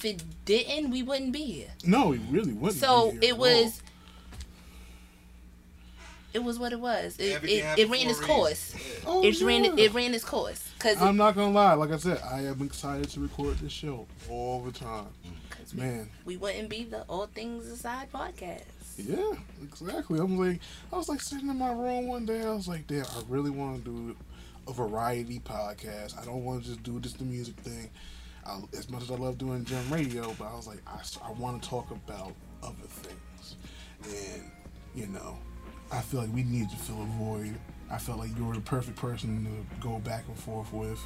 if it didn't, we wouldn't be here. No, we really wouldn't. So be here it at was. It was what it was. It, Everything it, it ran its course. all. Oh, It ran yeah. it, it ran its course because I'm not gonna lie. Like I said, I am excited to record this show all the time. we, Man, we wouldn't be the All Things Aside podcast. yeah, exactly. I'm like, I was like sitting in my room one day. I was like, damn, I really want to do a variety podcast. I don't want to just do just the music thing. I, as much as I love doing gym radio, but I was like, I, I want to talk about other things, and you know, I feel like we need to fill a void. I felt like you were the perfect person to go back and forth with.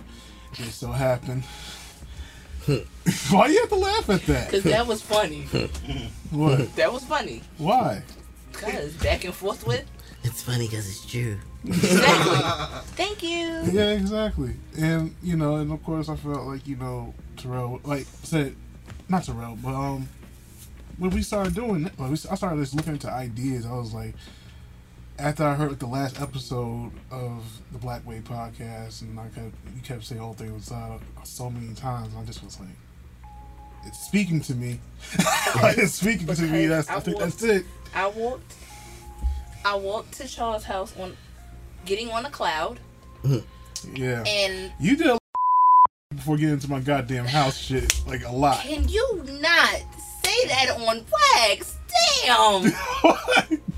It so happened. Why you have to laugh at that? Because that was funny. What? That was funny. Why? Because back and forth with. It's funny because it's true. Exactly. Thank you. Yeah, exactly. And you know, and of course, I felt like you know Terrell, like said, not Terrell, but um, when we started doing, it, like, we, I started just looking into ideas. I was like, after I heard the last episode of the Black Way podcast, and I kept you kept saying all things uh, so many times, I just was like, it's speaking to me. like, it's speaking to me. That's I I think walked- that's it. I walked. I walked to Charles' house on, getting on a cloud, Yeah, and you did a before getting into my goddamn house shit like a lot. can you not say that on wax? Damn.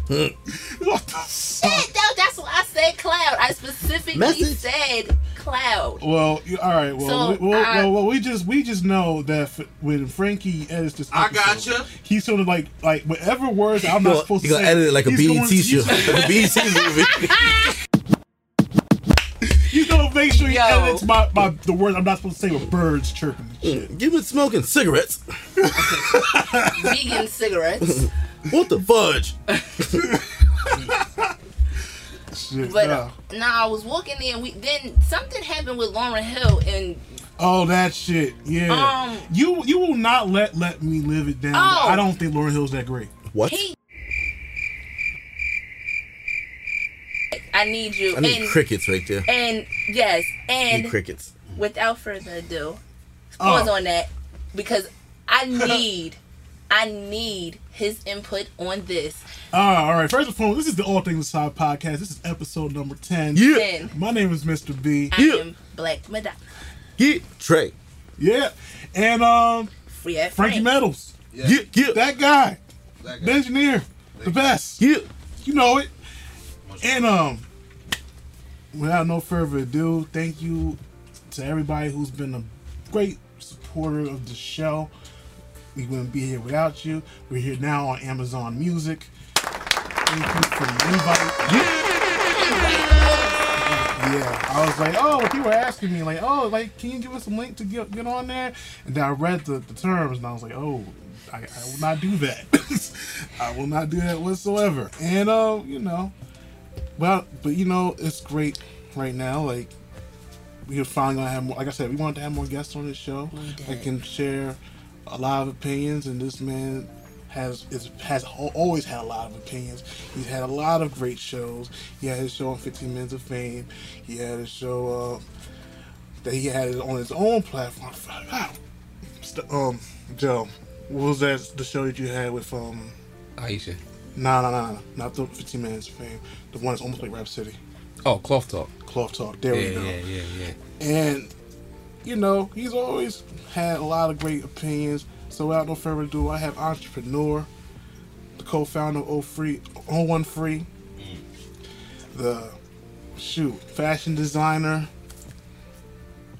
what the fuck? that, that- that's why I said cloud. I specifically Message. said cloud. Well, you, all right. Well, So, we, well, I- well, well, we just we just know that f- when Frankie edits this, I episode, gotcha. He's sort of like like whatever words I'm You not gonna, supposed you to gonna edit it like a he's going BET show, like a BET movie. He's gonna make sure he Yo. edits my, my the words I'm not supposed to say with birds chirping and shit. You've been smoking cigarettes. Vegan cigarettes. What the fudge? shit But nah. nah, I was walking there and we then something happened with Lauryn Hill and oh, that shit. Yeah. Um, you you will not let let me live it down. Oh. I don't think Lauryn Hill's that great. What? he I need you I need and crickets right there. and yes and need crickets. without further ado pause Oh. on that because I need I need his input on this Ah, all right. First and foremost, this is the All Things Aside podcast. This is episode number ten. Yeah. and My name is Mr. B. I Yeah. am Black Madonna Yeah. Trey. Yeah. And um free Frankie Frank. Metals. Yeah. Yeah. Yeah. That guy. That The guy. engineer. The best. Yeah. You know it. And um without no further ado, thank you to everybody who's been a great supporter of the show. We wouldn't be here without you. We're here now on Amazon Music. Thank you for the invite. Yeah, I was like, oh, people were asking me, like, oh, like, can you give us a link to get get on there? And then I read the, the terms, and I was like, oh, I, I will not do that. I will not do that whatsoever. And uh, you know, well, but you know, it's great right now. Like, we're finally gonna have more. Like I said, we wanted to have more guests on this show We did. that can share a lot of opinions, and this man has is, has always had a lot of opinions. He's had a lot of great shows. He had his show on 15 Minutes of Fame. He had his show uh, that he had on his own platform. Um, Joe, what was that? The show that you had with um? Aisha. No, no, no, no, not the 15 Minutes of Fame. The one that's almost like Rap City. Oh, cloth talk. Cloth Talk. There Yeah, we go. yeah, yeah, yeah. And you know, he's always had a lot of great opinions. So without no further ado, I have entrepreneur, the co-founder of O Free, O One Free, the shoot fashion designer,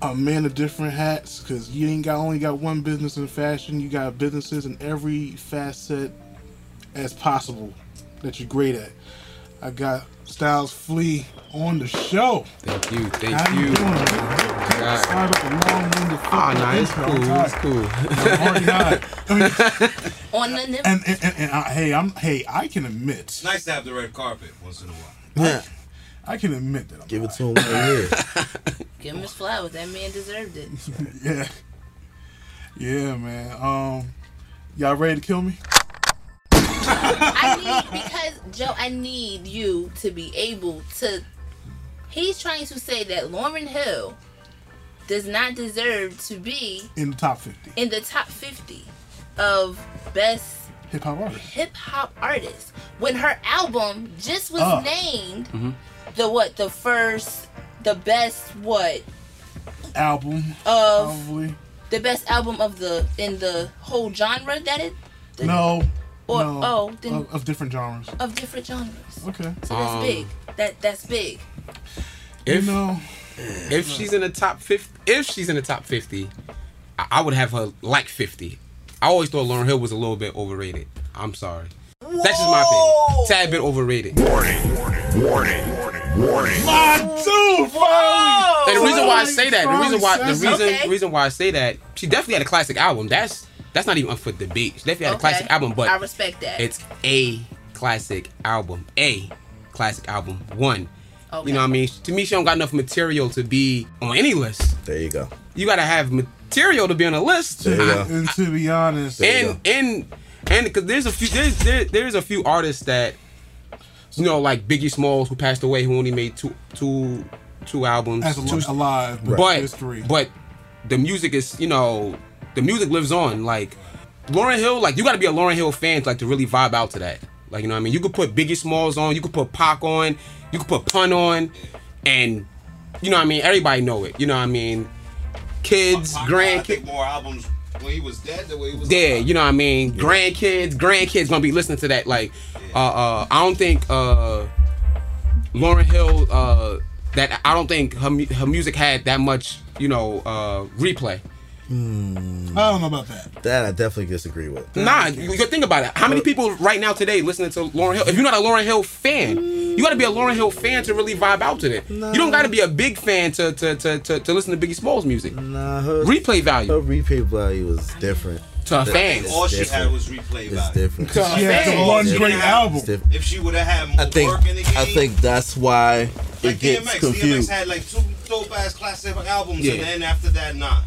a man of different hats. Cause you ain't got only got one business in fashion. You got businesses in every facet as possible that you're great at. I got Styles Flea on the show. Thank you, thank How you you. doing? man? God. Start up a long-winded Ah, fucking nah, it's cool, I'm it's cool. I'm already tired. I mean, on the nip. and and, and, and I, hey, I'm hey, I can admit, It's nice to have the red carpet once in a while. Yeah. I can admit that. I'm Give it to him right here. Give him his flowers. That man deserved it. Yeah. Yeah, man. Um, y'all ready to kill me? I need because Joe, I need you to be able to. He's trying to say that Lauryn Hill does not deserve to be In the top 50 in the top 50 of best hip hop artists. hip hop artists when her album just was Oh. named Mm-hmm. the what the first the best what Album, of probably. the best album of the in the whole genre that it the- No. Or no, oh then of, of different genres. of different genres Okay. so that's Um, big that that's big If you know, if she's in the top fifty, if she's in the top fifty, I, I would have her like fifty. I always thought Lauryn Hill was a little bit overrated. I'm sorry. That's just my opinion. Tad bit overrated. Warning, warning, warning, warning, warning. My dude, finally. And the reason why I say that, the reason why, the reason, Okay. the reason why I say that, she definitely had a classic album. That's that's not even up for debate. She definitely had a classic album, but I respect that it's a classic album. A classic album. One. okay. You know what I mean? To me, she don't got enough material to be on any list. There you go. You gotta have material to be on a list. There you I- go. And to be honest, There you and and and because there's a few there's there, there's a few artists that you know like Biggie Smalls who passed away who only made two two two albums as two, a, alive, but, but history. but the music is you know the music lives on like Lauryn Hill like you got to be a Lauryn Hill fan to, like to really vibe out to that like you know what I mean you could put Biggie Smalls on you could put Pac on you could put Pun on and you know what I mean everybody know it you know what I mean kids grandkids more albums when he was dead than when he was yeah, alive. you know what I mean. Grandkids, grandkids gonna be listening to that. Like, uh, uh, I don't think uh, Lauryn Hill. Uh, that I don't think her her music had that much, you know, uh, replay. Hmm. I don't know about that. That I definitely disagree with. Nah, you, you gotta think about it. How many people right now today listening to Lauryn Hill? If you're not a Lauryn Hill fan, you gotta be a Lauryn Hill fan to really vibe out to it. You don't gotta be a big fan to to, to, to, to listen to Biggie Smalls music. Nah, her, Replay her value replay value was different. to a That- fan. All she different. had was replay value. It's different. To a She had the fan. one Yeah. great Yeah. album. It's. If she would have had more I think work in the game, I think that's why like it gets DMX. DMX had like two dope ass classic albums, Yeah. and then after that, nah.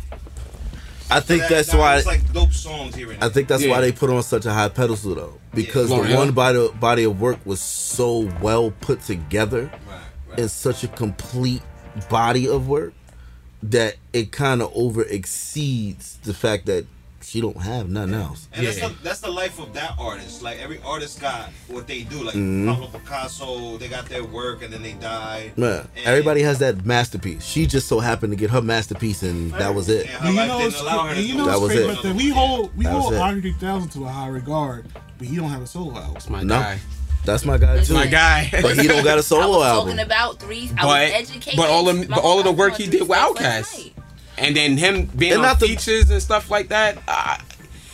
I think That- that's nah, why it's like dope songs here and I think that's Yeah. why they put on such a high pedestal though, because Lauren the one body body of work was so well put together Right, right. and such a complete body of work that it kind of over exceeds the fact that she don't have nothing else. And that's, Yeah. the, that's the life of that artist. Like every artist got what they do. Like Mhm. Pablo Picasso, they got their work and then they died. Man, And- everybody has that masterpiece. She just so happened to get her masterpiece, and that was it. And And her you life know, didn't it's, allow her to you know That was crazy it. about that? We hold we That hold it. Andre 3000 to a high regard, but he don't have a solo album. That's my No. guy. That's my guy too. My guy. But he don't got a solo was album. talking about three. I But- was educated. but all the- My but all of the work he did with three steps Outkast. Night. and then him being And on not the- features and stuff like that. Uh,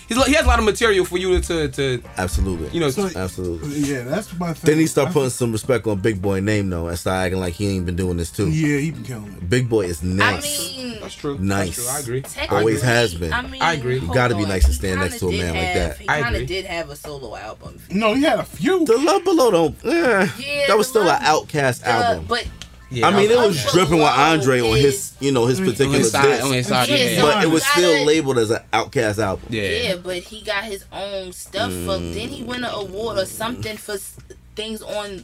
he's, he has a lot of material for you to, to Absolutely. you know. So- Absolutely. Yeah, that's my thing. Then he start I- putting some respect on Big Boi name though, and start acting like he ain't been doing this too. Yeah, he been killing it. Big Boi is nice. I nice. mean, that's true. Nice. That's true. I agree. technically, Always has been. I, mean, I agree. You gotta be nice to stand next to a man did like that. He I kind agree. of did have a solo album. No, he had a few. The Love Below don't. Eh, Yeah, that was still Love- an Outkast The- album. but Yeah, I mean, it was Below dripping with Andre on his, you know, his particular on his side, on disc, his side, Yeah, yeah. but it was still labeled as an Outkast album. yeah. yeah, but he got his own stuff. For Mm. then he win an award or something for things on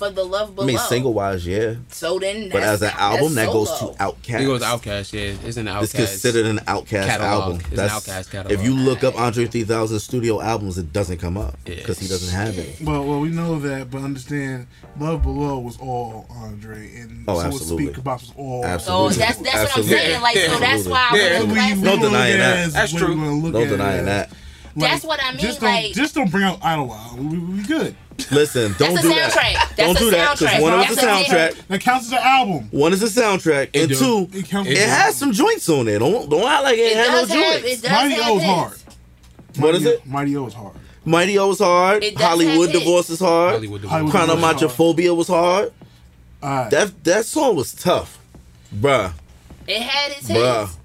for the Love below. I mean, single wise, yeah, So then, but as an album, that goes to Outkast. He goes to Outkast. Yeah, it's an It's considered an Outkast catalog. album. It's an Outkast catalog. If you look up Andre 3000 studio albums, it doesn't come up Yeah. because he doesn't have it. Well, well, we know that, but understand, Love Below was all Andre, and Oh, so absolutely. Speakerboxxx was all. So Absolutely. Oh, that's that's what I'm saying. Like, so that's Absolutely. why I Yeah. was So we, like, we No denying that. That's true. we wanna No at it denying that. Like, That's what I mean, Just don't, like- just don't bring out Idlewild. We, we, we good. Listen, don't do that. don't do that soundtrack. one is That's a a soundtrack. That counts as an album. One is a soundtrack, It and do. two, It counts. it has some joints on it. Don't don't act like it, It has no have. Joints. does Mighty have O's hits. hard. What is it? Mighty O is hard. Mighty O was hard. Hollywood. Divorce is hard. Hollywood. Hollywood Divorce. Divorce. Chronomentrophobia was hard. Alright. That that song was tough, bruh. It had its Bruh. hits.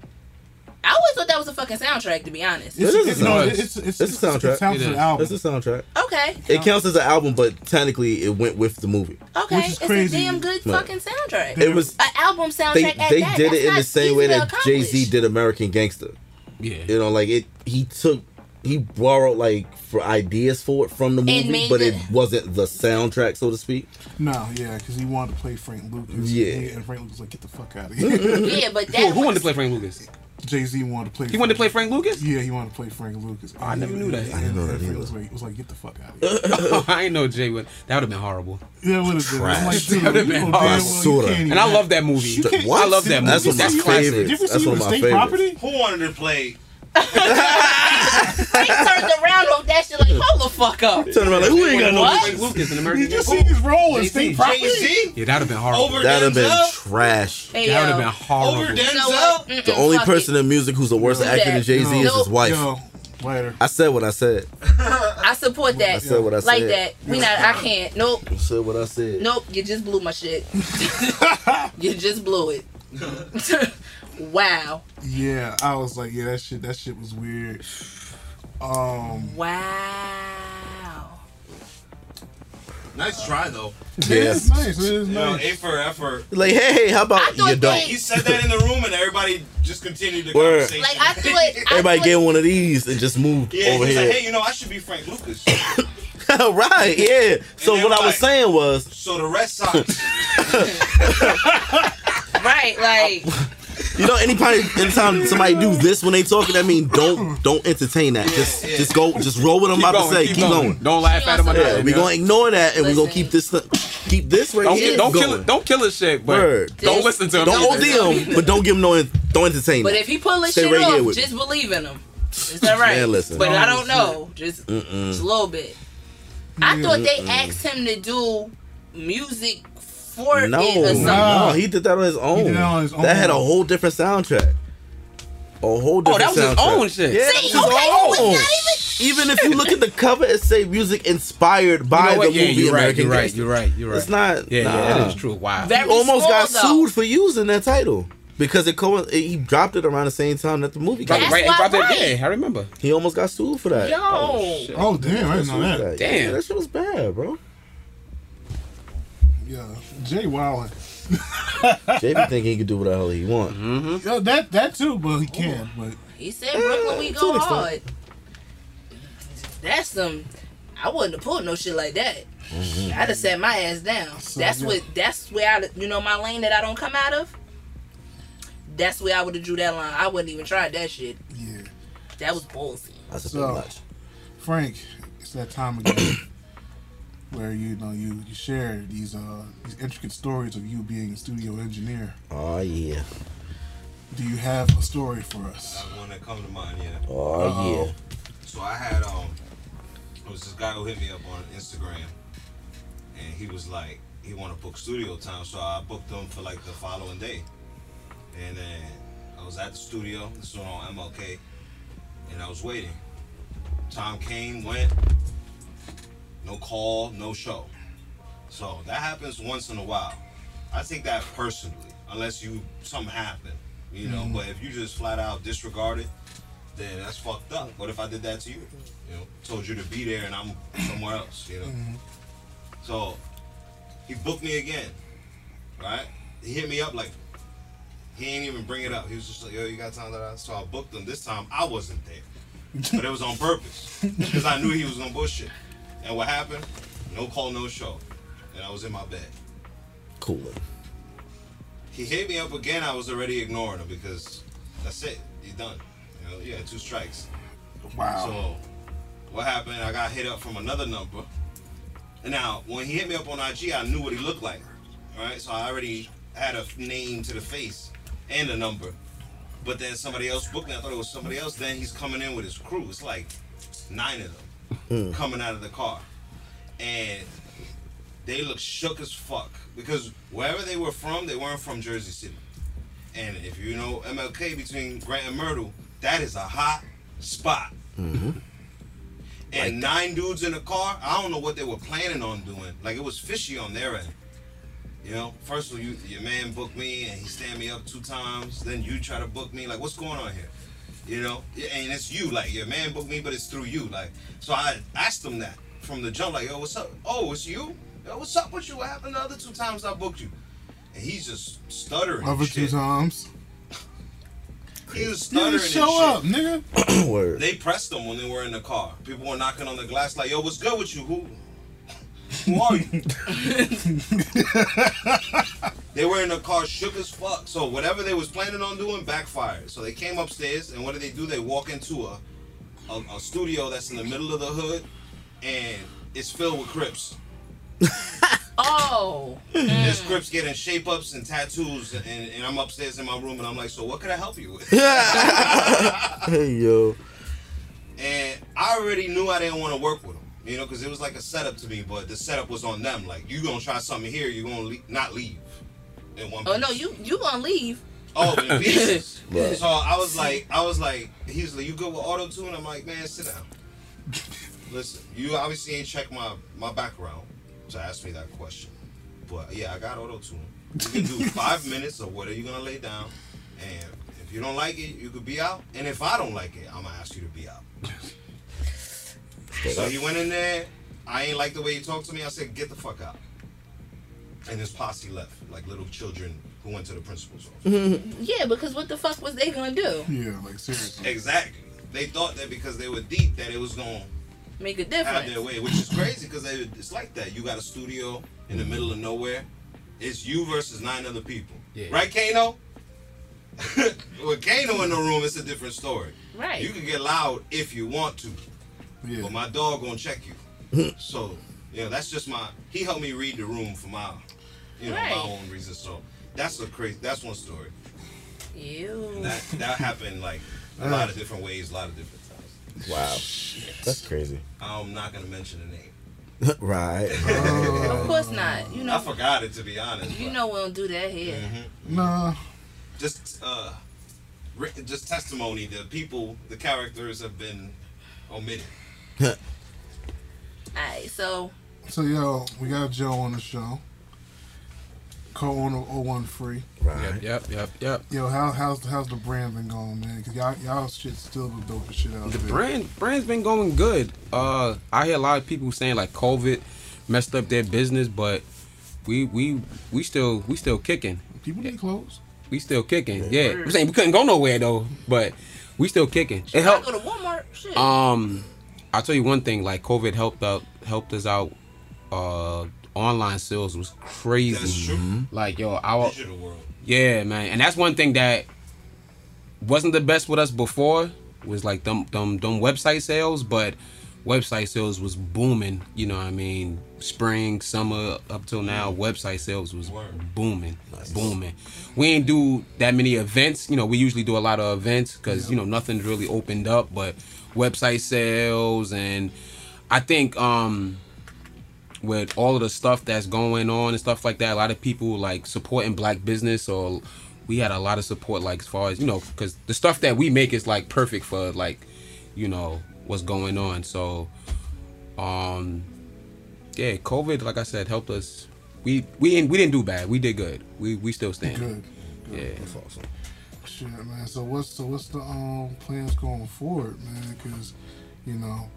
I always thought that was a fucking soundtrack, to be honest. It's, It is it's, a no, soundtrack. it's, it's, It's a soundtrack. It sounds It to is. album. It's a soundtrack. Okay. It counts as an album, but technically it went with the movie. Okay. Which is It's crazy. a damn good Right. fucking soundtrack. It was An album soundtrack they at they that. did That's it in the same way that Jay Z did American Gangster. Yeah. You know, like it he took he borrowed like for ideas for it from the movie, made but it the- wasn't the soundtrack, so to speak. No, yeah, because he wanted to play Frank Lucas. Yeah. and Frank Lucas was like, get the fuck out of here. Yeah, but that Who, who wanted to play Frank Lucas? Jay Z wanted to play. He wanted to play Frank Lucas? Yeah, he wanted to play Frank Lucas. I never knew that. I didn't know that Frank either. was like, was like, get the fuck out of here. I ain't know Jay would. That would have been horrible. yeah, what is it? I'm like, dude, That would've been know hard. damn well Sorta. And I love that movie. You can't- I love that movie. That's one of That's my classic. favorites. Did you That's see one of my favorites. property? Who wanted to play? Frank turned around on that shit like, hold the fuck up. Turn around like who ain't got no What? Frank Lucas in American Did you see his role in Jay-Z. state property? Jay Z Yeah, that'd have been horrible. over That'd have been Denzel. trash. Hey, that would have been horrible. Over You know Denzel. Mm-mm, The only person it. in music who's the worst Do actor that. than Jay Z Yo. is his wife. Yo, later. I said what I said. I support that. I said what I like said. that. We not. I can't. Nope. I said what I said. Nope. You just blew my shit. you just blew it. wow. Yeah, I was like, yeah, that shit, that shit was weird. Um, Wow. Nice try though. Yeah. it's nice. It is You know, nice. A for effort. Like, hey, hey, how I about thought you they- don't? He said that in the room, and everybody just continued the Word. conversation. Like I thought. I Everybody thought, get one of these and just move yeah, over he's here. like, hey, you know, I should be Frank Lucas. right, yeah. So then what I was like- saying was, So the Red Sox, Right. Like. you know, anytime anytime somebody do this when they talking, I mean, don't don't entertain that. Just yeah. just go, just roll what I'm Keep about going, to say. Keep, going. Don't laugh She at him. on or some- Yeah, we yo. gonna ignore that and we gonna keep this keep this right Don't, here. don't kill it. Don't kill his shit, but Word. don't listen to him. Don't either. OD him, but don't give him no don't entertain. But if he pull his shit right off, with just believe in him. Is that right? Man, listen. But I don't know. Just, just a little bit. I thought they asked him to do music for No, it or something. no, he did that on his own. did that on his own. That had a whole different soundtrack. A whole oh, different Oh, that was his soundtrack. own shit. Yeah, See, that was his okay, it own. not even if you look at the cover, it say music inspired You by know what? the Yeah, movie you're right. You're right. You're right. You're right. It's not. Yeah, nah. yeah, that is true. Wow. That He almost small, got though. sued for using that title because it co- he dropped it around the same time that the movie came That's out. right, why right, right. right. Yeah, I remember. He almost got sued for that. Yo. Oh, oh damn, I didn't know that. Yeah, Damn. that shit was bad, bro. Yeah, Jay Wilding. Jay JB thinking he could do whatever he want. Mm-hmm. Yo, that that too, but he can. But He said Brooklyn, we go an extent. hard. That's some. I wouldn't have pulled no shit like that. Mm-hmm. I'd have sat my ass down. So, that's yeah. what. That's where I. You know my lane that I don't come out of. That's where I would have drew that line. I wouldn't even tried that shit. yeah, That was ballsy. That's a So- bit much. Frank, it's that time again where you know you you share these uh these intricate stories of you being a studio engineer. Oh yeah. Do you have a story for us? Not one that come to mind yeah. Oh Uh-oh. yeah. So I had um, it was this guy who hit me up on Instagram, and he was like, he wanted to book studio time, so I booked him for like the following day, and then I was at the studio. This was on MLK, and I was waiting. Time came, went, no call, no show. So that happens once in a while. I take that personally, unless you something happened, you know. Mm-hmm. But if you just flat out disregard it, then that's fucked up. What if I did that to you? You know, told you to be there and I'm somewhere else, you know? Mm-hmm. So he booked me again, right? He hit me up like, he ain't even bring it up. He was just like, yo, you got time that I So I booked him. This time I wasn't there. But it was on purpose. Because I knew he was gonna bullshit. And what happened? No call, no show. And I was in my bed. Cool. He hit me up again. I was already ignoring him because that's it. He's done. You know, you had two strikes. Wow. So what happened? I got hit up from another number. And now when he hit me up on IG, I knew what he looked like. Right? So I already had a name to the face and a number. But then somebody else booked me. I thought it was somebody else. Then he's coming in with his crew. It's like nine of them coming out of the car. And they look shook as fuck. Because wherever they were from, they weren't from Jersey City. And if you know MLK between Grant and Myrtle, that is a hot spot. Mm-hmm. And nine dudes in a car, I don't know what they were planning on doing. Like it was fishy on their end. You know, first of all, you, your man booked me and he stand me up two times. Then you try to book me. Like, what's going on here? You know, and it's you. Like your man booked me, but it's through you. Like, so I asked him that from the jump. Like, yo, what's up? Oh, it's you. Yo, what's up with you? What happened the other two times I booked you? And he's just stuttering. Other two times. He was stuttering. didn't and show shit. up, nigga. Word. They pressed him when they were in the car. People were knocking on the glass like, "Yo, what's good with you? Who, who are you?" they were in the car, shook as fuck. So whatever they was planning on doing backfired. So they came upstairs, and what did they do? They walk into a a, a studio that's in the middle of the hood, and it's filled with Crips. Oh, There's mm. Crips getting shape ups and tattoos, and, and I'm upstairs in my room, and I'm like, "So what could I help you with?" hey yo. and I already knew I didn't want to work with them, you know, because it was like a setup to me. But the setup was on them. Like, you gonna try something here, you gonna le- not leave in one. oh no, you you gonna leave? Oh, in pieces. Right. So I was like, I was like, he was like, you good with auto tune? I'm like, man, sit down. Listen, you obviously ain't checked my my background to ask me that question, but yeah, I got auto tune. You can do five minutes of what are you gonna lay down, and if you don't like it, you could be out. And if I don't like it, I'm gonna ask you to be out. So he went in there. I ain't like the way he talked to me. I said, "Get the fuck out." And his posse left, like little children who went to the principal's office. Yeah, because what the fuck was they gonna do? Yeah, like seriously. exactly. They thought that because they were deep, that it was gonna Make a difference. have their way, which is crazy because it's like that. You got a studio in the mm-hmm. middle of nowhere. It's you versus nine other people, Yeah. right, Kano? With Kano in the room, it's a different story. Right. You can get loud if you want to. Yeah. But my dog gonna check you. so, you know, that's just my. He helped me read the room for my, you know, Right. my own reasons. So that's a crazy. That's one story. Ew. That that happened like a lot of different ways, a lot of different times. Wow. That's crazy. I'm not gonna mention the name. right. Of course not. You know. I know. forgot it to be honest. You but- know we don't do that here. Mhm. Nah. Just uh, just testimony. The people, the characters have been omitted. Alright, so So yo, we got Joe on the show. Co-owner of 01 Free. right. Yep, yep, yep, yep. Yo, how how's how's the brand been going, man? Cause y'all y'all shit still the dopest shit out The there. brand brand's been going good. Uh, I hear a lot of people saying like COVID messed up their business, but we we we still we still kicking. People need clothes. We still kicking. Yeah, I'm saying we couldn't go nowhere though, but we still kicking. It helped. go to Walmart. Shit. Um, I'll tell you one thing. Like COVID helped out, helped us out. Uh, online sales was crazy. That's true. Like yo, our Digital world. yeah, man, and that's one thing that wasn't the best with us before. Was like them them them website sales, but website sales was booming. You know, what I mean, spring, summer, up till now, website sales was Word. booming, booming. We ain't do that many events. You know, we usually do a lot of events because you know nothing's really opened up. But website sales and I think um with all of the stuff that's going on and stuff like that, a lot of people like supporting black business or we had a lot of support like as far as you know because the stuff that we make is like perfect for like you know what's going on. So um yeah covid like i said helped us. We we didn't we didn't do bad. We did good. We we still stand. Good. yeah. That's awesome. Shit, man. So what's so what's the um plans going forward, man? Because you know,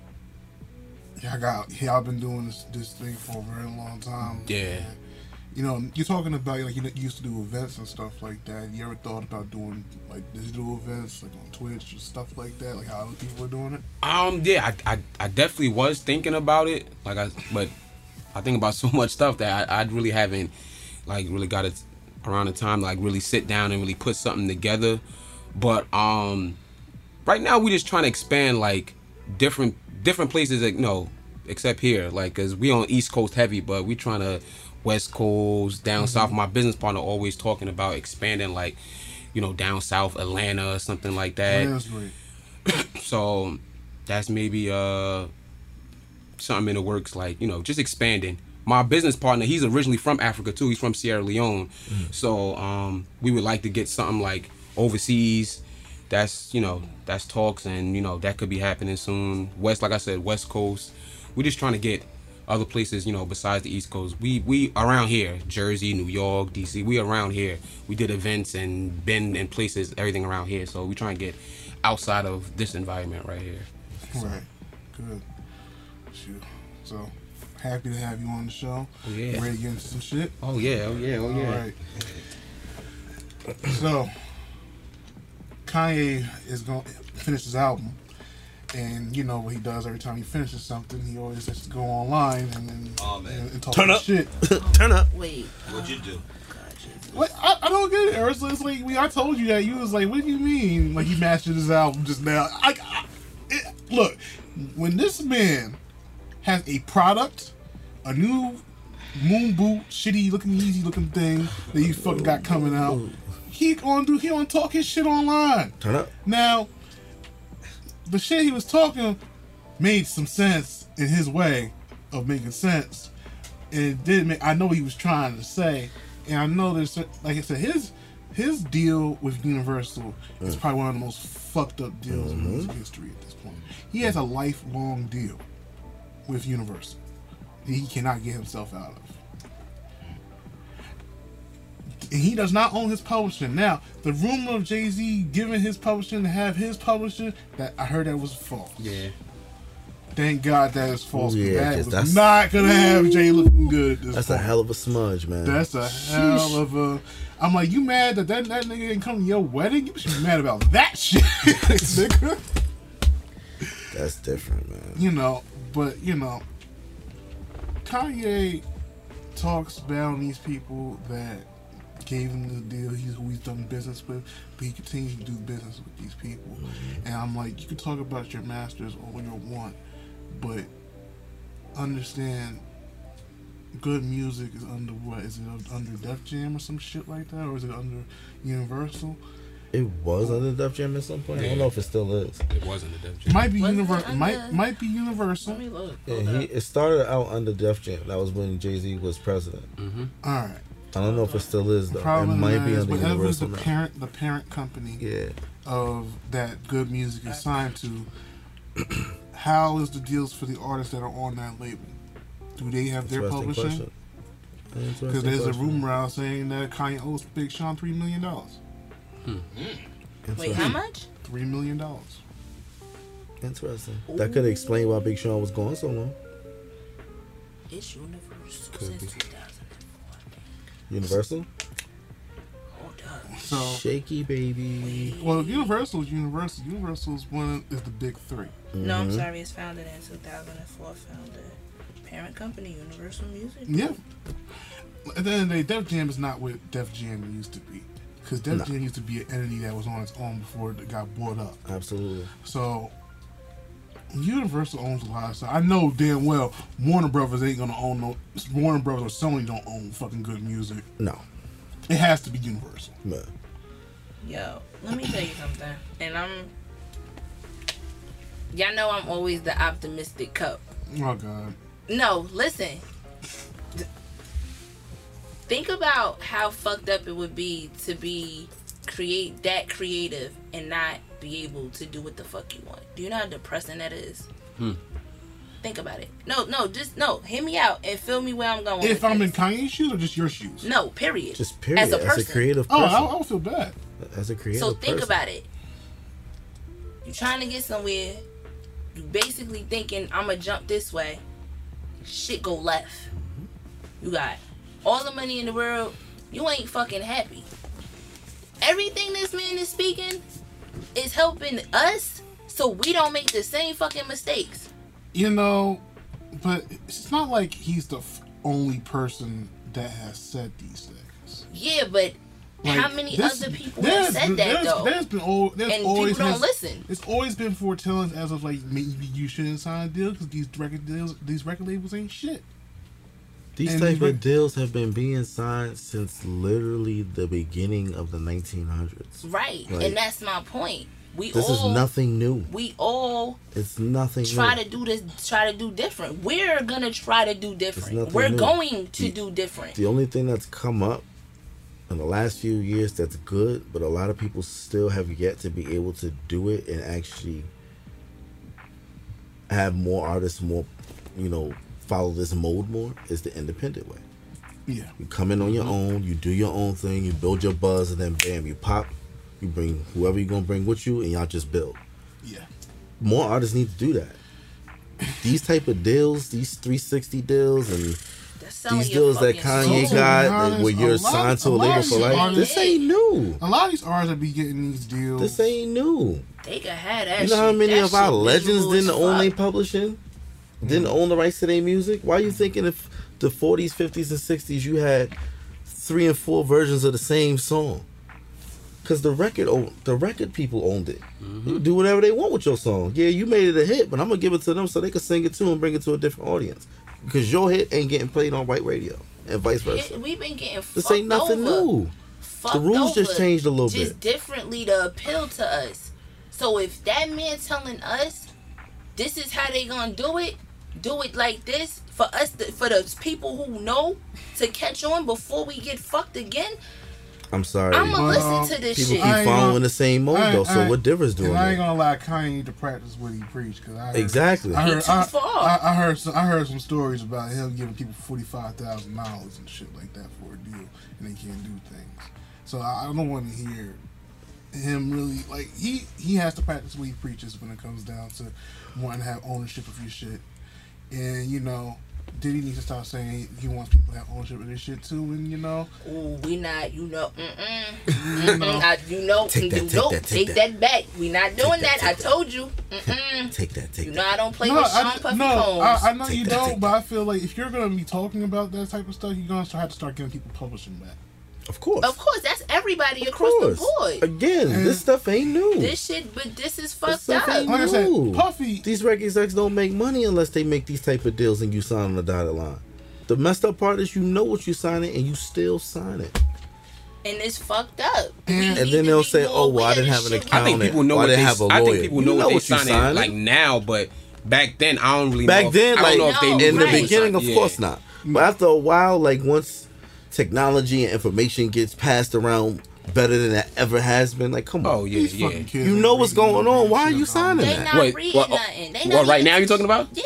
y'all got y'all been doing this this thing for a very long time. Yeah. man. You know, you're talking about like you, know, you used to do events and stuff like that. You ever thought about doing like digital events, like on Twitch or stuff like that, like how other people are doing it? Um, yeah, I, I, I definitely was thinking about it. Like I, but I think about so much stuff that I, I really haven't, like, really got it around the time like really sit down and really put something together. But um, right now we're just trying to expand like different different places. Like, no, except here, like, cause we on East Coast heavy, but we trying to West Coast down south. My business partner always talking about expanding, like, you know, down south Atlanta or something like that Yeah, so that's maybe uh something in the works like you know just expanding my business partner he's originally from africa too he's from sierra leone so um we would like to get something like overseas that's you know that's talks and you know that could be happening soon west like i said west coast we're just trying to get other places you know besides the east coast we we around here jersey new york dc we around here we did events and been in places everything around here so we try and get outside of this environment right here. Right. Good. Shoot. So happy to have you on the show. Oh, yeah. Ready to get into some shit? Oh yeah, oh yeah, oh yeah. All right. So Kanye is going to finish his album. And you know what he does every time he finishes something, he always has to go online and, and, Oh, man. and, and talk Turn up. shit. Turn up. Wait. What'd you do? What? I, I don't get it, Ursula. It's like we, I told you that. You was like, what do you mean? Like he mastered his album just now. I, I it, look, when this man has a product, a new moon boot, shitty looking, Yeezy looking thing that he fucking got coming out, he gonna do. He gonna talk his shit online. Turn up. Now, the shit he was talking made some sense in his way of making sense. And it did make I know what he was trying to say. And I know there's like I said, his his deal with Universal is probably one of the most fucked up deals in mm-hmm. music history at this point. He has a lifelong deal with Universal that he cannot get himself out of. And he does not own his publishing. Now, the rumor of Jay Z giving his publishing to have his publishing, that I heard that was false. Yeah. Thank God that is false. Yeah, that that's- not gonna have Jay looking good That's a hell of a smudge, man. That's a hell of a. I'm like, you mad that that, that nigga didn't come to your wedding? You should be mad about that shit, nigga. That's different, man. You know, but you know, Kanye talks about these people that gave him the deal. He's who he's done business with, but he continues to do business with these people. Mm-hmm. And I'm like, you can talk about your masters all you want, but understand. Good music is under what? Is it under Def Jam or some shit like that, or is it under Universal? It was under Def Jam at some point. I don't know if it still is. It wasn't a Def Jam. Might be Universal. Might might be Universal. Let me look. Yeah, he it started out under Def Jam. That was when Jay Z was president. Mm-hmm. All right. I don't know if it still is though. Problem it might be is, under whatever Universal the now. parent, the parent company Yeah, of that good music is signed to. how is the deals for the artists that are on that label? Do they have their publishing? Because there's a rumor out saying that Kanye owes Big Sean three million dollars. Wait, how much? Three million dollars. Interesting. That could explain why Big Sean was going so long. It's Universal Could since be. 2004. Universal. Hold up. So, Shaky baby. well, Universal is Universal. Universal is one of, is the big three. No, Mm-hmm. I'm sorry. It's founded in 2004. Founded parent company Universal Music. Yeah. At the end of the day, Def Jam is not what Def Jam used to be. Because Def No. Jam used to be an entity that was on its own before it got bought up. Absolutely. So Universal owns a lot of stuff. I know damn well Warner Brothers ain't gonna own no Warner Brothers or Sony don't own fucking good music. No. It has to be Universal. Man. Yo, let me tell you something. And I'm. Y'all know I'm always the optimistic cup. Oh god. No, listen. Th- Think about how fucked up it would be to be create that creative and not be able to do what the fuck you want. Do you know how depressing that is? Hmm. Think about it. No, no, just no. Hear me out and feel me where I'm going. If I'm in this. Kanye shoes or just your shoes? no, period. Just period. As a As a, person. creative Oh. I, I would feel bad. As a creative So think person. about it. You're trying to get somewhere. You basically thinking I'ma jump this way. Shit go left. You got all the money in the world. You ain't fucking happy. Everything this man is speaking is helping us so we don't make the same fucking mistakes. You know, but it's not like he's the f- only person that has said these things. Yeah, but how many this- other people have said been- that there's, though? There's been there's and always people don't has- listen. It's always been foretelling as of like maybe you shouldn't sign a deal because these record deals, these record labels ain't shit. These And type of deals have been being signed since literally the beginning of the 1900s. Right. Like, and that's my point. We This all is nothing new. we all It's nothing try new. to do this try to do different we're gonna try to do different we're new. going to The- do different The only thing that's come up in the last few years that's good, but a lot of people still have yet to be able to do it and actually have more artists more, you know, follow this mode more is the independent way. Yeah. You come in on your Mm-hmm. own, you do your own thing, you build your buzz, and then bam, you pop, You bring whoever you're gonna bring with you, and y'all just build. Yeah. More artists need to do that. These type of deals, these 360 deals, and these deals that Kanye soul. got, honest, like, where you're lot- signed to a a label for life. artists- This ain't new. A lot of these artists that be getting these deals. This ain't new. They can have that. You know how many of our legends didn't as own their publishing? Didn't mm. own the rights to their music? Why are you thinking if the 40s, 50s, and 60s you had three and four versions of the same song? Because the record, the record people owned it. You mm-hmm. do whatever they want with your song. Yeah, you made it a hit, but I'm gonna give it to them so they can sing it too and bring it to a different audience. Because your hit ain't getting played on white radio, and vice versa. It- We've been getting This ain't nothing over. new. Fucked The rules just changed a little just bit. Just differently to appeal to us. So if that man telling us this is how they gonna do it, do it like this for us, to, for the people who know to catch on before we get fucked again. I'm sorry. I'm gonna Well, listen to this People shit. keep following gonna- the same mode though. So what difference do it I ain't gonna lie, Kanye need to practice what he preach. Cause I heard, Exactly. I He heard, too I, far. I, I heard, some, I heard some stories about him giving people forty five thousand dollars and shit like that for a deal, and they can't do things. So I, I don't want to hear him really like he he has to practice what he preaches when it comes down to wanting to have ownership of your shit, and you know. Diddy needs to stop saying he wants people to have ownership of this shit too, and you know, Ooh, we not, you know, mm-mm, you know, mm-mm, I, you know, Take that, you take know, that, take take that. that back. We not doing that, that. I told you. Mm-mm. Take that. Take You that. know I don't play No, with I, Sean Puffy no, Combs. I, I know Take you that, don't, take but I feel like if you're gonna be talking about that type of stuff, you're gonna have to start giving people publishing back. Of course. Of course, that's everybody Of across course. the board. Again, And- this mm. stuff ain't new. This shit, but this is This fucked stuff up. ain't Like new. Puffy- These record execs don't make money unless they make these type of deals and you sign on the dotted line. The messed up part is you know what you signing and you still sign it. And it's fucked up. We And need And to then they'll say, "Oh, well, I didn't have an shit. account." I think people know what they they. have a I lawyer? think people You know know what they what signing signing. like now, but back then I don't really. Back know if- then, I like don't know if they No, in the right. beginning, of Yeah. course not. But after a while, like once technology and information gets passed around better than it ever has been, like come on, Oh yeah, yeah. You know what's going on. Why are you about signing They that? not Wait, reading what- uh, nothing. They what, right now you're talking about? Yeah.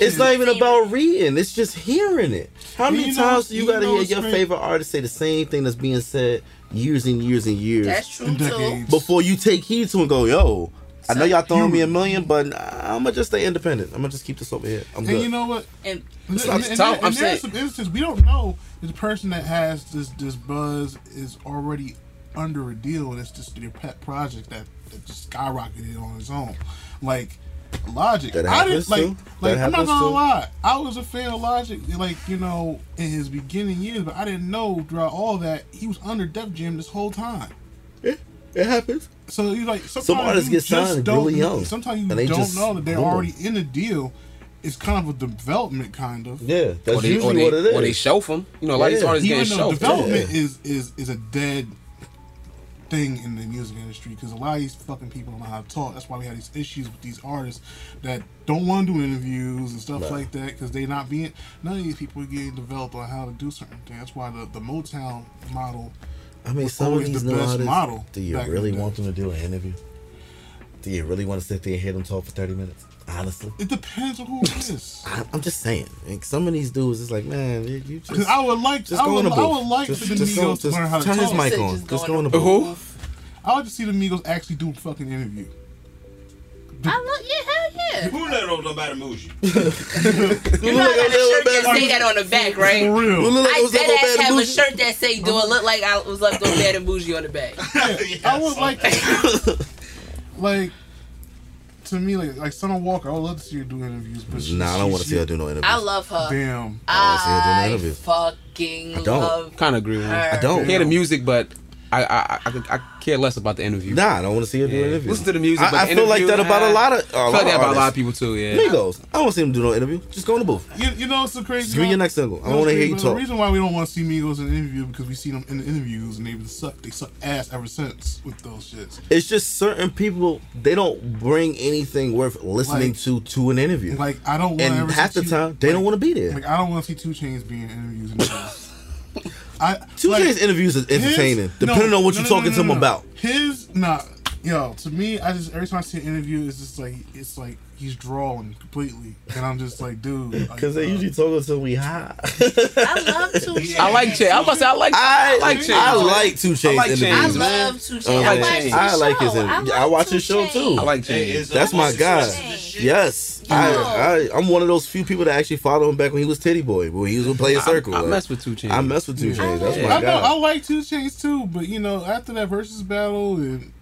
It's not even about reading. It's just hearing it. How You many know- times do you you gotta hear your crazy? favorite artist say the same thing that's being said years and years and years That's true too. before you take heed to and go, yo, I know y'all throwing You- me a million, but I'm gonna just stay independent. I'm gonna just keep this over here. I'm And good. you know what? And And, It's and, and, tough, and there's some instances we don't know if the person that has this this buzz is already under a deal and it's just their pet project that, that just skyrocketed on its own. Like Logic. That I happens didn't like too. like That I'm not gonna too. lie. I was a fan of Logic like, you know, in his beginning years, but I didn't know throughout all that he was under Def Jam this whole time. Yeah, it happens. So you like sometimes Some artists you get just signed don't- really young, Sometimes you and they don't just know that they're boom. already in a deal. It's kind of a development, kind of. Yeah, that's or they, usually or they, what it is. Or they shelf them. You know, a lot of these Yeah. artists Even getting though shelved. development Yeah. is is is a dead thing in the music industry because a lot of these fucking people don't know how to talk. That's why we have these issues with these artists that don't want to do interviews and stuff Right. like that because they're not being none of these people are getting developed on how to do certain things. That's why the the Motown model. I mean, some of these the new best artists. model do you really want them to do an interview? Do you really want to sit there and hear them talk for thirty minutes? Honestly, It depends on who it is. I, I'm just saying. Like, some of these dudes, it's like, man, you, you Because just I would like, just I go in would, the I would like just, for the just, Migos go, to just learn how to turn his mic on. just Just go go in in the the booth. I like to see the Migos actually do a fucking interview. I look, yeah, hell yeah. Who let on nobody moves you? You know I got a shirt that say that on the back, right? For real. You look like I it was dead up on ass Bad have a shirt that say "Do it look like I was left on bad and bougie" on the back? I would like, like, to me, like, like Summer Walker. I would love to see her do interviews, but she, Nah, I don't want to see her do no interviews. I love her. Damn. I wanna see her do no interviews. fucking I don't. love Kind of agree with her. I don't. Hear the music, but I I, I, I care less about the interview. Nah, I don't want to see her do Yeah. an interview. Listen to the music, I, but I the feel like that about a uh, lot of. A I feel like that about a lot of people too. Yeah. Migos. I don't want to see them do no interview. Just go in the booth. You, you know, it's so crazy. Give me your next single. I don't want to hear you talk. The reason why we don't want to see Migos in an interview because we see them in the interviews and they suck. They suck ass ever since with those shits. It's just certain people they don't bring anything worth listening Like- to to an interview. Like I don't want and ever half see the two- time they like, don't want to be there. Like I don't want to see Two Chainz being in interviews. I Two like, interviews is his- entertaining, no, depending on what no, you're no, talking no, to him no, no. about. His nah, yo, to me, I just every time I see an interview, it's just like it's like he's drawing completely, and I'm just like, dude. like, Because they uh, usually talk until we high. I love Two Chainz. I like Chainz. I was about to say I like. I, like Chainz. I like Two Chainz. I like I Chainz, interviews. love Two Chainz. I I, like watch Chainz. his I like his in- I, I watch Two his show, too. I like Hey, That's my guy. success of the shit. Yes, Yo. I, I, I'm one of those few people that actually followed him back when he was Tity Boi, when he was playing a Circle. I, I mess with Two Chainz. I mess with Two Chainz. That's my I know I like Two Chainz too, but you know after that versus battle and.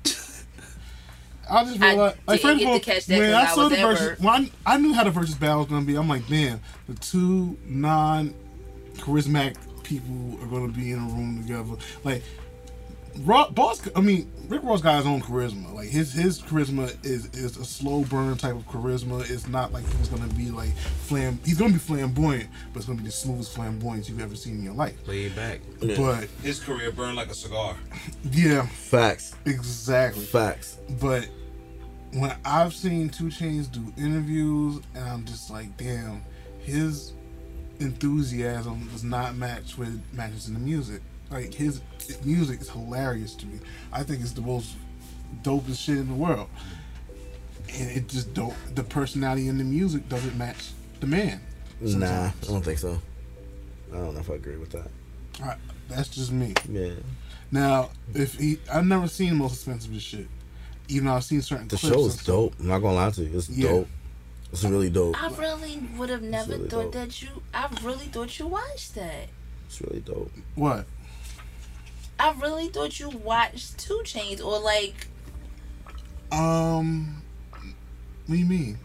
I just I realized, like, didn't first of all, to catch that when 'cause I I saw was the at versus, when I, I knew how the versus battle was gonna be. I'm like, damn, the two non charismatic people are gonna be in a room together. Like, Raw, Boss, I mean, Rick Ross got his own charisma. Like his his charisma is is a slow burn type of charisma. It's not like he's gonna be like flam. He's gonna be flamboyant, but it's gonna be the smoothest flamboyance you've ever seen in your life. Laid back. Yeah. But His career burned like a cigar. yeah, Facts. exactly. Facts. But when I've seen Two Chainz do interviews, and I'm just like, damn, his enthusiasm does not match with matches in the music. Like his music is hilarious to me. I think it's the most dopest shit in the world. And it just don't. The personality in the music doesn't match the man. Nah, I don't think so. I don't know if I agree with that. I, that's just me. Yeah. Now, if he, I've never seen most expensive shit. Even though I've seen certain The clips show is stuff. dope. I'm not gonna lie to you. It's Yeah. dope. It's really dope. I really would have never really thought dope. that you. I really thought you watched that. It's really dope. What? I really thought you watched Two Chainz or like Um, what do you mean?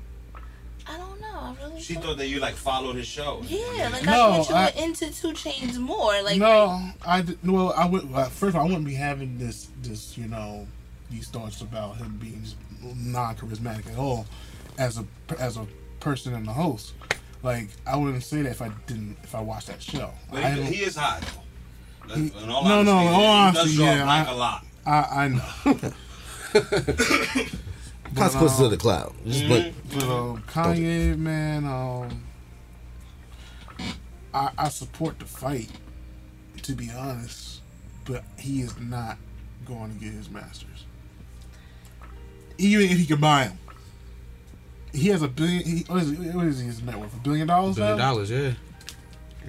I don't know. I really She thought, thought that you like followed his show. yeah, like No, I thought you I- were into Two Chainz more. Like no, I well, I would well, first of all, I wouldn't be having this this you know these thoughts about him being non charismatic at all as a as a person and a host. Like I wouldn't say that if I didn't if I watched that show. But I, he, he is hot. though. He- in all no, no, in all honesty, yeah, black I- a lot. I, I know. Consequences um, of the cloud. Just blink. But um, Kanye, man, um, I, I support the fight, to be honest, but he is not going to get his masters. Even if he can buy them, he has a billion. He, what, is, what is his net worth? A billion dollars Billion now? dollars, yeah.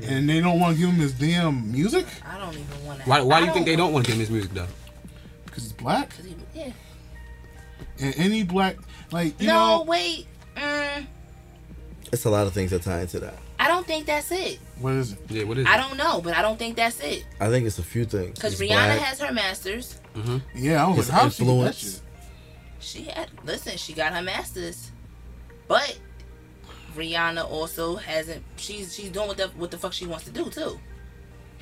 And they don't want to give him his damn music I don't even want to. Why, why do you think they don't want to give him his music though? because he's black. Cause he, yeah. And any black, like you no, know, wait. Mm, It's a lot of things that tie into that. I don't think that's it. what is it? Yeah, what is I it? I don't know, but I don't think that's it. I think it's a few things. Cause Rihanna black. has her masters. Yeah, I was His like, how she that influence. Shit? She had listen. She got her masters, but Rihanna also hasn't. She's she's doing what the what the fuck she wants to do too.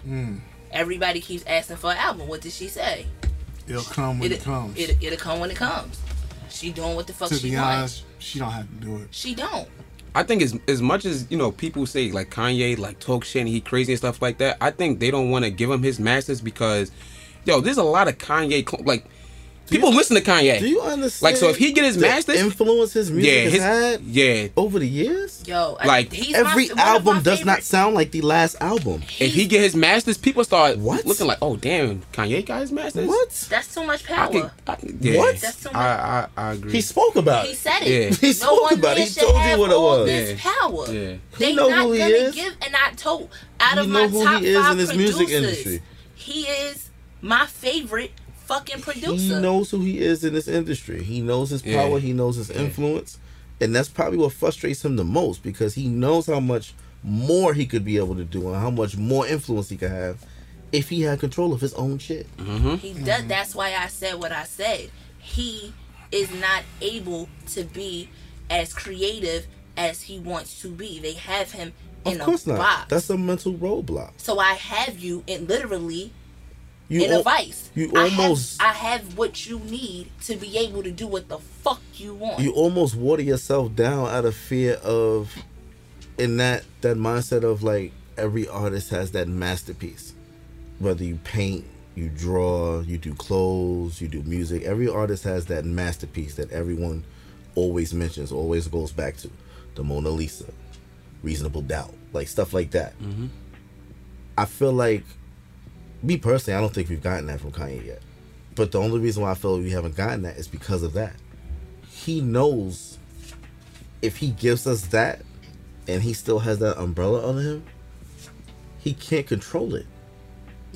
Mm, Everybody keeps asking for an album. What did she say? it'll come when it, It, comes. it, it'll come when it comes. She doing what the fuck to she be wants. honest, she don't have to do it. She don't. I think as as much as you know, people say like Kanye like talk shit and he crazy and stuff like that. I think they don't want to give him his masters because, yo, there's a lot of Kanye like people listen to Kanye. Do you understand? Like, so if he get his master influence his music yeah, has his had yeah. over the years. Yo, I- Like, he's Every my, album my does not sound like the last album. If he get his masters, people start What? looking like, oh damn, Kanye got his masters. What? That's too much I power. I could, yeah. What? That's too much. I, I I agree. He spoke about He it. said Yeah. it. He no spoke one about it. He told you what it was. this Yeah. power. Yeah. They He know not who he gonna is. give, and I told out He of know my who top he is five in this music producers, industry. he is my favorite fucking producer. He knows who he is in this industry. He knows his Yeah. power. He knows his influence, and that's probably what frustrates him the most because he knows how much more he could be able to do and how much more influence he could have if he had control of his own shit. He Mm-hmm. does. That's why I said what I said. He is not able to be as creative as he wants to be. They have him in Of course a not. box. That's a mental roadblock. so I have you in literally You in al- a vice. you I have- almost- I have what you need to be able to do what the fuck you want. you almost water yourself down out of fear of in that that mindset of like every artist has that masterpiece whether you paint you draw you do clothes you do music every artist has that masterpiece that everyone always mentions always goes back to the mona lisa reasonable doubt like stuff like that mm-hmm. i feel like me personally i don't think we've gotten that from kanye yet but the only reason why i feel we haven't gotten that is because of that he knows if he gives us that, and he still has that umbrella under him, he can't control it.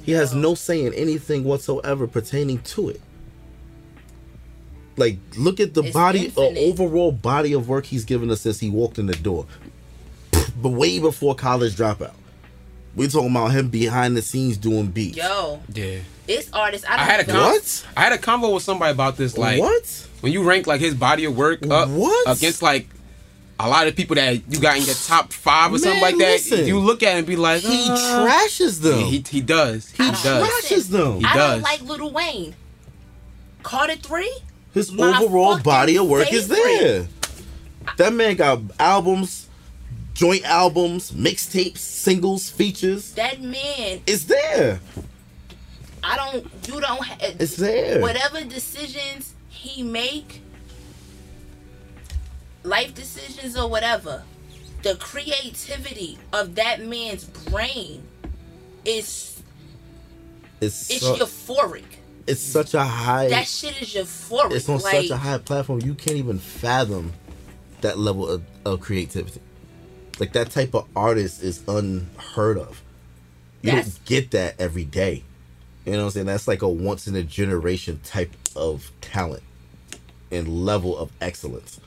He has no say in anything whatsoever pertaining to it. Like, look at the It's body, uh, overall body of work he's given us since he walked in the door. But way before college dropout. We're talking about him behind the scenes doing beats. Yo, Yeah. it's artists. I, I don't had a even- con- What? I had a convo with somebody about this. Like, what? when you rank like his body of work up What? against like a lot of people that you got in your top five or something like that, listen. you look at it and be like, He uh, trashes them. yeah, he he does. He does. trashes them. He I does. don't like Lil Wayne. Carter three. His My overall body of work is favorite. there. That man got albums, joint albums, mixtapes, singles, features. That man, It's there. I don't. You don't. Ha- It's there. Whatever decisions he make, life decisions or whatever, the creativity of that man's brain is It's it's su- euphoric. it's such a high. That shit is euphoric. It's on like, such a high platform. You can't even fathom that level of, of creativity. Like that type of artist is unheard of. You That's- don't get that every day. You know what I'm saying? That's like a once in a generation type of talent and level of excellence.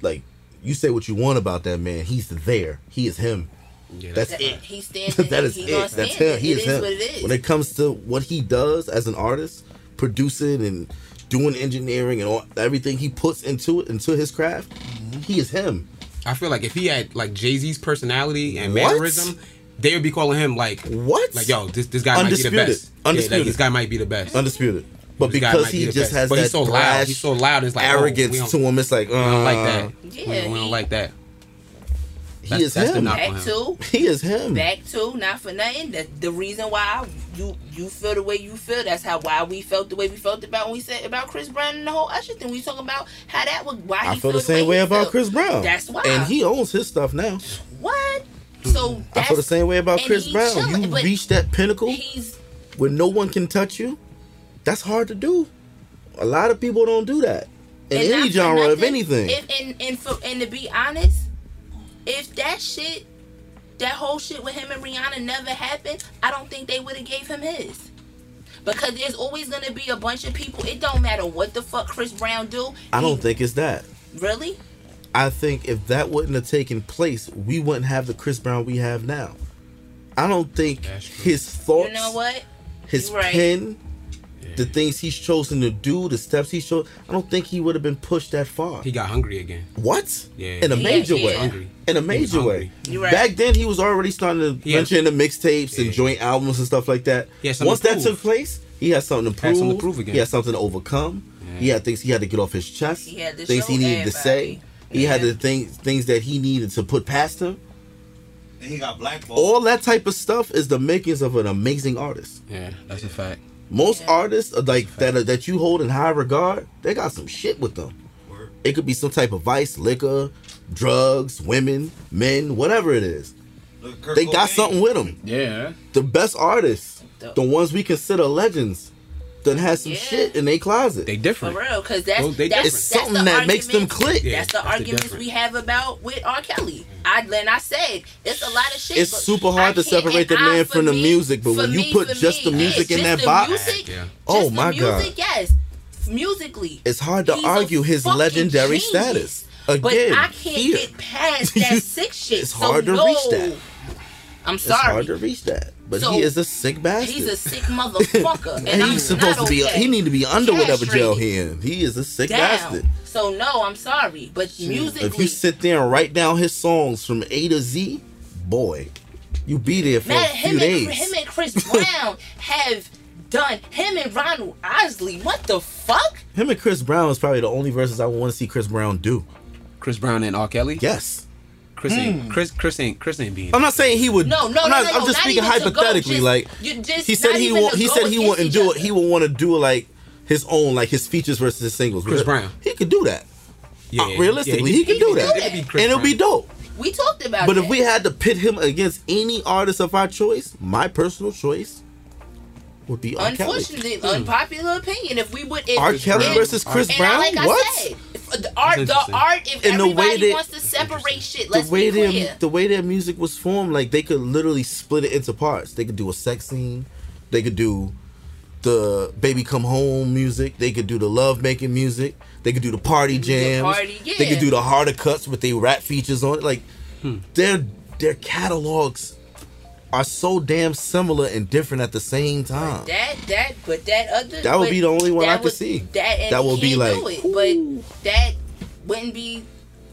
Like you say what you want about that man, he's there. He is him. Yeah, That's that, it. He stands. that is he it. That's him. it. He It is is him. what it is. When it comes to what he does as an artist, producing and doing engineering and all, everything he puts into it, into his craft, mm-hmm. he is him. I feel like if he had like Jay Z's personality and What? mannerism, they would be calling him like, What? like yo, this this guy might be the best. Yeah, Undisputed. like, this guy might be the best. Undisputed. But This because might be he just best. has But that he's so loud. He's so loud. It's like oh, arrogance don't- to him, it's like, uh, We don't like that. Yeah, we, we don't like that. He That's- is that's him. back on to He is him. back to not for nothing. The, the reason why you you feel the way you feel. That's how why we felt the way we felt about when we said about Chris Brown and the whole Usher thing. We talking about how that was why he I feel the the same way he about felt. Chris Brown. That's why. And he owns his stuff now. what? Hmm. So I feel the same way about Chris Brown. chilling, You but reach that pinnacle He's where no one can touch you. That's hard to do. A lot of people don't do that in and any for genre of nothing, anything. If and and for and to be honest, if that shit, that whole shit with him and Rihanna never happened, I don't think they would have gave him his. Because there's always gonna be a bunch of people. It don't matter what the fuck Chris Brown do. I don't he- think it's that. really. I think if that wouldn't have taken place, we wouldn't have the Chris Brown we have now. I don't think his thoughts, You know what? his right. pen, the things he's chosen to do, the steps he's chosen, I don't think he would have been pushed that far. He got hungry again. What? Yeah. In a major yeah. way. Hungry. In a major way. You right. Back then, he was already starting to He had- venture into mixtapes and joint albums and stuff like that. He had something Once to that took place, he had something to prove. Had something to prove again. He had something to overcome. He had things he had to get off his chest. He had to things show he needed to say. everybody. He had the things things that he needed to put past him. And he got blackballed. All that type of stuff is the makings of an amazing artist. Yeah, that's a fact. Most Yeah. artists uh, like that are, that you hold in high regard, they got some shit with them. Word. It could be some type of vice, liquor, drugs, women, men, whatever it is. Look at Kurt They got Cobain. something with them. Yeah. The best artists, The- the ones we consider legends, that has some Yeah. shit in their closet. They different. For real, because that's, Well, they that's, that's something the that makes them click. Yeah. That's the that's arguments difference. we have about with R. Kelly. I and I said it's a lot of shit. It's super hard I to separate the and I- man for from the music, but for when you put for just the music yeah, in that box- music, Yeah. Oh, just the my God. yes, musically, It's hard to argue his legendary genius. status. But Again, I can't here. get past that sick shit. It's so hard to no. reach that. I'm sorry. It's sorry. hard to reach that. But So, he is a sick bastard. He's a sick motherfucker, and, and I'm he's supposed not to be okay. he need to be under whatever jail he in. He is a sick down. bastard. So no, I'm sorry, but musically, If you sit there and write down his songs from A to Z, boy, you be there for man, a few him days. and him and Chris Brown have done him and Ronald Isley. What the fuck? Him and Chris Brown is probably the only verses I want to see Chris Brown do. Chris Brown and R. Kelly. Yes. Chris ain't Chris Chris ain't Chris ain't being. I'm not saying he would. No, no, I'm, no, not, no, I'm just not speaking even to go, hypothetically. just- like you just- he said he won't. He said he wouldn't do it. He would want to do like his own, like his features versus his singles. Chris Brown. He could do that. yeah, Uh, realistically, yeah, he, could do can that, do It could be and it'll be dope. We talked about it. But that. if we had to pit him against any artist of our choice, my personal choice would be R. Kelly. Unfortunately, unpopular opinion. If we would, if, R. Kelly if- versus Chris Brown? Like What? Said, if- the art, the art. If And the way everybody they- wants to separate shit, let's way be their clear. the way their music was formed, like they could literally split it into parts. They could do a sex scene, they could do the baby come home music, they could do the love making music, they could do the party jams, party, they could do the harder cuts with their rap features on it. Like Hmm. their their catalogs are so damn similar and different at the same time. That that but that other That would be the only one that I could would- see. That and That he would be like, do it, but that wouldn't be.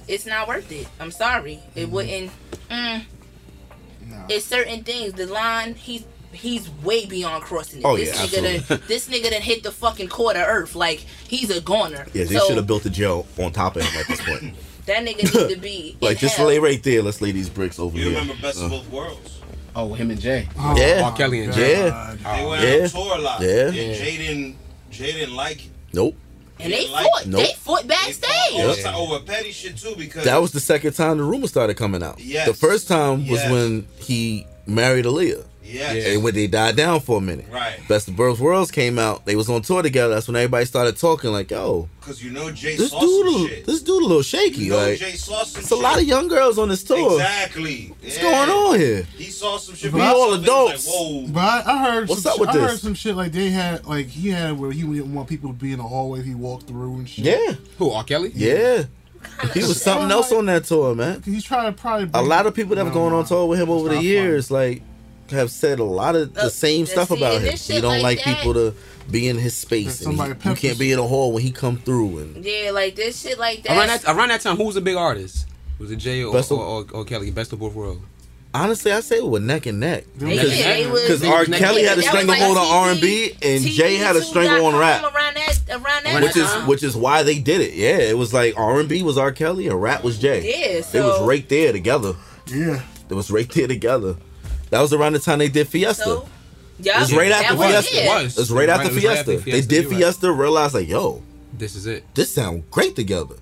It's not worth it. I'm sorry. It wouldn't. Mm, Nah. it's certain things. The line he's he's way beyond crossing it. Oh, this yeah, nigga done, this nigga done hit the fucking quarter earth. Like he's a goner. Yeah, they So, should have built a jail on top of him at this point. That nigga need to be like in just hell. lay right there. Let's lay these bricks over You here. You remember Best Uh. of Both Worlds? Oh, him and Jay. Oh, Yeah. my R. Kelly and Jay. God. They went Yeah. on tour a lot. Yeah. And Jay didn't, Jay didn't like it. Nope. And they Like- fought. Nope. They fought They backstage. fought Yep. time over petty shit too because That was the second time the rumor started coming out. Yes. The first time was Yes. when he married Aaliyah. Yes. Yeah. And when they died down for a minute. Right. Best of Both Worlds came out. They was on tour together. That's when everybody started talking like, yo, Because you know Jay this saw dude, some a- shit. this dude a little shaky. you know like, Jay saw some it's a lot of young girls on this tour. Exactly. What's Yeah. going on here? He saw some shit. We but all adults. Like, Whoa. But I, I heard What's some, up with I heard some shit like they had like he had where he didn't want people to be in the hallway he walked through and shit. Yeah, Who? R. Kelly? yeah. He was something else on that tour, man. He's trying to probably A lot of people that have Never gone on tour with him over the not years, like, have said a lot of the Uh, same see, stuff about him. this He don't like like people to be in his space, and somebody he, you can't be in a hall when he come through. And Yeah, like this shit like that. Around that around that time, who was a big artist? Was it Jay or, Best or, or, or Kelly? Best of both worlds. honestly, I say it was neck and neck. They Yeah, Because- they was- Because They R. Kelly had a stranglehold like on R and B, and Jay had a stranglehold on rap, Around that, around that which is which is why they did it. Yeah, it was like R and B was R. Kelly and rap was Jay. Yeah, They was right there together. Yeah. It was right there together. That was around the time they did Fiesta. So, yeah, it was right after that was Fiesta. it. It was. It was right It after was right Fiesta. after They did you're right. Fiesta, realized like, yo, This is it. this sound great together.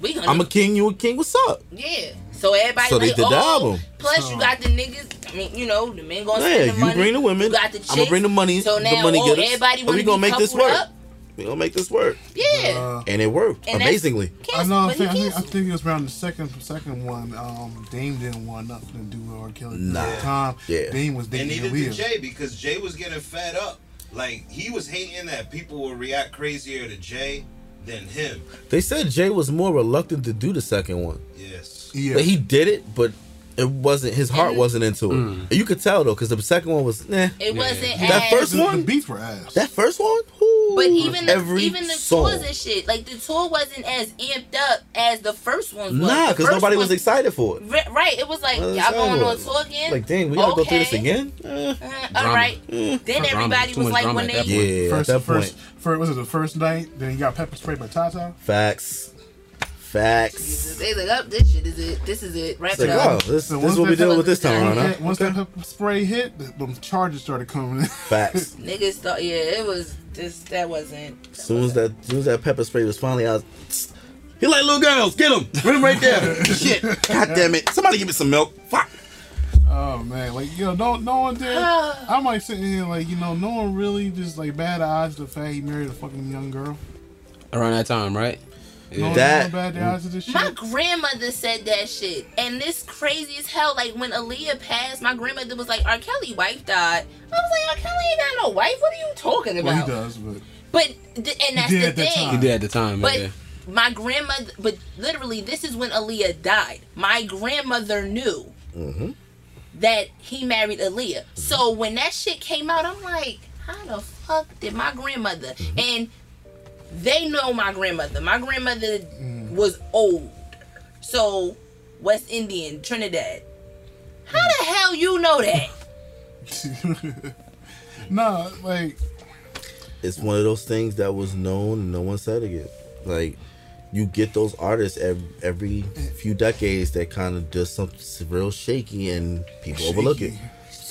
We gonna I'm a king, you a king. What's up? yeah. So everybody So they like, did the oh, album. Plus So- you got the niggas. I mean, you know, the men gonna Yeah, spend the you money. bring the women. You got the chicks. I'ma bring the money- So the now, money oh, getters, everybody and want we to gonna be make this work. Up. We gonna make this work, Yeah. Uh, and it worked And amazingly. I know. I think, I, think, I think it was around the second second one. Um, Dame didn't want nothing to do with R. Kelly Nah. at the time. Yeah. Dame was And dating neither did Jay because Jay was getting fed up. Like he was hating that people would react crazier to Jay than him. They said Jay was more reluctant to do the second one, Yes. Yeah. but he did it, but it wasn't his heart And- wasn't into it. And you could tell though, because the second one was, nah. It wasn't That as, first the, one? the beats were ass. That first one, Whoo, But even the, every even the song. tours and shit, like the tour wasn't as amped up as the first ones was. Nah, because first nobody was excited for it. Ri- Right, it was like Well, y'all going on so- tour again. Like, dang, we gotta go through this again. Eh, Uh, all Drama. right. Then Drama. everybody Too was like drama when they yeah, first, at that first, point, first, was it the first night? Then you got pepper sprayed by Tata. facts, facts. they like, up, this shit is it. This is it. Wrap It's it like, oh, this, So this is what that we dealing with this time spray around, huh? Once Okay. that pepper spray hit, the, them charges started coming in. Facts. Niggas thought, yeah, it was just That wasn't. As soon as that, as soon as that pepper spray was finally out, he like little girls, get him, put him right there. Shit, god damn it, somebody give me some milk. Fuck. Oh man, like yo, no, no one did. I might sit here like you know, no one really just like bad odds the fact he married a fucking young girl. Around that time, right? No one That- bad the odds of this shit. My grandmother said that shit, and this crazy as hell. Like when Aaliyah passed, my grandmother was like, "R. Kelly wife died." I was like, "R. Kelly ain't got no wife. What are you talking well, about?" he does, but But th- and that's the thing. time. He did at the time. But yeah. my grandmother, but literally, this is when Aaliyah died. My grandmother knew Mm-hmm. that he married Aaliyah. So when that shit came out, I'm like, how the fuck did my grandmother Mm-hmm. and they know my grandmother. My grandmother Mm. was old, so West Indian, Trinidad. How the hell you know that? no, like It's one of those things that was known and no one said again. Like you get those artists every, every few decades that kind of does something real shaky and people overlook it.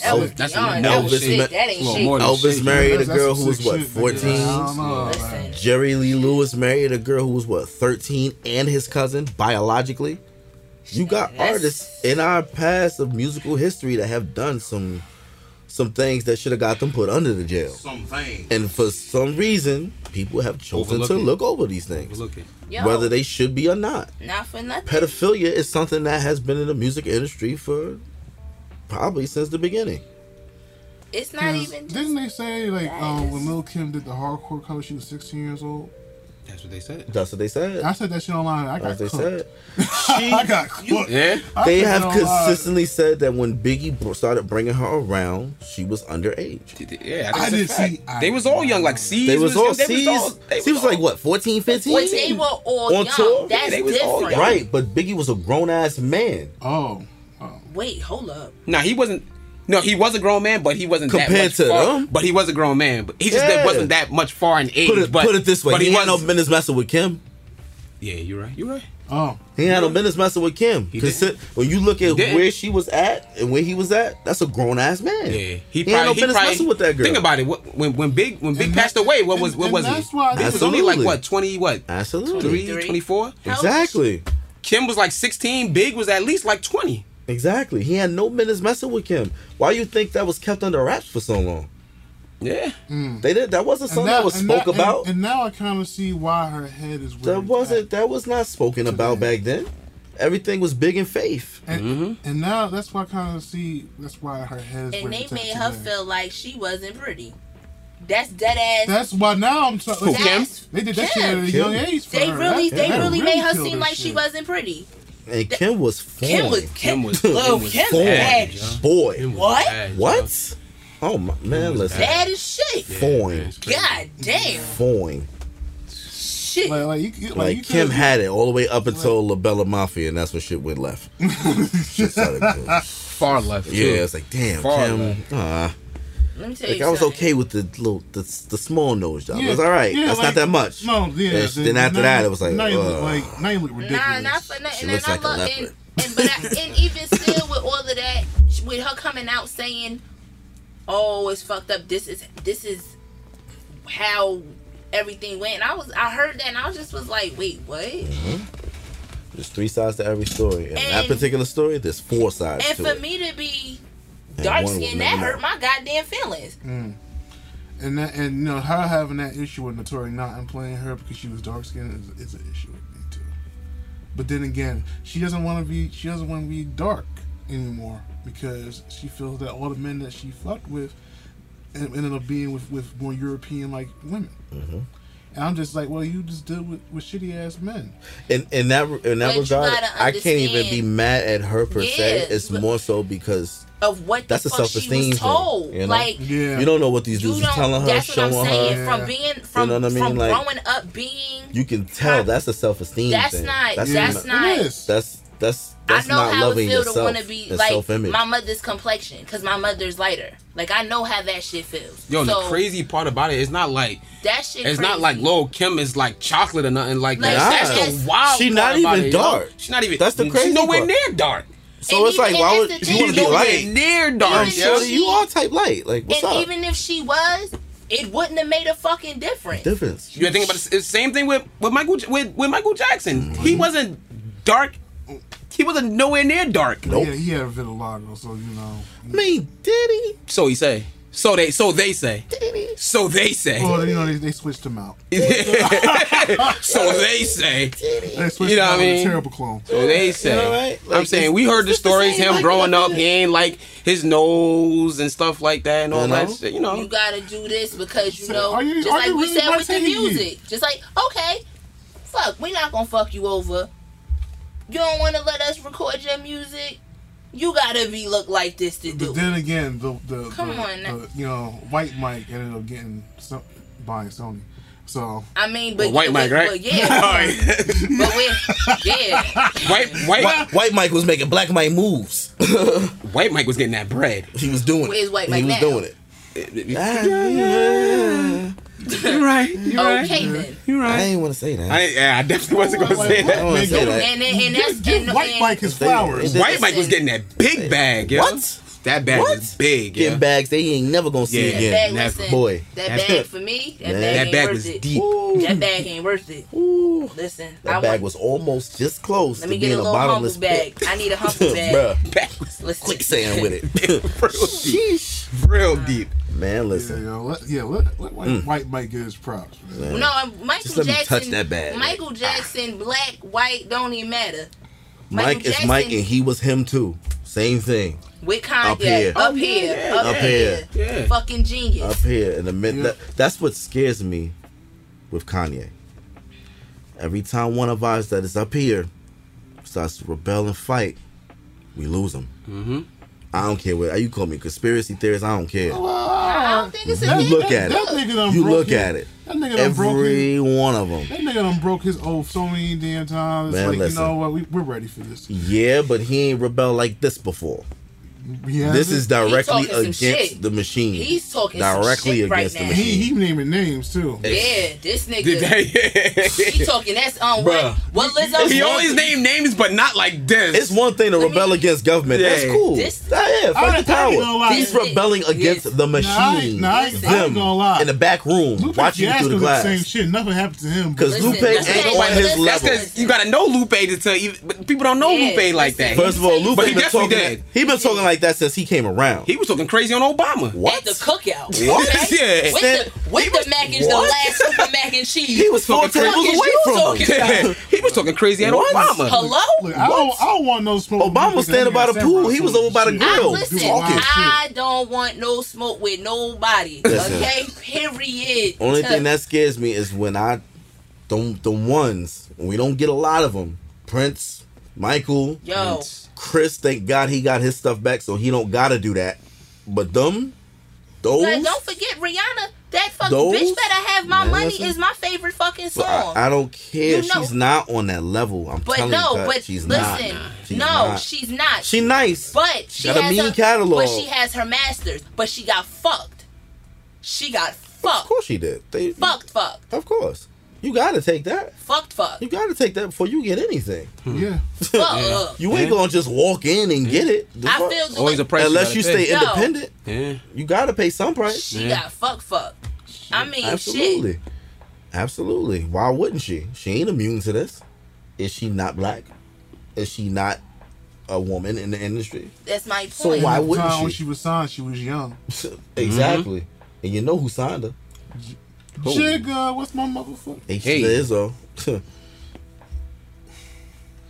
That was That's beyond. a- That was Elvis shit. ma- That ain't Well, shit. Elvis shaky. married a girl who was what 14. I don't know. Listen. man. Jerry Lee Lewis married a girl who was what 13 and his cousin biologically. You got That's- artists in our past of musical history that have done some some things that should have got them put under the jail. Some thing. And for some reason, people have chosen to look over these things, Yo, whether they should be or not. not for nothing. Pedophilia is something that has been in the music industry for probably since the beginning. it's not even. Didn't they say like um, when Lil Kim did the hardcore cover, she was 16 years old? That's what they said. That's what they said. I said that shit online. I got As they cooked. said. I got cooked. Yeah. I They have that online. consistently said that when Biggie br- started bringing her around, she was underage. Yeah, I that's did fact. see- I- They was all young, like C's. They was all they C's. all- they She was like what, 14, 15? But they were all On young. tour? That's Yeah, they was all different. young. Right, but Biggie was a grown ass man Oh. Wait, hold up. Nah, he wasn't. No, he was a grown man, but he wasn't that Compared much to far. them? But he was a grown man. But he just Yeah. wasn't that much far in age. Put it, but put it this way: But he, he, had no was. business messing with Kim. yeah, you're right. You're right. Oh. He had no business messing with Kim. He when you look at where she was at and where he was at, that's a grown ass man. Yeah, he, he, had probably no he business probably, messing with that girl. Think about it. What, when when Big when Big And passed that- away, what was and- what and was he? that's why was only like what twenty what Absolutely, three, 23. 24? How old is exactly, Kim was like sixteen. Big was at least like twenty. Exactly. He had no business messing with Kim. Why you think that was kept under wraps for so long? Yeah, They did. That wasn't something that was and spoke that- about. And, now I kind of see why her head is that wasn't. at. That was not spoken about back then. Everything was big in faith. And, Mm-hmm. and now that's why I kind of see that's why her head is And they made her today. feel like she wasn't pretty. That's dead ass. That's why now I'm talking. Who, Kim? They did that Kim. shit at a young age. For they her. really, That- they that really made her killed seem like she shit. wasn't pretty. And Kim was fine. Kim was Kim, Kim was- was, Kim was Kim fine. bad, boy. Kim What? bad. What? Oh my man, was listen. bad as shit. Fine. God damn, Fine. shit. Like, like, you, you- like, Like you Kim had it all the way up until La Bella Mafia, and that's when shit went left. shit started Far left. yeah, it's like damn, Far Kim. left. Ah, Let me tell like you I was something. okay with the little the, the small nose job. Yeah, it was all right. yeah, That's like- not that much. No, yeah. And the- then after now that, it was like, now you look uh, like now you look ridiculous. Nah, not for She nothing. looks And I like a love leopard. and, and but I, and even still with all of that, with her coming out saying, "Oh, it's fucked up. This is this is how everything went." And I was I heard that and I just was like, "Wait, what?" There's three sides to every story. In that particular story, there's four sides And for it. me to be And dark one will skinned, never that hurt my goddamn feelings. and that, and you know her having that issue with Notori not employing her because she was dark skinned is, is an issue with me too. But then again, she doesn't want to be she doesn't want to be dark anymore because she feels that all the men that she fucked with ended up being with, with more European like women. Mm-hmm. And I'm just like, well, you just deal with, with shitty ass men. in in that in that But regard, I can't even be mad at her per se. It's but- more so because Of what That's the a fuck she self-esteem was thing, you know? Like Yeah, you don't know what these dudes are telling her, that's what I'm showing saying. her. Yeah. From being from know what I mean? from Like- growing up being You can tell that's a self esteem That's thing. not- That's that's not. not- It is. That's that's that's I know not how loving it feel yourself. to want to be like self-image. my mother's complexion because my mother's lighter. Like I know how that shit feels. Yo, so, the crazy part about it, it's not like that shit. it's not like Lil Kim is like chocolate or nothing like Like, that. Nah. That's the wild. She not about even it, yo. dark. She's not even. That's the crazy She's nowhere part. near dark. So And it's like, why would that's you want to be nowhere light? near dark. Even I'm if yo. sure she- you are type light. Like what's and up? even if she was, it wouldn't have made a fucking difference. Difference. You think about it. The same thing with with Michael with with Michael Jackson. Mm-hmm. He wasn't dark. He wasn't nowhere near dark. Nope. Yeah, he had vitiligo, so you know. I mean, did he? So he say. So they. So they say. So they say. Well, you know, they, they switched him out. so they say. They switched You know him what I out with a mean? terrible clone. So they say. You know, right? I'm saying we heard the it's the stories. Him like growing up, he ain't like his nose and stuff like that and all You that shit. You know. You gotta do this because you So, know, are you- just like we really said with the Martini? music. Just like, okay, fuck, we not gonna fuck you over. You don't want to let us record your music. You gotta be look like this to do. But then again, the the, Come the, on the you know white Mike ended up getting some, buying Sony. So I mean, but White yeah, Mike, but, right? But yeah, but we yeah. white, white, White, White Mike was making Black Mike moves. white Mike was getting that bread. he was doing Where's it. White he was now? doing it. Ah, yeah. You're right. You're Okay then. You're I right. ain't want to say that. I, yeah, I definitely wasn't gonna say that. don't want to say that. And then, and that's give and, white and, Mike his flowers. White Mike was getting that big bag, yo. What? That bag What? was big. Getting Yeah. bags they ain't never gonna see Yeah. That again. bag, listen, Boy. that That- bag for me, that Man. bag That ain't bag worth was it. deep. Ooh. That bag ain't worth it. Ooh. Listen, That I bag want, was almost just close let to me get being a a little humble bottomless bag. pit. I need a humble bag. Bruh, Bag was Listen. quicksand with it. real deep. Sheesh. Real uh, deep. Man, Yeah, listen. yo, let, yeah, let, let white, mm. white Mike get his props. Man. Man. No, um, Michael Just let me Jackson. touch that bag. Michael ah. Jackson, black, white, don't even matter. Mike Michael is Mike and he was him too. Same thing. With Kanye Up here. up Oh, here, yeah, up, Up here, here. Yeah. fucking genius. Up here in the mid Yeah. that, that's what scares me with Kanye. Every time one of us that is up here starts to rebel and fight, we lose them. Mm-hmm. I don't care what you call me conspiracy theorist. I don't care. I don't think it's a You look at That it. nigga You look his- at it. That nigga done broke his, Every one of them. that nigga done broke his oath so many damn times. Man, like, listen. you know what? We, we're ready for this. Yeah, but he ain't rebel like this before. He has This is directly against the machine. He's talking some directly shit right against the now. machine. He, he naming names too. Yeah, this nigga. they? He talking. That's um. Bruh. What, what Lizzo? he always named names, but not like this. It's one thing to Let me- rebel against government. That's cool. This- yeah, I- fight the power. gonna lie. He's This- rebelling against yes. the Nah, I machine. nah, I ain't- I ain't them gonna lie. in the back room Lupe watching you through the Fiasco did glass. same shit. Nothing happened to him. Because Lupe ain't listen, on his listen, That's level. because you gotta know Lupe to tell even. But people don't know Lupe like that. First of all, Lupe But he been definitely talking. did. He been talking like that since he came around. He was talking crazy on Obama. what? At the cookout. What? Okay? Yeah. With the, with the mac and the What? last super mac and cheese. He was four Talking tables crazy. away from him. about- he was talking crazy at What? Obama. Hello? Look, I don't, I don't want no smoke. Obama was standing by the pool. He was over by the shit. I grill. listen. I don't want no smoke with nobody. Okay, period. Only thing that scares me is when I, the the ones we don't get a lot of them. Prince, Michael, yo, Chris. Thank God he got his stuff back, so he don't gotta do that. But them, those. like, don't forget Rihanna. That fuck Those? bitch better have my Man, money listen. is my favorite fucking song. I, I don't care. You know- she's not on that level. I'm but telling no, you, but she's listen, not. She's no, not. she's not. She nice. But she got a mean her, catalog. But she has her masters. But she got fucked. She got fucked. of course she did. They, Fucked, fucked, Of course. You gotta take that. fucked, fuck. You gotta take that before you get anything. Hmm. Yeah. Fuck. You ain't Yeah. gonna just walk in and get it. The I fuck? feel the Always a price. Unless you gotta stay pay. No. independent, Yeah. you gotta pay some price. She Yeah. got fuck, fuck. I mean, Absolutely. shit. Absolutely. Why wouldn't she? She ain't immune to this. Is she not black? Is she not a woman in the industry? That's my point. So why wouldn't she? when she was signed, she was young. exactly. Mm-hmm. And you know who signed her? Who? Jigga, what's my motherfucker? H Hey. to Izzo.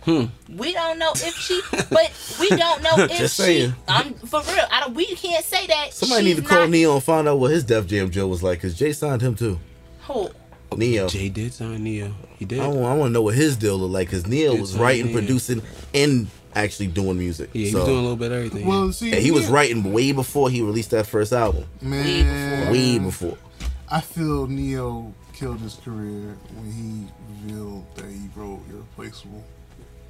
Hmm. We don't know if she, but we don't know if Just she. saying. I'm for real. I don't. We can't say that. Somebody she's need to call not, Ne-Yo and find out what his Def Jam Joe was like, cause Jay signed him too. Who? Ne-Yo. Jay did sign Ne-Yo. He did. I want, I want to know what his deal looked like, cause Ne-Yo was sign writing, Ne-Yo. producing, and actually doing music. yeah, he so, was doing a little bit of everything. Well, see, and he was writing way before he released that first album. Man, Way before. I feel Ne-Yo killed his career when he revealed that he wrote Irreplaceable.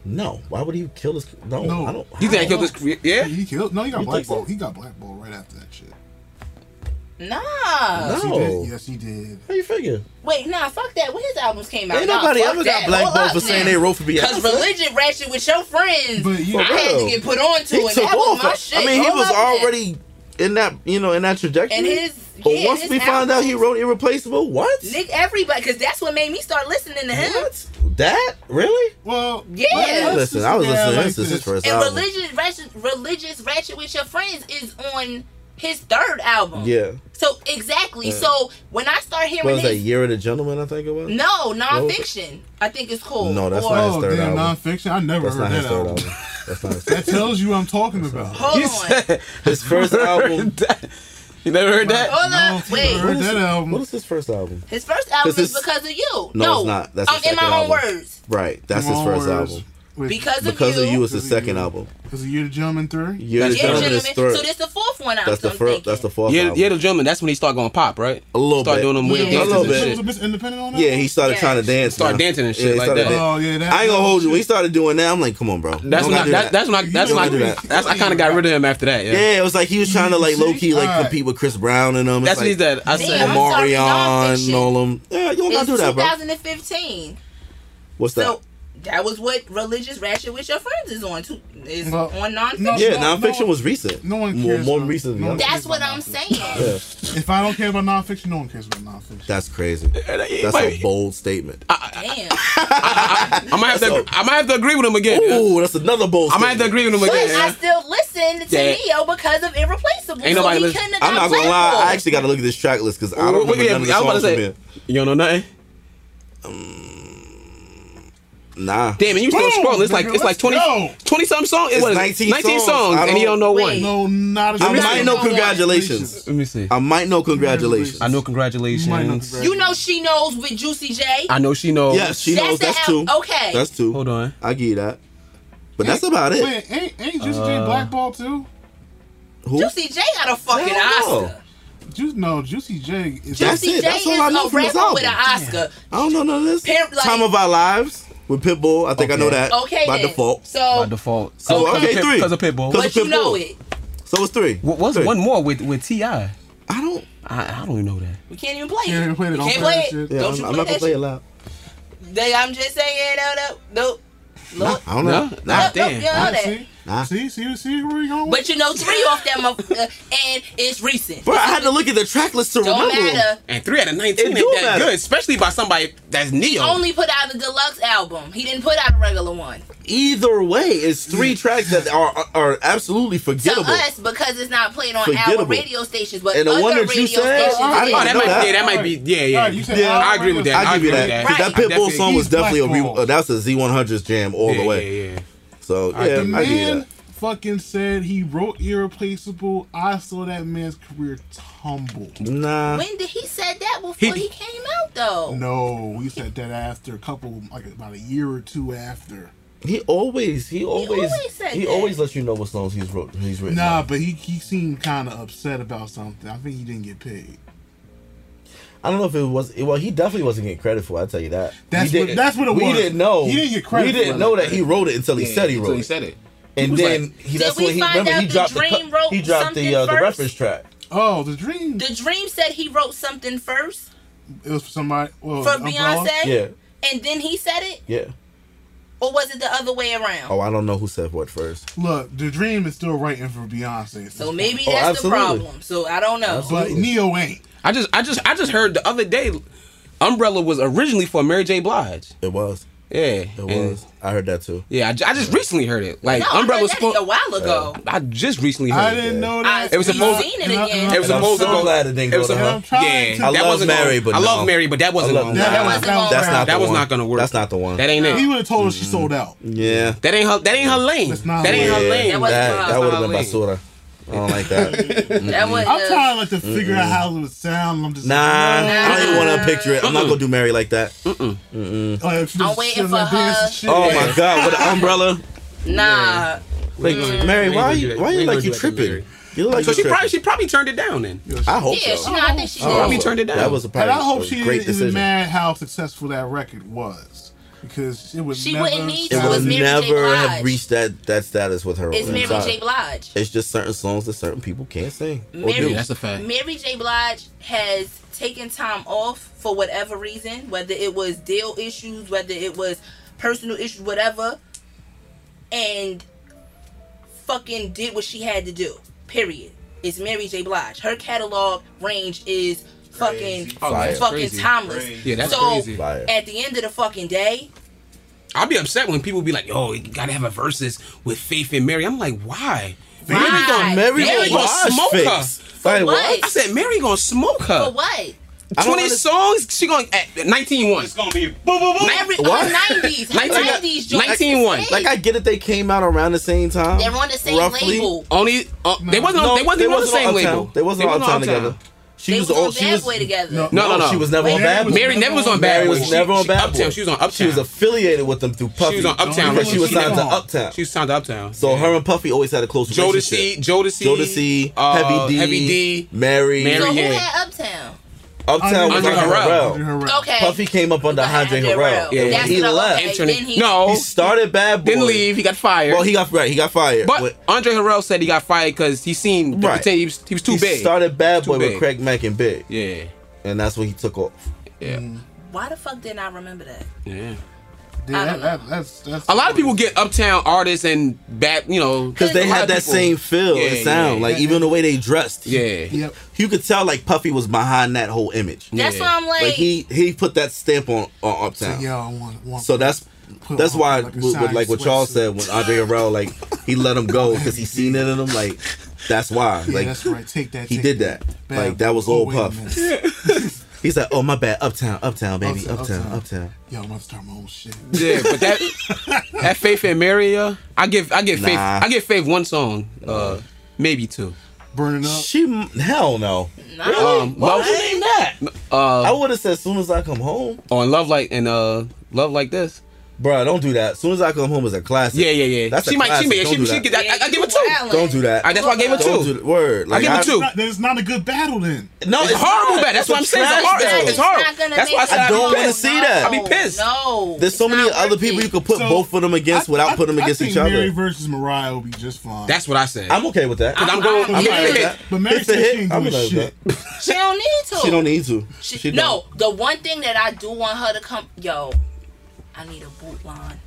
No, why would he kill his? No, No. I don't. you think I he killed don't this? career? Yeah. He killed. No, he got You think so? blackballed. He got blackballed right after that shit. Nah. Yes, he No. did. Yes, he did. How you figure? Wait, nah. Fuck that. When his albums came out, Ain't nobody fuck ever that. got blackballed Hold for saying now. they wrote for Beyonce. Cause religion ratchet with your friends. But you, I had to get put on to He it. took That was my shit. I mean, he Hold was already. now. Already in that, you know, in that trajectory. And his- but yeah, once his we found out he wrote Irreplaceable, what? Nick, everybody, because that's what made me start listening to him. What? That really? well, Yeah. let's Listen, I was look at it listening. like This is his first And album. religious ratchet, religious ratchet with your friends is on his third album. Yeah. So exactly. Yeah. So when I start hearing What was that? Year of the Gentleman, I think it was. no nonfiction, I think it's cool. No, that's or, not his Oh, third damn, album. nonfiction. I never That's heard not his that third album. album. That's not his That tells you what I'm talking about. Hold He on. His first album. you never heard that? Hold No, up. if you Wait. heard that album. What is his first album? His first album is it's- because of you. No, it's not. That's um, his in my own album. words. Right. That's Come his first words. album. With- Because, Because of of you. you is his Because of second You. album. Because of you, the gentleman three. Year of the That's- Gentleman is third. So this the fourth one. I'm, That's the first. That's the fourth Yeah, yeah, the gentleman. That's when he started going pop, right? A little Start bit. doing them weird Yeah. A little bit. and Was shit. it Independent on that? Yeah, he started Yeah. trying to dance. Start now. dancing and shit Yeah, like that. dancing. Oh yeah, that. I ain't gonna hold you. When he started doing that, I'm like, come on, bro. That's Don't when I, that, that's when I that's You when I, don't that. that's I kind of got rid of him after that. Yeah, Yeah, it was like he was trying to like low key like compete with Chris Brown and them. That's what he like said. I said, I'm Omarion and all them. Yeah, you don't gotta do that, bro. 2015. What's that? that was what religious ratchet with your friends is on too. Is well, on nonfiction. No, yeah, no, nonfiction no, was recent. No one cares. More, more recent. No that's what I'm saying. yeah. If I don't care about nonfiction, no one cares about nonfiction. That's crazy. That's a bold statement. I, Damn. I, might have to. Agree with him again. Ooh, that's another bold. I might have to agree with him again. But. I still listen to yeah. Ne-Yo because of Irreplaceable. Ain't nobody so listen. I'm not gonna lie. I actually got to look at this track list because I don't remember none of the songs. You don't know nothing. Um, Nah. Damn, and you still Boom, scrolling. It's like it's like 20, 20 something songs. It's, it? 19 19 songs, songs. And you don't know one. No, not I might know congratulations. Let me see. I might know congratulations. I know congratulations. You know she knows with Juicy J. I know she knows. Yes, she knows. That's two. Okay. That's two. Hold on. I give you that. But that's about it. Wait, ain't, ain't Juicy J uh, blackball too? Who? Juicy J got a fucking Oscar. No, Juicy J is That's Juicy it. J That's all I know is a from rapper with an Oscar. I don't know none of this. Pimp, like- Time of our lives with Pitbull. I think okay. I know that. Okay. By then. default. So by default. So okay, okay three because of Pitbull. But of Pitbull. you know it. So it's three. What was one more with with Ti? I don't. I, I don't even know that. We can't even play can't it. Play it. Can't play it. Yeah, don't I'm, you I'm not gonna play it loud. They, I'm just saying. No, no, no. Look. Nah, I don't know. Nah, nah, damn. Nah, yeah, nah, Nah. See, see, see where we going? But you know, three off that motherfucker, uh, and it's recent. Bro, I had to look at the track list to Don't remember. Matter. And three out of nineteen ain't that matter. good, especially by somebody that's Ne-Yo. He only put out a deluxe album. He didn't put out a regular one. Either way, it's three tracks that are are, absolutely forgettable. To us, because it's not played on our radio stations, but and the one that you said, oh, oh, that might, that. Yeah, that might be, yeah, yeah. yeah, yeah I agree with that. I, I agree with that. That, right. that Pitbull song was definitely a re- uh, that's a Z100's jam all yeah, the way. Yeah, yeah. So yeah, the man fucking said he wrote irreplaceable. I saw that man's career tumble. Nah. When did he said that before he, he came out though? No, he said that after a couple, like about a year or two after. He always, he always, he always, he always lets you know what songs he's wrote. He's written. Nah, on. but he he seemed kind of upset about something. I think he didn't get paid. I don't know if it was. Well, he definitely wasn't getting credit for. it, I'll tell you that. That's what, that's what it we was. We didn't know. He didn't get credit. We didn't know that he wrote it until he yeah, said he wrote until it. He said it. And he then like, he, that's when he remember he dropped the he dropped the uh, the reference track. Oh, the dream. The-Dream said he wrote something first. It was for somebody. Well, for Beyonce. Yeah. And then he said it. Yeah. Or was it the other way around? Oh, I don't know who said what first. Look, The-Dream is still writing for Beyonce. So maybe oh, that's oh, the problem. So I don't know. Absolutely. But Ne-Yo ain't. I just I just I just heard the other day, Umbrella was originally for Mary J. Blige. It was. Yeah, it was. I heard that too. Yeah, I, I just recently heard it. Like no, Umbrella was supposed. a while ago. I just recently heard I it. didn't know that. I- It was supposed. seen it again. It was And I'm supposed to go. glad it didn't It go was to her. supposed. Yeah, I that love wasn't Mary, but I love. Mary, but that wasn't. love gonna- That wasn't gonna That's not. work. That was not gonna work. That's not the one. That ain't He it. would have told her she mm-hmm. sold out. yeah. That ain't her. That ain't her mm-hmm. lane. That ain't her lane. That would have been that's not basura. I don't like that. that was, I'm trying like to figure out how it would sound. I'm just nah. Like, I don't even want to picture it. I'm not gonna do Mary like that. Mm-mm. Mm-mm. Oh, like, I'm waiting for like her. Oh my god, with an umbrella. Nah. Like mm. Mary, why are you why are you like you tripping? Like so she tripping. probably she probably turned it down then. I hope yeah, so. Yeah, I think she probably turned it down. That was a probably and I hope she great didn't mad how successful that record was because it was she never wouldn't need. It would never have reached that that status with her. It's Mary J. Blige. It's just certain songs that certain people can't sing. Mary, That's a fact. Mary J. Blige has taken time off for whatever reason, whether it was deal issues, whether it was personal issues, whatever, and fucking did what she had to do. Period. It's Mary J. Blige. Her catalog range is fucking oh, fucking timeless. Crazy. Yeah, that's so crazy. At the end of the fucking day, I'll be upset when people be like, "Yo, you gotta have a verses with Faith and Mary." I'm like, why? Mary why? gonna Mary, Mary gonna smoke fix. her. For like, what? I said Mary gonna smoke her. For what? 20 songs, she going at 19 1. It's gonna be boom, boom, boom. Every, what? 90s. 19, 90s 19 1. Like, I get it, they came out around the same time. They were on the same roughly. label. Only, uh, no. they wasn't, no, they wasn't, they wasn't on the same label. They wasn't all the time together. She they was, was on she bad was, way together. No, no, no, no. She was never Wait, on bad. Mary never was on bad. Mary was never on bad. Uptown. She was on Uptown. She was affiliated with them through Puffy. She was on Uptown. Right? She was signed to Uptown. She was signed to Uptown. So her and Puffy always had a close Jodeci, relationship. Jodeci, Jodeci, Heavy uh, D, Heavy D, Mary. Mary so who had Uptown? Uptown was Andre on Harrell. Harrell. Okay. Puffy came up under Andre Harrell. Yeah, he left. Then he, no, he started Bad Boy. Didn't leave. He got fired. Well, he got right. He got fired. But Andre Harrell said he got fired because he seen right. he, was, he was too he big. Started Bad Boy with Craig Mack and Big. Yeah, and that's when he took off. Yeah. Why the fuck didn't I remember that? Yeah. Yeah, I that, don't that, that's that's A lot of people get uptown artists and back, you know, Because they a lot had that people- same feel Yeah, and sound, yeah, like yeah. even the way they dressed. Yeah. Yep. you could tell like Puffy was behind that whole image. That's Yeah. why I'm like, Like he he put that stamp on on So, Uptown. yeah, I want, want So that's that's on, why like, with, with, like what Charles sweatsuit. said when Andre Harrell like he let him go because he seen it in him. Like that's why. Yeah, Like that's right. Take that. he take did that. Bad Like, that was Oh, old wait a Puff. minute. he's like, oh my bad, Uptown, Uptown, baby, Uptown, Uptown, Uptown. Uptown. Yo, I'm about to start my own shit. Yeah, but that that Faith and Mary, uh, I give I give Faith I give Faith one song, uh, maybe two. Burning up. She hell no. nah, Um, Why love, would you name that? uh, I would have said as soon as I come home. on love like and uh, love like this. Bruh, don't do that. As soon as I come home is a classic. Yeah, yeah, yeah. That's a she might, she classic. may, Don't she, do she that. get that. I, I give it two. wildin'. Don't do that. I, that's why I gave it Don't two. do the word. Like give it I, two. Not, there's not a good battle then. No, It's horrible, not. bad. That's what I'm saying. It's trash hard. It's It's hard. not gonna That's why I said I I don't wanna see that. I'll be pissed. No, There's so many other people you could put both of them against without putting them against each other. Mary versus Mariah will be just fine. That's what I said. I'm okay with that. Cause I'm going. I'm I'm okay going with to that. hit. But Mary It's a said she hit. ain't I'm doing okay with shit. that. She don't need to. She don't need to. She, She no, the one thing that I do want her to come, yo, I need a boot line.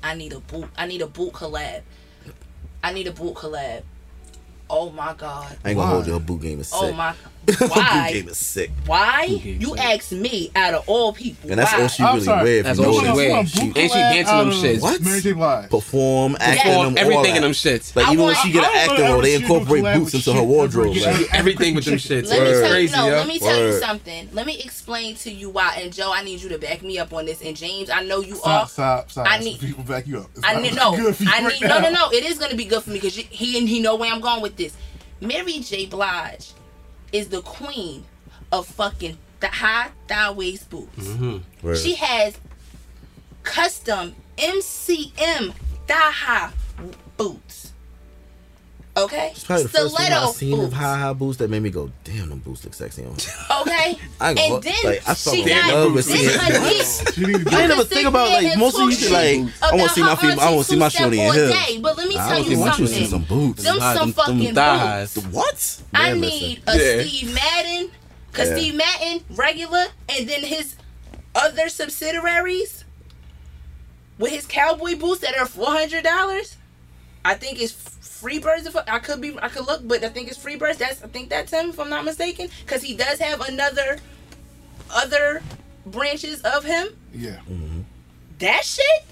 I need a boot. I need a boot collab. I need a boot collab. Oh my god. I ain't gonna Why? hold you. Her boot game is oh sick. Oh my. Her boot Why? game is sick. Why? You so- asked me out of all people. And that's why? all she I'm really sorry. wear. That's all she that. wear. She- and she collab dancing them shits. What? Mary J. Blige. Perform, acting, Yeah. them, Everything that. in them shits. Like I even when want- she get an don't acting role, they see her do incorporate boots into her wardrobe. Like, Everything with them shits. Let me Word. tell you, Crazy, no, yo. let me tell you something. Let me explain to you why. And Joe, I need you to back me up on this. And James, I know you Stop, are. stop, stop. I need- people back you up. It's I need no. good for you I need no, no, no. It is gonna be good for me because he and he know where I'm going with this. Mary J. Blige is the queen of fucking the high thigh waist boots. Mm-hmm. Word. She has custom MCM thigh high boots. Okay, It's probably the first thing I stiletto seen of high high boots that made me go, damn, them boots look sexy on. Okay, I ain't and then like, I fell she in got love with this seeing- Hadith. She You I ain't can never think about like and most of you talk be like, I want to see my feet, I want to see my auntie shorty in two-step day, But let me I tell want you to something. see some boots. Them Them- some them fucking thighs. boots. What? I need a Yeah. Steve Madden, cause Yeah. Steve Madden regular, and then his other subsidiaries with his cowboy boots that are four hundred dollars. I think it's Free Birds. If I could be, I could look, but I think it's Free Birds. That's I think that's him, if I'm not mistaken, because he does have another other branches of him. Yeah. Mm-hmm. That shit. That shit was fire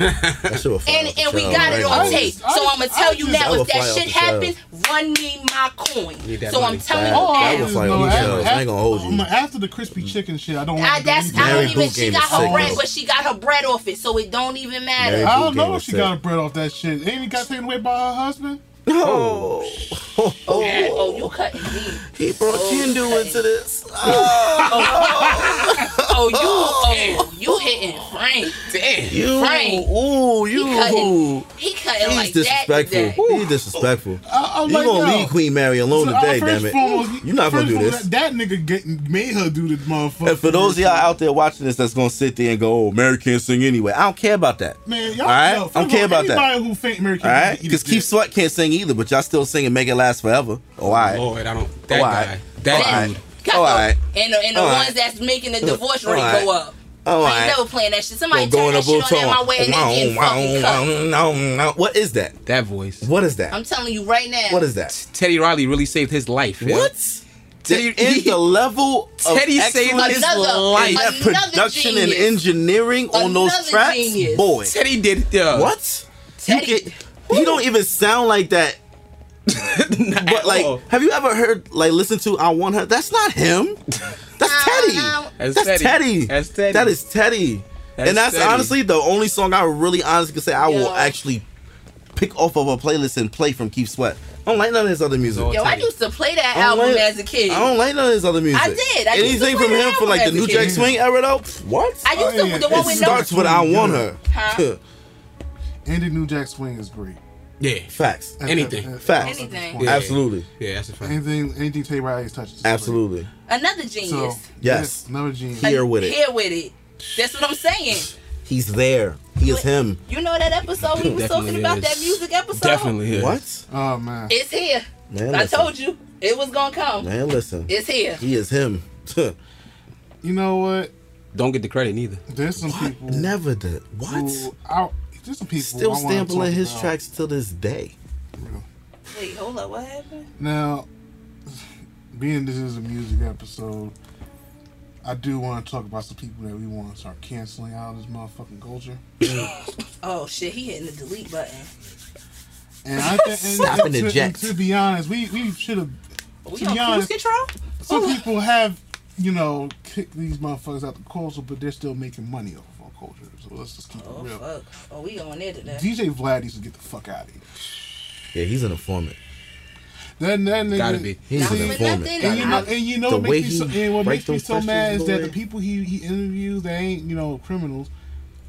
And and we got it on tape. So I'm gonna tell you now, if that shit the happens, run me my coin. So I'm telling you now. was like No, on the after- I ain't gonna hold you. After the crispy chicken shit, I don't ah, want I, to that's do I Mary don't even. She got her bread, but she got her bread off it, so it don't even matter. I don't know if she got her bread off that shit. Ain't it got taken away by her husband? Oh, Oh, oh, you cutting deep. he brought Hindu Okay. into this. Oh, you, oh, you hitting Frank. Damn. You, Frank. ooh, He you. cutting. He cutting He's like disrespectful. that. today. He's disrespectful. I, I'm You like, gonna yo. leave Queen Mary alone So, uh, today, damn it. foremost- You're not gonna do foremost, this. That, that nigga getting made her do this motherfucker. And for those of y'all out there watching this that's gonna sit there and go, oh, Mary can't sing anyway. I don't care about that. man, y'all, All right? yo, I don't care about that. anybody who think Mary can't All right? Because Keith. Sweat can't sing either, but y'all still singing Make It Last Forever. Oh, all right. Lord, I don't. That Oh, guy. alright. That Alright. dude. Got All the- And the, and the All ones right. that's making the divorce All rate right. go up. Oh, I ain't alright. never playing that shit. Somebody Go turn that shit on at my way and they getting fucking cut. What is that? That voice. What is that? I'm telling you right now. What is that? Teddy Riley really saved his life. yo. What? Teddy- is the level of Teddy saved excellence his life. that another production and genius. engineering on those tracks, genius. boy. Teddy did. Uh, What? Teddy- You get, he don't even sound like that. But like, all. have you ever heard like listen to "I Want Her"? That's not him. That's Teddy. That's That's Teddy. Teddy. That's Teddy. That is Teddy. That's and that's Teddy. honestly the only song I really honestly can say I will actually pick off of a playlist and play from Keith Sweat. I don't like none of his other music. Yo, I used to play that album like- as a kid. I don't like none of his other music. I did. I used to Anything play from that him for like the as a New kid. Jack Swing era though? What? I used Oh, to yeah. the one It with starts no. with "I Want Her." Huh? Andy New Jack Swing is great. Yeah. Facts. Anything. Facts. Anything. Yeah. Absolutely. Yeah, that's a fact. Anything, anything Teddy Riley touches. is great. Absolutely. Another genius. So Yes. another genius. Here with it. Here with it. That's what I'm saying. He's there. He is him. You know that episode we was talking Definitely about is. that music episode. Definitely. Yeah. What? Oh man. It's here. Man, I listen. told you it was gonna come. Man, listen. It's here. He is him. You know what? don't get the credit neither. There's some people Never did. What? who I, there's some people Still I wanna sampling talk his about. tracks till this day. Wait, hold up. What happened? Now, being this is a music episode, I do want to talk about some people that we want to start canceling out of this motherfucking culture. Oh shit, he hitting the delete button. And I think, and, Snapping and, to, eject. and to be honest, we we should have. We To on be cruise honest- control? Some people have, you know, kicked these motherfuckers out the culture, but they're still making money off of our culture. So let's just keep Oh it real. fuck. Oh, we going there today. DJ Vlad needs to get the fuck out of here. Yeah, he's an informant. That that nigga. Gotta be. He's Not an informant. And you know, and you know The what way makes me so, and what makes me so mad is that the people he, he interviews they ain't you know criminals.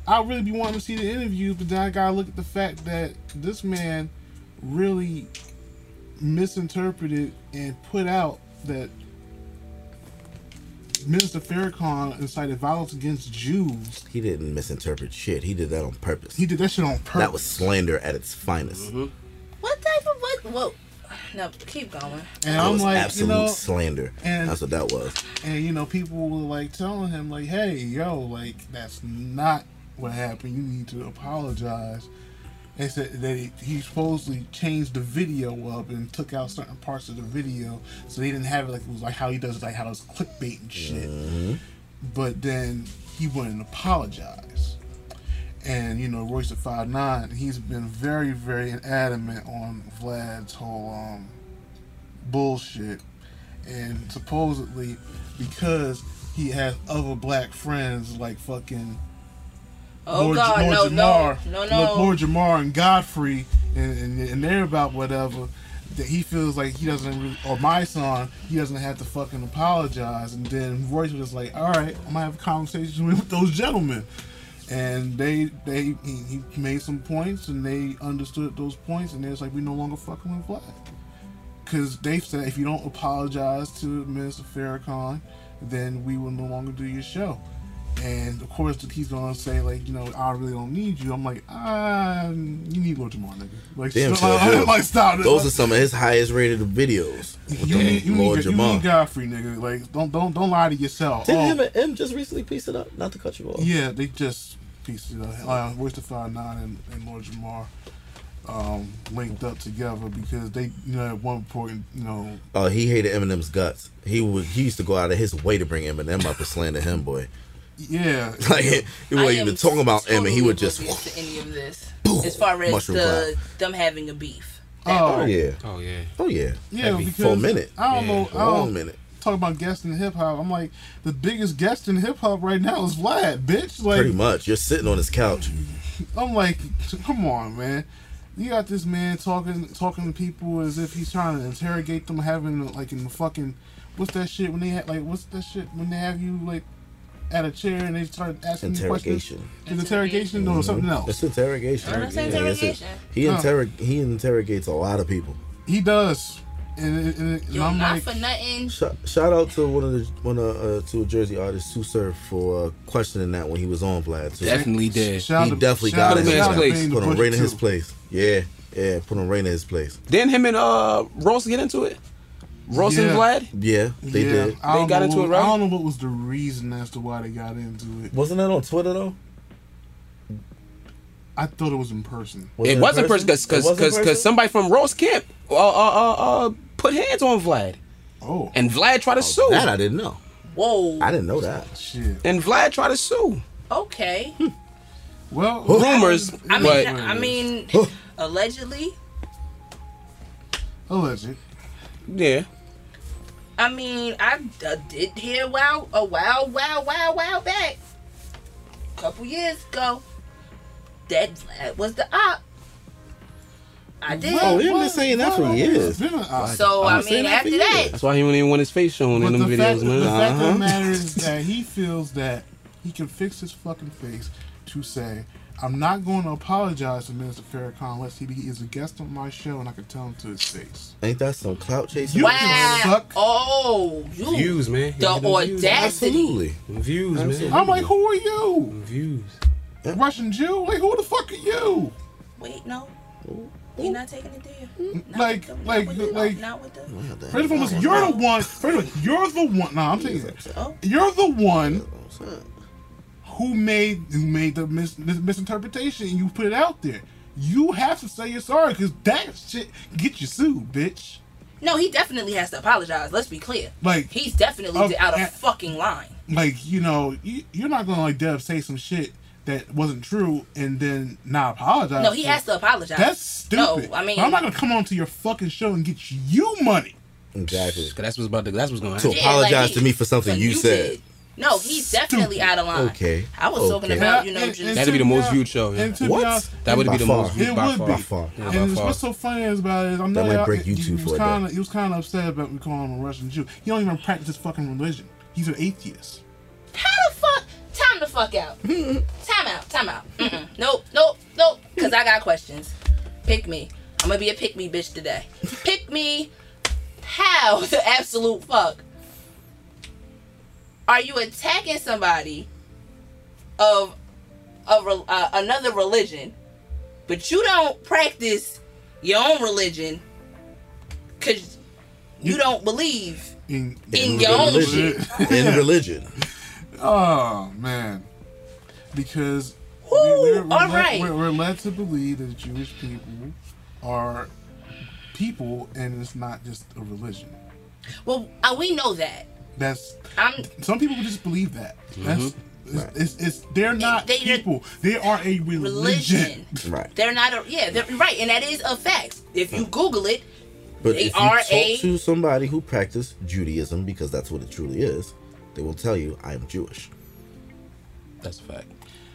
I really be wanting to see the interviews, but then I gotta look at the fact that this man really misinterpreted and put out that Minister Farrakhan incited violence against Jews. He didn't misinterpret shit. He did that on purpose. He did that shit on purpose. That was slander at its finest. Mm-hmm. What type of what? Whoa. No, keep going. and That I'm was like, you absolute know, slander. and- That's what that was. and you know people were like telling him like hey yo like that's not what happened you need to apologize they said that he, he supposedly changed the video up and took out certain parts of the video so they didn't have it like it was like how he does like how it's clickbait and shit. But then he wouldn't apologize and you know Royce the Five Nine, he's been very, very adamant on Vlad's whole um, bullshit, and supposedly because he has other black friends like fucking Oh Lord, God, Lord no, Jamar, no, no, no. Lord Jamar and Godfrey, and, and, and they're about whatever. That he feels like he doesn't, really, or my son, he doesn't have to fucking apologize. And then Royce was just like, "All right, I'm gonna have a conversation with those gentlemen." And they, they, he, he made some points, and they understood those points, and they was like, "We no longer fucking with Black. because they said if you don't apologize to Minister Farrakhan, then we will no longer do your show. And of course, he's gonna say like, you know, I really don't need you. I'm like, ah, you need Lord Jamar, nigga. Like, Damn, stop, sure do. like, stop. Those are some of his highest rated videos. with you the need, you, Lord need, you Jamar. need Godfrey, nigga. Like, don't don't don't lie to yourself. Didn't Oh, him and Em just recently piece it up? Not to cut you off. yeah, they just pieced it up. Uh, Royce the Five Nine and, and Lord Jamar um, linked up together because they, you know, at one point, you know, Oh, he hated Eminem's guts. He would. He used to go out of his way to bring Eminem up and slander him, boy. Yeah, Like he I wasn't even talking about Em, and he would just. to any of this. Boom. As far as Mushroom the them having a beef. Oh oh yeah. Oh yeah. Oh yeah. yeah, Heavy. because For a minute. I don't Yeah, know, I don't, minute. talk about guests in hip hop. I'm like, the biggest guest in hip hop right now is Vlad, bitch. Like, Pretty much. You're sitting on his couch. I'm like, come on, man. You got this man talking talking to people as if he's trying to interrogate them, having like in the fucking what's that shit when they ha- like what's that shit when they have you like at a chair and they start asking you questions. Interrogation. Is interrogation or something else? It's interrogation. That's Yeah, interrogation. He Huh. interrog he interrogates a lot of people. He does, and, and, and Yo, I'm not like, for nothing. Shout, shout out to one of the one of uh, to a Jersey artist, Sue Surf, for uh, questioning that when he was on Vlad. Too. Definitely did. shout he to- definitely shout got out- him in his place. Put him right in his place. Yeah, yeah. Put him right in his place. Didn't him and uh Ross get into it? Ross and Yeah. Vlad? Yeah, they yeah, did. I They got into what- it, right? I don't know what was the reason as to why they got into it. Wasn't that on Twitter though? I thought it was in person. Was it in wasn't person because because because somebody from Ross Camp uh, uh uh uh put hands on Vlad Oh, and Vlad tried to sue that I didn't know. Whoa. I didn't know that. shit. and Vlad tried to sue. Okay. Well, Rumors, I mean, but I mean, allegedly. alleged. yeah, I mean, I uh, did hear wow a wow wow wow wow back a couple years ago that Vlad was the op. I did. Oh, they've been saying that for years. Been a- so I I've been saying mean, that after that, that's why he wouldn't even want his face shown But in them the fact, videos, man. the fact of the Uh-huh. matter is that he feels that he can fix his fucking face to say, I'm not going to apologize to Minister Farrakhan unless he is a guest on my show and I can tell him to his face. Ain't that some clout chasing? You wow. suck. Oh, you Views, man. the Them views. audacity. Absolutely. Them Views, man. I'm like, who are you? Them Views. Russian Jew? Like, who the fuck are you? Wait, no, you're not taking it there. Not mm-hmm. Like- the- like- with the- like- not with the. First of all, you're the one. First of all, you're the one. No, I'm taking it. Oh, You're the one who made who made the mis- mis- misinterpretation and you put it out there. You have to say you're sorry because that shit get you sued, bitch. No, he definitely has to apologize. Let's be clear. Like He's definitely Of- out of uh, fucking line. like you know you, you're not gonna like Dev say some shit that wasn't true and then not apologize. No, he has to apologize. That's stupid. No, I mean, But I'm not gonna come onto your fucking show and get you money. Exactly. 'Cause that's what's about to. That's what's going to So- happen. apologize he- to me for something you said. Did. No, he's definitely out of line. Okay, I was talking okay. about, you know, And- and That'd be the most hon- viewed show, yeah. and to be What? honest- That would be the far. most viewed It by would far. be. By far. Yeah, and by far. what's so funny is about it is I know might y'all- break he- YouTube he was for a kinda, day. He was kind of upset about me calling him a Russian Jew. He don't even practice his fucking religion. He's an atheist. how the fuck? Time the fuck out. Mm-hmm. time out. Time out. Mm-mm. Nope. Nope. Nope. Cause I got questions. Pick me. I'm gonna be a pick me bitch today. Pick me. How the absolute fuck are you attacking somebody of of uh, another religion, but you don't practice your own religion because you don't believe In, In your own religion. in religion. Oh man, because Woo, we're, we're, all led, right. we're, we're led to believe that Jewish people are people, and it's not just a religion. Well, uh, we know that. That's I'm some people just believe that. Mm-hmm. That's it's, Right. it's, it's they're not They- they're- people. They are a religion. religion. Right. They're not a yeah. They're right, and that is a fact. If you Google it, But They if you are talk a- to somebody who practiced Judaism, because that's what it truly is, they will tell you, I am Jewish. That's a fact.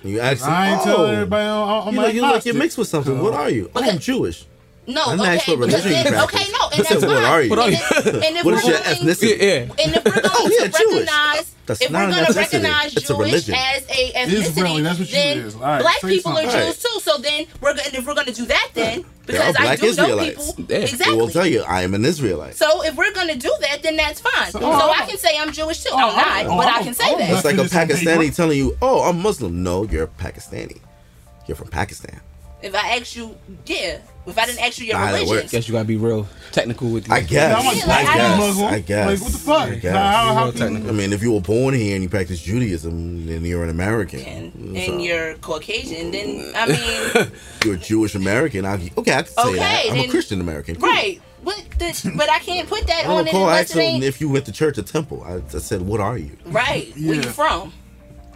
And you ask them, I ain't oh, telling everybody. I'm, I'm you know, you look, agnostic. you're mixed with something. What are you? I am Jewish. No, I'm okay, asked because religion then, okay, no, and said, that's what fine. are you? What are you? And, if What we're is your going, ethnicity? Yeah, yeah. And if we're oh, going Oh, yeah, to Jewish. recognize, That's if we're going to recognize It's a Jewish as a ethnicity, really- that's what you then is. All right, black say people are something. Jews too. So then we're going, if we're going to do that, then There are because I black do know people Yeah. They They exactly. will tell you, I am an Israelite. So if we're gonna do that, then that's fine. So, oh, I oh. can say I'm Jewish too. Oh, I'm not, oh, but I oh, can say oh, that. It's like a This is paper. Pakistani telling you, oh, I'm Muslim. No, you're Pakistani. You're from Pakistan. If I ask you, yeah. If I didn't ask you your Nah, religion. Guess you gotta be real technical with. I these- guess. I'm like, Yeah, like, I I guess. Muslim. I guess. Like, what the fuck? I guess. How, how technical. I mean, if you were born here and you practice Judaism, then you're an American. and, So, and you're Caucasian, then I mean, you're a Jewish American. I, okay, I can say Okay, that. I'm a Christian American. Cool. right? What? The, but I can't put that I on don't it recall unless it asking ain't if you went to church or temple. I, I said, "What are you?" right. Where you from?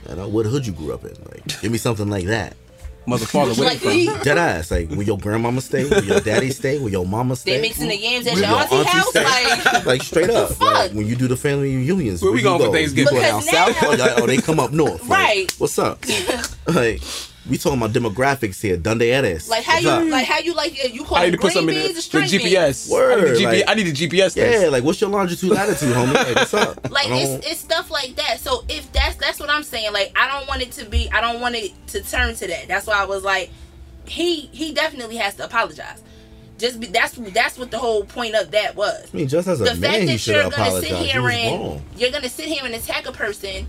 And uh, what hood you grew up in? Like, give me something like that. Mother, father, where Like you me? from? Dead ass. Like, will your grandmama stay? Will your daddy stay? Will your mama stay? They mixing the yams at Where your auntie house, stay? like. like straight up. fuck? Like, when you do the family reunions, Where we you going for go? Thanksgiving? Go down Because south? now- Oh, oh, they come up north. Like, Right. what's up? like, we talking about demographics here. Donde eres? Like how What's you up? like how you like you call I need to put green something in the, the? GPS. Word, I need, the GPS, like- I need a GPS. Yeah, test. like what's your longitude latitude, homie? Like, what's up? Like it's it's stuff like that. So if that's that's what I'm saying. Like I don't want it to be. I don't want it to turn to that. That's why I was like, he he definitely has to apologize. Just be, that's that's what the whole point of that was. I mean, just as a The man, fact he that should you're gonna sit apologized. He here and wrong. you're gonna sit here and attack a person,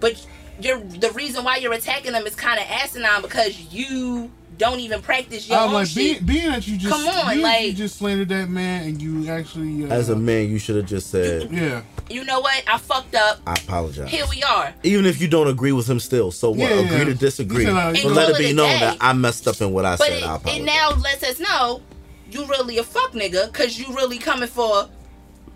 but you're the reason why you're attacking them is kind of asinine because you don't even practice your I'm own like shit. being, being that you just Come on, you, like- you just slandered that man and you actually uh, As a man, you should have just said, yeah you know what? I fucked up. "I apologize." Here we are. Even if you don't agree with him, still, so what? Yeah, agree yeah. to disagree, said, uh, but let it it be known day. that I messed up in what I But said. it, I it now lets us know you really a fuck nigga because you really coming for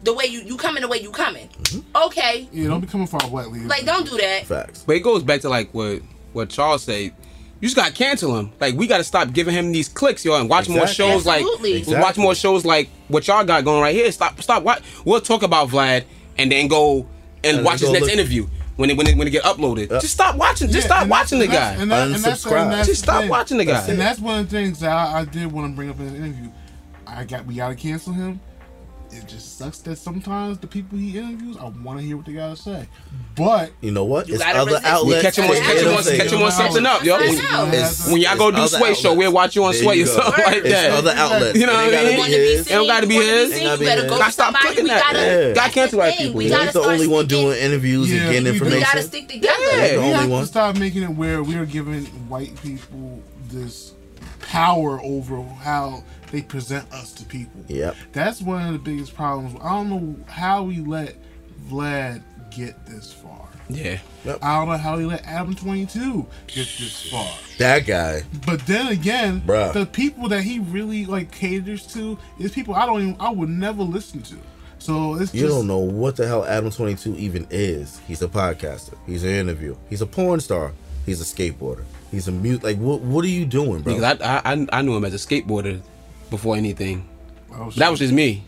the way you you coming the way you coming. Mm-hmm. Okay, yeah don't be coming for our wet leaves. like don't do that. Facts. But it goes back to like what what Charles said. You just gotta cancel him. Like we gotta stop giving him these clicks, yo, and watch more shows Absolutely. like Exactly. watch more shows like what y'all got going right here. Stop, stop. What we'll talk about Vlad, and then go and, And watch his next look- interview when it when it when it get uploaded. Yep. Just stop watching. Just Yeah, stop and watching the guy. And, that, and that's, Unsubscribe. and that's Just stop thing. watching the guy. And that's one of the things that I, I did want to bring up in the interview. I got we gotta cancel him. It just sucks that sometimes the people he interviews, I want to hear what they gotta say. But You know what? You It's other resist. outlets. We catch him on Yeah, catch him on catch him on yeah. something up, yo. When, when y'all go do it's other Sway show, we'll watch you on There Sway you or something like It's that. other outlets. You know what I mean? gotta Want be to be his. seen? It don't gotta be his. gotta You better be go his. Gotta stop clicking that. gotta. Yeah. Cancel white people. We ain't the only one doing interviews and getting we- we We gotta stick together. The we only have one. to stop making it where we're giving white people this power over how they present us to people. Yep. That's one of the biggest problems. I don't know how we let Vlad get this far. Yeah. Yep. I don't know how he let Adam 22 get this far. That guy. But then again, Bruh. the people that he really like caters to is people I don't even I would never listen to. So it's You just don't know what the hell Adam 22 even is. He's a podcaster. He's an interview. He's a porn star. He's a skateboarder. He's a mute. Like, what What are you doing, bro? Because I, I I I knew him as a skateboarder before anything. oh. That was just me.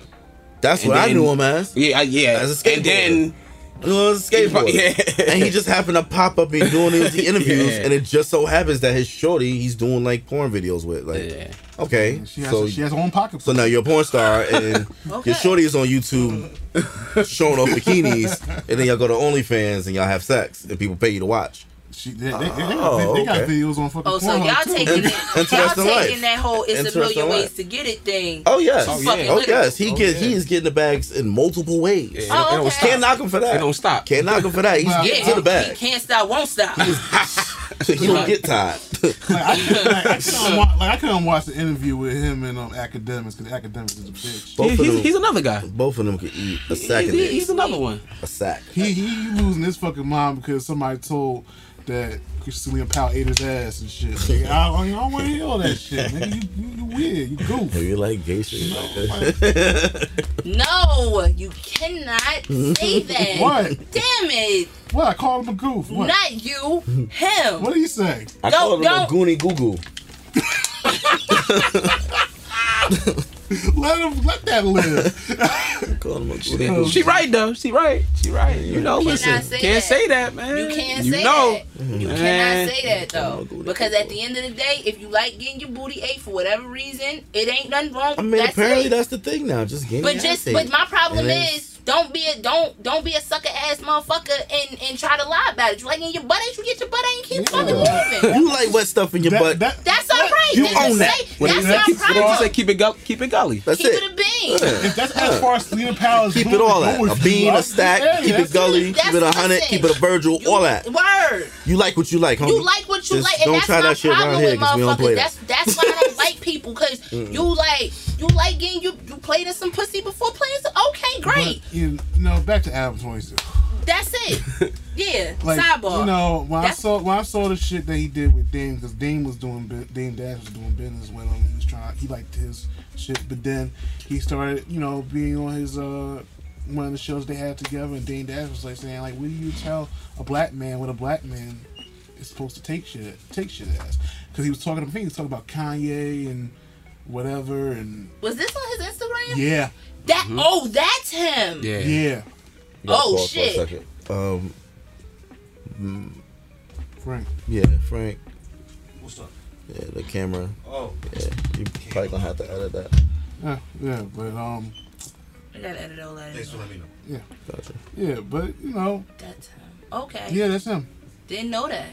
That's and what I knew him as. Yeah, I, yeah. As a and then I knew him as a skateboarder. Yeah. and he just happened to pop up and doing these interviews, Yeah. and it just so happens that his shorty he's doing like porn videos with. Like, Yeah. okay, she has so she has her own pocket. so now you're a porn star, and Okay. your shorty is on YouTube showing off bikinis, and then y'all go to OnlyFans and y'all have sex, and people pay you to watch. She, they, they, they, got, Oh, they got okay. videos on fucking Oh, so y'all taking it, y'all Interesting life. taking that whole "it's a Interesting million ways to get it" thing. Oh yes, Oh, oh, yes, he Oh, get yeah. he is getting the bags in multiple ways. Yeah, Oh, don't- it don't okay. stop. Can't knock him for that. It don't stop. Can't knock him for that. He's Well, getting Yeah, to the bag. he can't stop, won't stop. he don't get tired. Like, I, like, I couldn't watch, like I couldn't watch the interview with him and um, Akademiks because Akademiks is a bitch. Both He- he's, them, he's another guy. both of them could eat a sack of He- he's another one. A sack. He he losing his fucking mind because somebody told that Christina Powell ate his ass and shit. Like, I, I don't want to hear all that shit. Nigga, you, you, you weird. You goof. Maybe you like gay shit. You like. No, you cannot say that. What? Damn it! What? I called him a goof. What? Not you, him. What do you say? I Don't- call him a don't- goonie goo goo. Let him let that live. Call him a goonie. Oh, she right though. She right. She right. You know, You listen. say can't that. say that, man. You can't you say know. that. Mm-hmm. You Man. cannot say that though, because at the end of the day, if you like getting your booty ate for whatever reason, it ain't nothing wrong. I mean, that's apparently it. that's the thing now. Just getting But just, ass but my problem is, don't be a don't don't be a sucker ass motherfucker and and try to lie about it. You like in your butt, ain't you get your butt out and keep fucking moving. you like wet stuff in your That, butt. that, That's all right. You Then own that. Say, What that's did he my say? Keep, what did say? Keep it go, keep it gully. That's it. Keep it. it a bean. if that's as far as Celina Powell is Keep it all that. A bean, a stack, Yeah, keep it gully, That's keep it a hundred, keep it a Virgil, You- all that. Word. You like what you like, homie. You like what you Just like, and don't that's try my that shit around problem here with 'cause we don't play motherfuckers. That's that. that's why I don't like people because you like you like getting you you played in some pussy before playing some. Okay, great. You know, back to Adam 22. That's it. Yeah. Like, Sidebar. you know, when I saw when I saw the shit that he did with Dame, because Dame was doing Dame Dash was doing business with him. He was trying, he liked his shit, but then he started, you know, being on his uh one of the shows they had together, and Dame Dash was like saying, like, what do you tell a black man what a black man is supposed to take shit take shit as? Because he was talking, I think he was talking about Kanye and whatever, and was this on his Instagram? yeah, That oh, that's him. Yeah. yeah, You Oh, pause shit. second. Um, Frank. yeah, Frank. What's up? Yeah, the camera. Oh, Yeah, you probably gonna have to edit that. Yeah, yeah, but um, I gotta edit all that. thanks for letting me know. Gotcha. yeah, but you know, That's him. Okay. yeah, that's him. Didn't know that.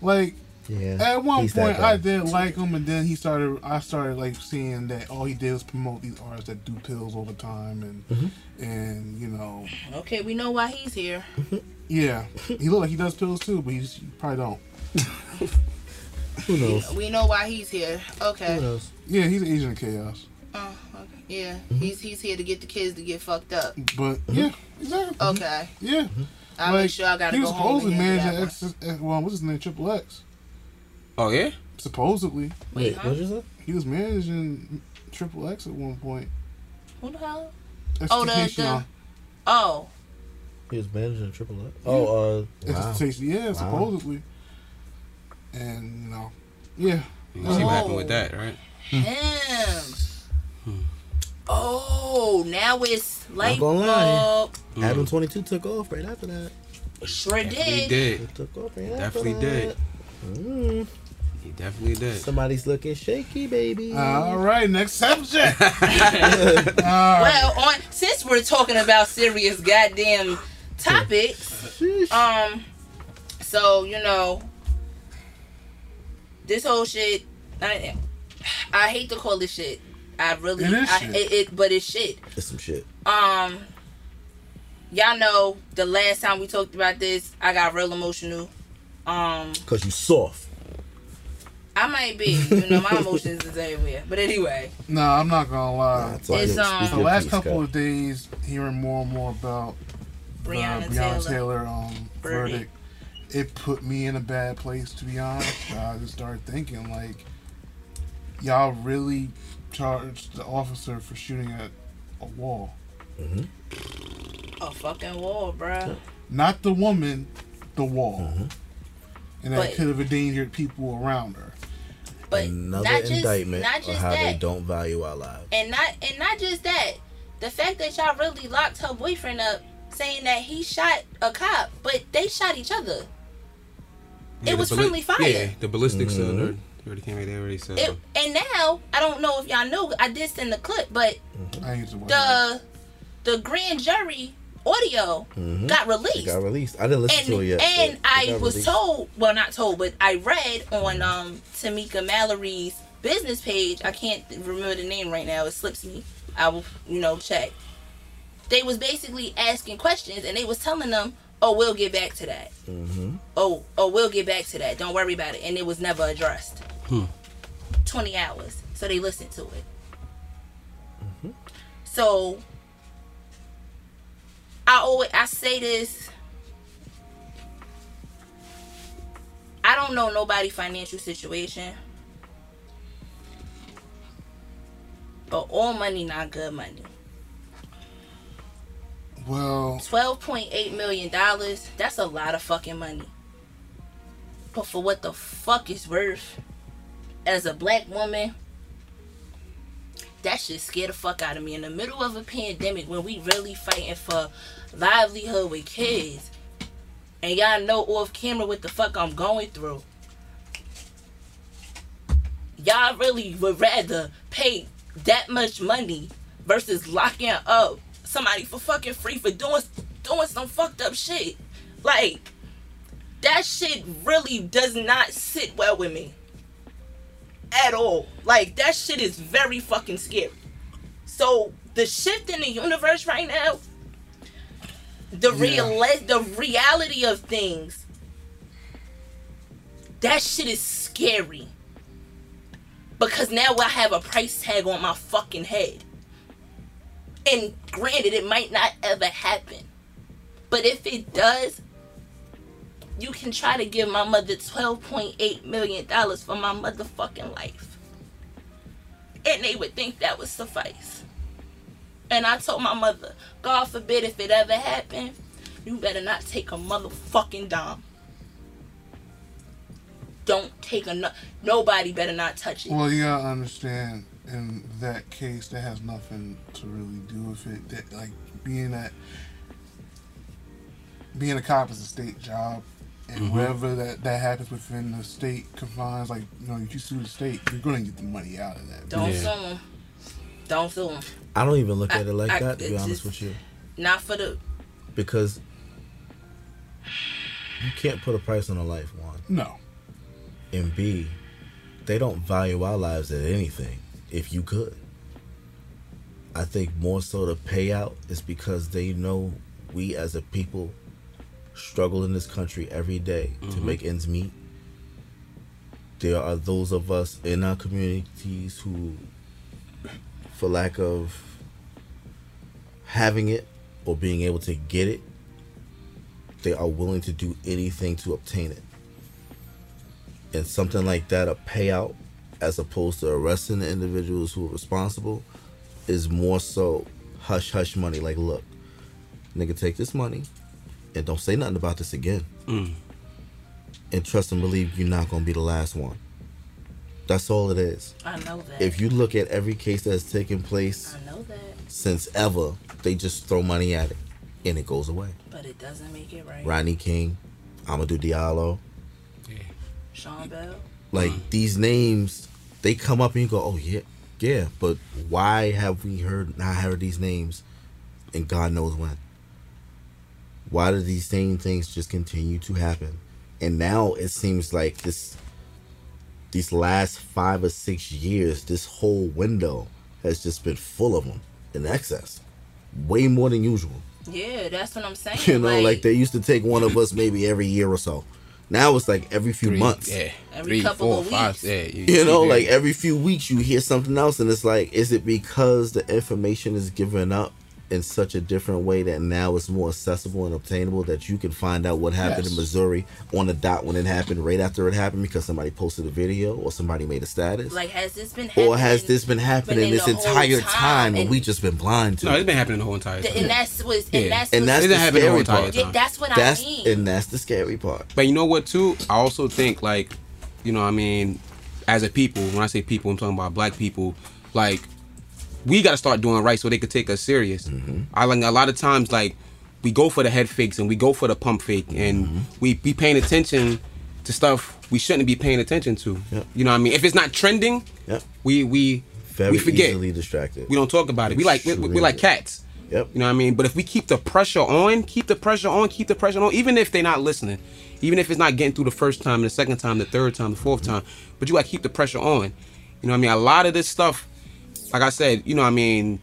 Like Yeah. At one point. I did like him, and then he started. I started like seeing that all he did was promote these artists that do pills all the time, and Mm-hmm. and you know, Okay, we know why he's here. yeah, he look like he does pills too, but he's, he probably don't. Who knows? We know why he's here. Who Okay. knows? Yeah, he's an agent of chaos, Uh, okay. Yeah, he's he's here to get the kids to get fucked up. but yeah, exactly. Okay. Yeah, I'll make sure I gotta he go was home supposedly and handle managing. X, well, what's his name? Triple X. Oh yeah. Supposedly, Wait, huh? what you say? he was managing Triple X at one point. Who the hell? That's Oh, the- the- Oh, He was managing Triple X. Oh, uh, wow. Wow. Yeah, supposedly. And you know, yeah. You see what happened with Oh. that, right? him. Oh, now it's light gonna bulb. Adam 22 took off right after that. Sure He did. did. He took off right Definitely after did. that. Mm, He definitely did. somebody's looking shaky, baby. All right, next subject. Uh, Well, on since we're talking about serious goddamn topics, um, so you know, this whole shit. I, I hate to call this shit. I really, It is I, shit. It, it, but it's shit. It's some shit. Um, y'all know the last time we talked about this, I got real emotional. Um, Cause you soft. I might be, you know, my emotions is everywhere. But anyway, no, I'm not gonna lie. Nah, it's It's, um, the last couple Scott. of days, hearing more and more about Breonna Breonna Taylor. Taylor, um, Verdict. verdict, it put me in a bad place to be honest. I just started thinking like, y'all really charged the officer for shooting at a wall, A fucking wall, bruh. not the woman, the wall, and that could have endangered people around her. But Another not just, indictment not of just how that. they don't value our lives. And not and not just that. The fact that y'all really locked her boyfriend up saying that he shot a cop, but they shot each other. Yeah, it was the balli- friendly fire. Yeah, the ballistics uh, Mhm. already- already came right there. Already said. It, and now I don't know if y'all know. I did send the clip, but I used to watch the the grand jury audio got It released. got released. I didn't listen and to it yet. and I was released. told, well, not told, but I read on um Tamika Mallory's business page. I can't remember the name right now; it slips me. I will, you know, check. They was basically asking questions, and they was telling them, "Oh, we'll get back to that. Mm-hmm. Oh, oh, we'll get back to that. Don't worry about it." And it was never addressed. Hmm. Twenty hours, so they listened to it. So I always I say this. I don't know nobody financial situation. But all money not good money. Well, Twelve point eight million dollars, that's a lot of fucking money. But for what the fuck is worth as a black woman, that shit scared the fuck out of me. In the middle of a pandemic when we really fighting for livelihood with kids. And y'all know off camera what the fuck I'm going through. Y'all really would rather pay that much money versus locking up somebody for fucking free for doing doing some fucked up shit. Like that shit really does not sit well with me. At all. Like that shit is very fucking scary. So the shift in the universe right now, the Yeah. real the reality of things, that shit is scary. Because now I have a price tag on my fucking head. And granted, it might not ever happen. But if it does, you can try to give my mother $12.8 million for my motherfucking life. And they would think that would suffice. And I told my mother, God forbid if it ever happened, you better not take a motherfucking dime. Don't take a no- nobody better not touch it. well, you gotta understand. In that case, that has nothing to really do with it. That like being that being a cop is a state job, and mm-hmm. wherever that that happens within the state confines, like you know, if you sue the state, you're gonna get the money out of that. Don't Yeah. sue them. Don't sue them. I don't even look at it like I- that, to be honest with you. Not for the Because you can't put a price on a life, one. No, And B, they don't value our lives at anything if you could. I think more so the payout is because they know we as a people struggle in this country every day to mm-hmm. make ends meet. There are those of us in our communities who, for lack of having it or being able to get it, they are willing to do anything to obtain it and something like that, a payout, as opposed to arresting the individuals who are responsible, is more so hush hush money. Like, look, nigga, take this money and don't say nothing about this again. Mm. And trust and believe you're not gonna be the last one. That's all it is. I know that. If you look at every case that's taken place I know that. since ever, they just throw money at it and it goes away. But it doesn't make it right. Rodney King, Amadou Diallo, yeah. Sean Bell. like mm. these names they come up and you go oh yeah yeah but why have we heard not heard these names and god knows when why do these same things just continue to happen and now it seems like this these last five or six years this whole window has just been full of them in excess way more than usual Yeah, that's what I'm saying. you know like, they used to take one of us maybe every year or so now it's like every few Three, months Yeah. Every Three, couple four, of five, weeks. Yeah. you know yeah. like every few weeks you hear something else and it's like is it because the information is given up in such a different way that now it's more accessible and obtainable that you can find out what happened Yes. in Missouri on the dot when it happened, right after it happened because somebody posted a video or somebody made a status? Like, has this been happening? or has this been happening this entire time? time and And- we just been blind to No, it? it's been happening the whole entire time. and that's what's Yeah. and that's And that's It the didn't the whole scary entire part. time. That's what That's I mean. and that's the scary part. But you know what too? I also think like, you know, what I mean, as a people, when I say people, I'm talking about black people. Like, we got to start doing right so they could take us serious. Mm-hmm. I like a lot of times like we go for the head fakes and we go for the pump fake and mm-hmm. we be paying attention to stuff we shouldn't be paying attention to. Yep. You know what I mean? If it's not trending, Yep. we we Very we forget. easily distracted. We don't talk about it. We like we, we like cats. Yep. You know what I mean? But if we keep the pressure on, keep the pressure on, keep the pressure on, even if they're not listening, even if it's not getting through the first time, the second time, the third time, the fourth mm-hmm. time, but you gotta keep the pressure on. You know what I mean? A lot of this stuff, like I said, you know what I mean,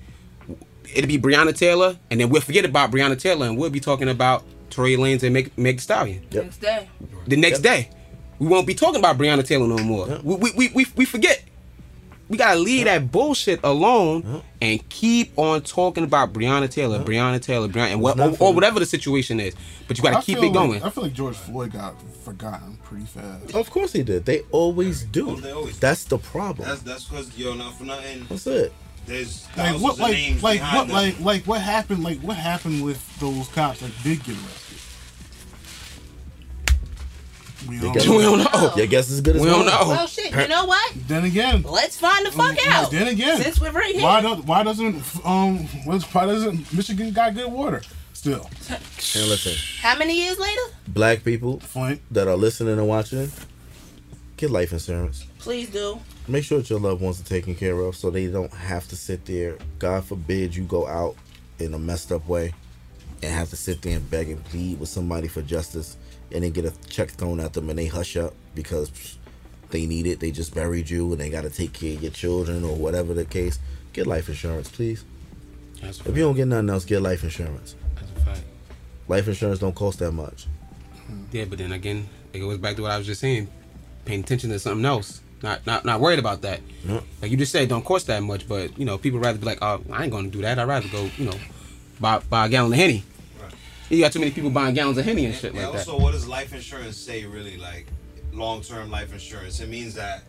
it'll be Breonna Taylor, and then we'll forget about Breonna Taylor, and we'll be talking about Tory Lanez and Meg, Meg Stallion. Yep. Next day. The next Yep. day, we won't be talking about Breonna Taylor no more. Yep. We, we, we, we, we forget. We gotta leave that bullshit alone and keep on talking about Breonna Taylor, Breonna Taylor, Breonna, and what, or, or whatever the situation is. But you gotta I keep it going. Like, I feel like George Floyd got forgotten pretty fast. Of course he did. They always do. Oh, they always do. That's the problem. That's that's because yo, not for nothing. That's it. There's Like what? of Like names like what? them. Like like what happened? Like what happened with those cops that did get arrested? We don't got- we know. don't know. Your guess is good as We don't know. Well, shit. You know what? Then again, Let's find the fuck out. Then again, since we're right here. why don't why doesn't um why doesn't Michigan got good water still? And listen, How many years later? black people Flint, that are listening and watching, get life insurance. Please do. Make sure that your loved ones are taken care of so they don't have to sit there. God forbid you go out in a messed up way and have to sit there and beg and plead with somebody for justice and then get a check thrown at them and they hush up because they need it. They just buried you and they got to take care of your children or whatever the case. Get life insurance, please. That's If you don't get nothing else, get life insurance. That's a fact. Life insurance don't cost that much. Yeah, but then again, it goes back to what I was just saying. Paying attention to something else. Not not not worried about that. No. Like you just said, it don't cost that much, but you know, people rather be like, oh, I ain't gonna do that. I'd rather go, you know, buy buy a gallon of henny. Right. You got too many people buying gallons of henny and And, shit and like that. also, what does life insurance say really? Like long term life insurance. It means that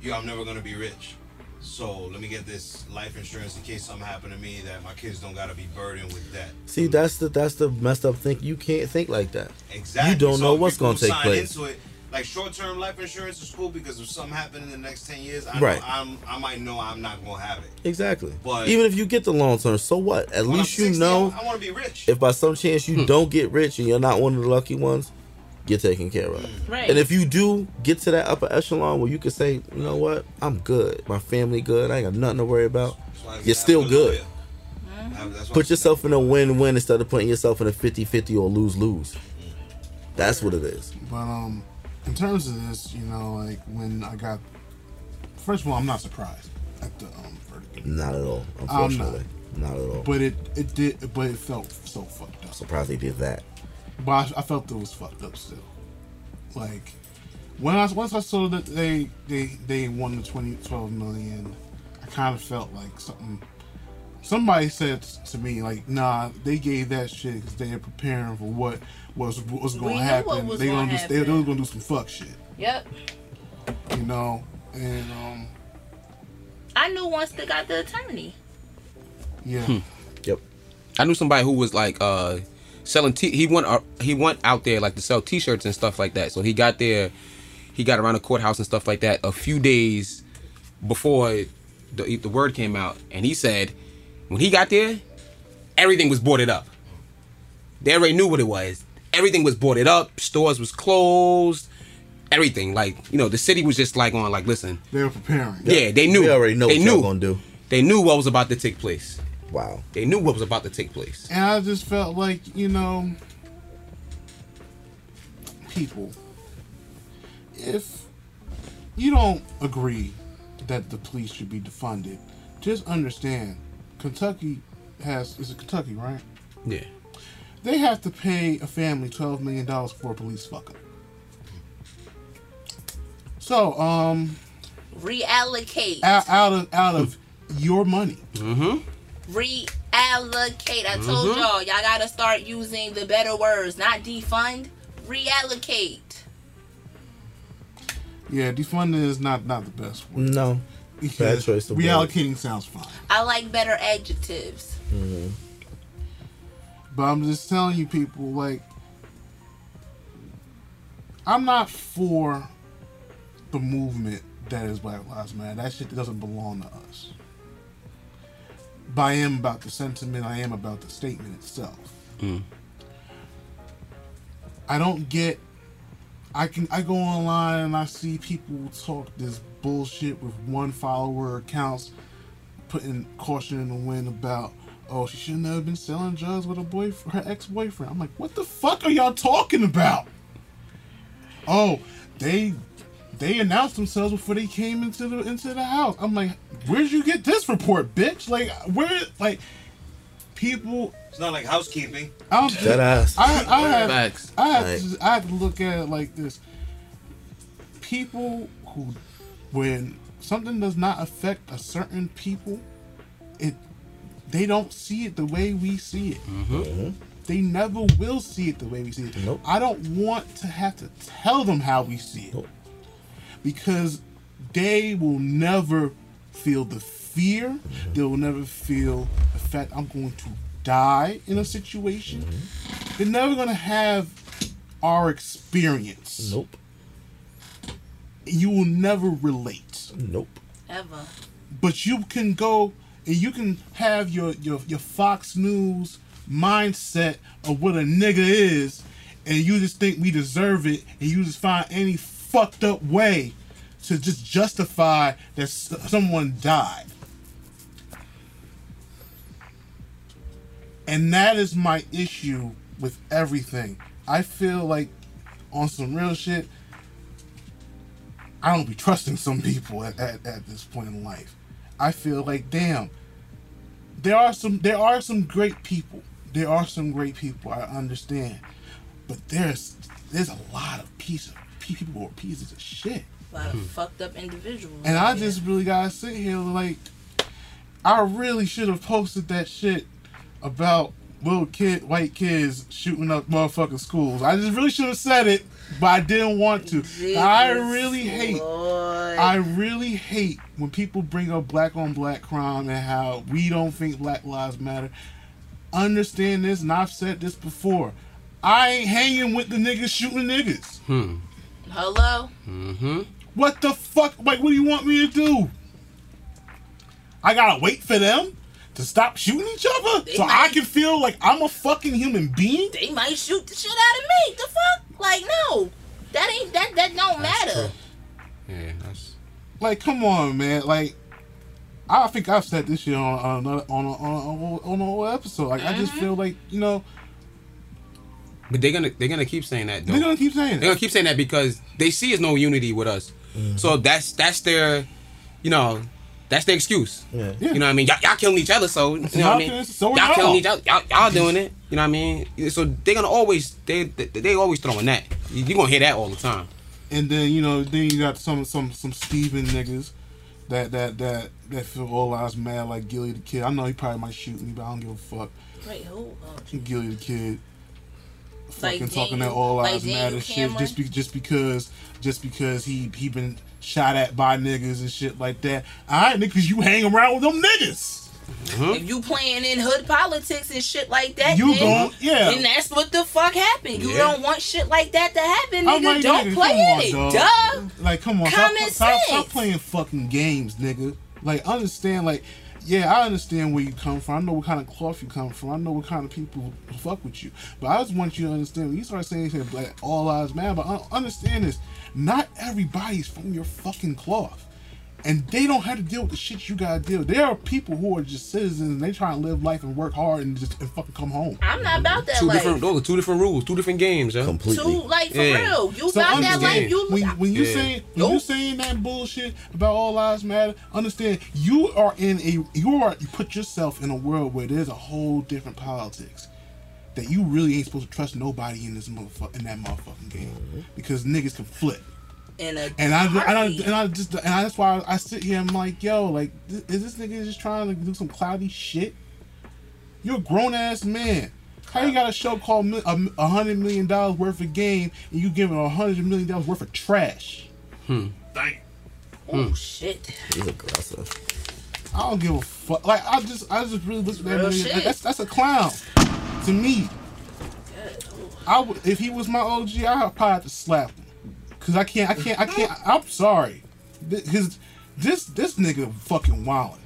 yo, I'm never gonna be rich. So let me get this life insurance in case something happened to me that my kids don't gotta be burdened with debt. See, that's the that's the messed up thing. You can't think like that. Exactly. You don't So know what's gonna take sign place. Into it, like short term life insurance is cool because if something happened in the next ten years, I Right. know I'm I might know I'm not gonna have it. Exactly. But- Even if you get the long term, so what? At When I'm least you 60, know I, want to be rich. if by some chance Hmm. you don't get rich and you're not one of the lucky ones, you're taken care of. Right. And if you do get to that upper echelon where you can say, you know what, I'm good, my family good, I ain't got nothing to worry about. That's You're still good. lawyer. I have- that's why Put yourself in a win-win instead of putting yourself in a 50-50 or lose-lose. That's what it is. but um, in terms of this, you know, like when I got, first of all, I'm not surprised at the um verdict, Not at all, I'm not. unfortunately. Not. at all. but it it did, but it felt so fucked up. Surprised they did that. But I, I felt it was fucked up still. Like when I once I saw that they they they won the 20, 12 million, I kind of felt like something. Somebody said to me like, "Nah, they gave that shit because they are preparing for what was what was going to knew happen. what was they gonna gonna do, they, they was gonna do some fuck shit, Yep. you know." And um, I knew once they got the attorney. yeah, Hmm. Yep. I knew somebody who was like uh selling t he went uh, he went out there like to sell t-shirts and stuff like that. So he got there he got around the courthouse and stuff like that a few days before the the word came out and he said when he got there everything was boarded up. They already knew what it was. Everything was boarded up, stores was closed, everything like, you know, the city was just like on like listen. they were preparing. Yeah, they knew. We already know they what knew. y'all gonna do. They knew what was about to take place. Wow. They knew what was about to take place. And I just felt like, you know, people, if you don't agree that the police should be defunded, just understand Kentucky has, is it Kentucky, right? Yeah. They have to pay a family $12 million for a police fuck up. So, um, Reallocate. out, out of out of your money, Mm-hmm. Reallocate. reallocate. I told Mm-hmm. y'all, y'all gotta start using the better words, not defund. Reallocate. Yeah, defunding is not not the best word. No. Because choice of word. Reallocating sounds fine, I like better adjectives. But I'm just telling you, people, like, I'm not for the movement that is Black Lives Matter. That shit doesn't belong to us. But I am about the sentiment. I am about the statement itself. Mm. I don't get. I can I go online and I see people talk this bullshit with one follower accounts, putting caution in the wind about oh she shouldn't have been selling drugs with her boy her ex boyfriend. I'm like, what the fuck are y'all talking about? Oh, they they announced themselves before they came into the into the house. I'm like, where'd you get this report, bitch? Like where like people It's not like housekeeping. I don't That ass. I, I have Facts. I have, Right. to, I have to look at it like this. People who, when something does not affect a certain people, it they don't see it the way we see it. Mm-hmm. Mm-hmm. They never will see it the way we see it. Nope. I don't want to have to tell them how we see it Nope. because they will never feel the fear. Mm-hmm. They will never feel the fact I'm going to die in a situation. They're never going to have our experience. Nope. You will never relate. Nope. Ever. But you can go and you can have your your, your Fox News mindset of what a nigga is, and you just think we deserve it, and you just find any fucked up way to just justify that someone died. And that is my issue with everything. I feel like on some real shit, I don't be trusting some people at, at, at this point in life. I feel like damn. There are some there are some great people. There are some great people, I understand. But there's there's a lot of pieces people who are pieces of shit. A lot of hmm. fucked up individuals. And I out here. just really gotta sit here like I really should have posted that shit about little kid white kids shooting up motherfucking schools. I just really should have said it, but I didn't want to. I really hate Lord. I really hate when people bring up black on black crime and how we don't think black lives matter. Understand this, and I've said this before. I ain't hanging with the niggas shooting niggas. Hmm. Hello? Mm-hmm. What the fuck? Like, what do you want me to do? I gotta wait for them to stop shooting each other They so I can feel like I'm a fucking human being? They might shoot the shit out of me. The fuck? Like, no. That ain't that that don't matter. Yeah, that's Like, come on, man. Like, I think I've said this shit on on another on a, on a, on a whole episode. Like, I just Mm-hmm. feel like you know but they're gonna they're gonna keep saying that though. they're gonna keep saying They're it. gonna keep saying that because they see is no unity with us. So that's that's their, you know, that's their excuse. Yeah. Yeah. You know what I mean? Y'all, y'all killing each other, so you know what I mean. so y'all killing each other. Y'all, y'all doing it. You know what I mean? So they're gonna always they they, they always throwing that. You, you gonna hear that all the time. And then you know, then you got some some some Steven niggas that that that that feel oh, all lives mad like Gillie Da Kid. I know he probably might shoot me, but I don't give a fuck. Wait, who? Oh, Gillie Da Kid. Like Fucking talking Daniel- that all like lives Daniel matter shit just be, just because just because he he been shot at by niggas and shit like that. Alright, niggas, you hang around with them niggas. Mm-hmm. If you playing in hood politics and shit like that, You then, gon' yeah. And that's what the fuck happened. You Yeah. don't want shit like that to happen, nigga. like, don't nigga, play come in on, it. dog. Duh. Like, come on, stop, Common stop, stop playing fucking games, nigga. Like, understand, like, yeah, I understand where you come from. I know what kind of cloth you come from. I know what kind of people fuck with you. But I just want you to understand when you start saying shit like all lives matter. But uh, understand this: not everybody's from your fucking cloth. And they don't have to deal with the shit you gotta deal. with. There are people who are just citizens and they try to live life and work hard and just and fucking come home. I'm not about that Two life. different those are two different rules, two different games, yeah. Completely. Too like for Yeah. real. You So about that life. You when, when you Yeah. saying when you Nope. saying that bullshit about all lives matter, understand you are in a you are you put yourself in a world where there's a whole different politics that you really ain't supposed to trust nobody in this motherfucker in that motherfucking game Mm-hmm. because niggas can flip. And I, and I, and I just, and I, that's why I sit here. And I'm like, yo, like, th- is this nigga just trying to do some cloudy shit? You're a grown ass man. How you got a show called Mi- a a hundred million dollars worth of game and you giving a hundred million dollars worth of trash? Hmm. Damn. Oh shit. He's aggressive. I don't give a fuck. Like I just, I just really look at that shit. That's that's a clown to me. I would, if he was my OG, I'd probably have to slap him. Cause I can't, I can't, I can't. I'm sorry. His, this this nigga fucking wildin'.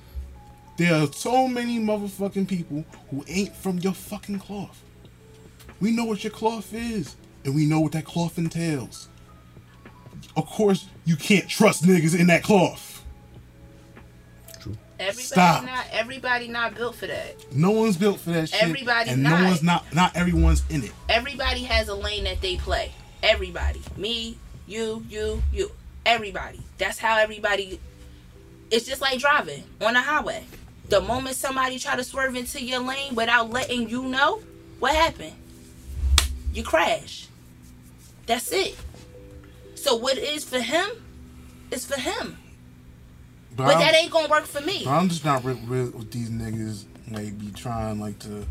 There are so many motherfucking people who ain't from your fucking cloth. We know what your cloth is, and we know what that cloth entails. Of course, you can't trust niggas in that cloth. Everybody Stop. not everybody not built for that. No one's built for that shit. Everybody and not. no one's not. Not everyone's in it. Everybody has a lane that they play. Everybody. Me, you, you, you. Everybody. That's how everybody it's just like driving on a highway. The moment somebody try to swerve into your lane without letting you know, what happened? You crash. That's it. So what is for him is for him. But, But that ain't gonna work for me. I'm just not real, real with these niggas. Like be trying like to.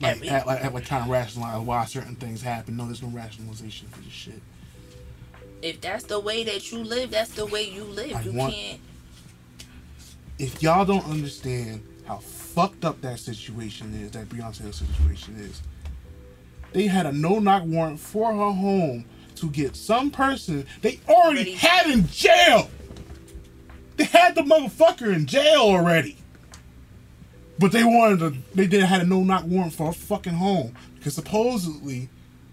Like, Every- act, like, act like trying to rationalize why certain things happen. No, there's no rationalization for this shit. If that's the way that you live, that's the way you live. I You want- can't If y'all don't understand how fucked up that situation is, that Breonna situation is, they had a no knock warrant for her home to get some person they already had in jail. They had the motherfucker in jail already. But they wanted to, they didn't had a no knock warrant for a fucking home because supposedly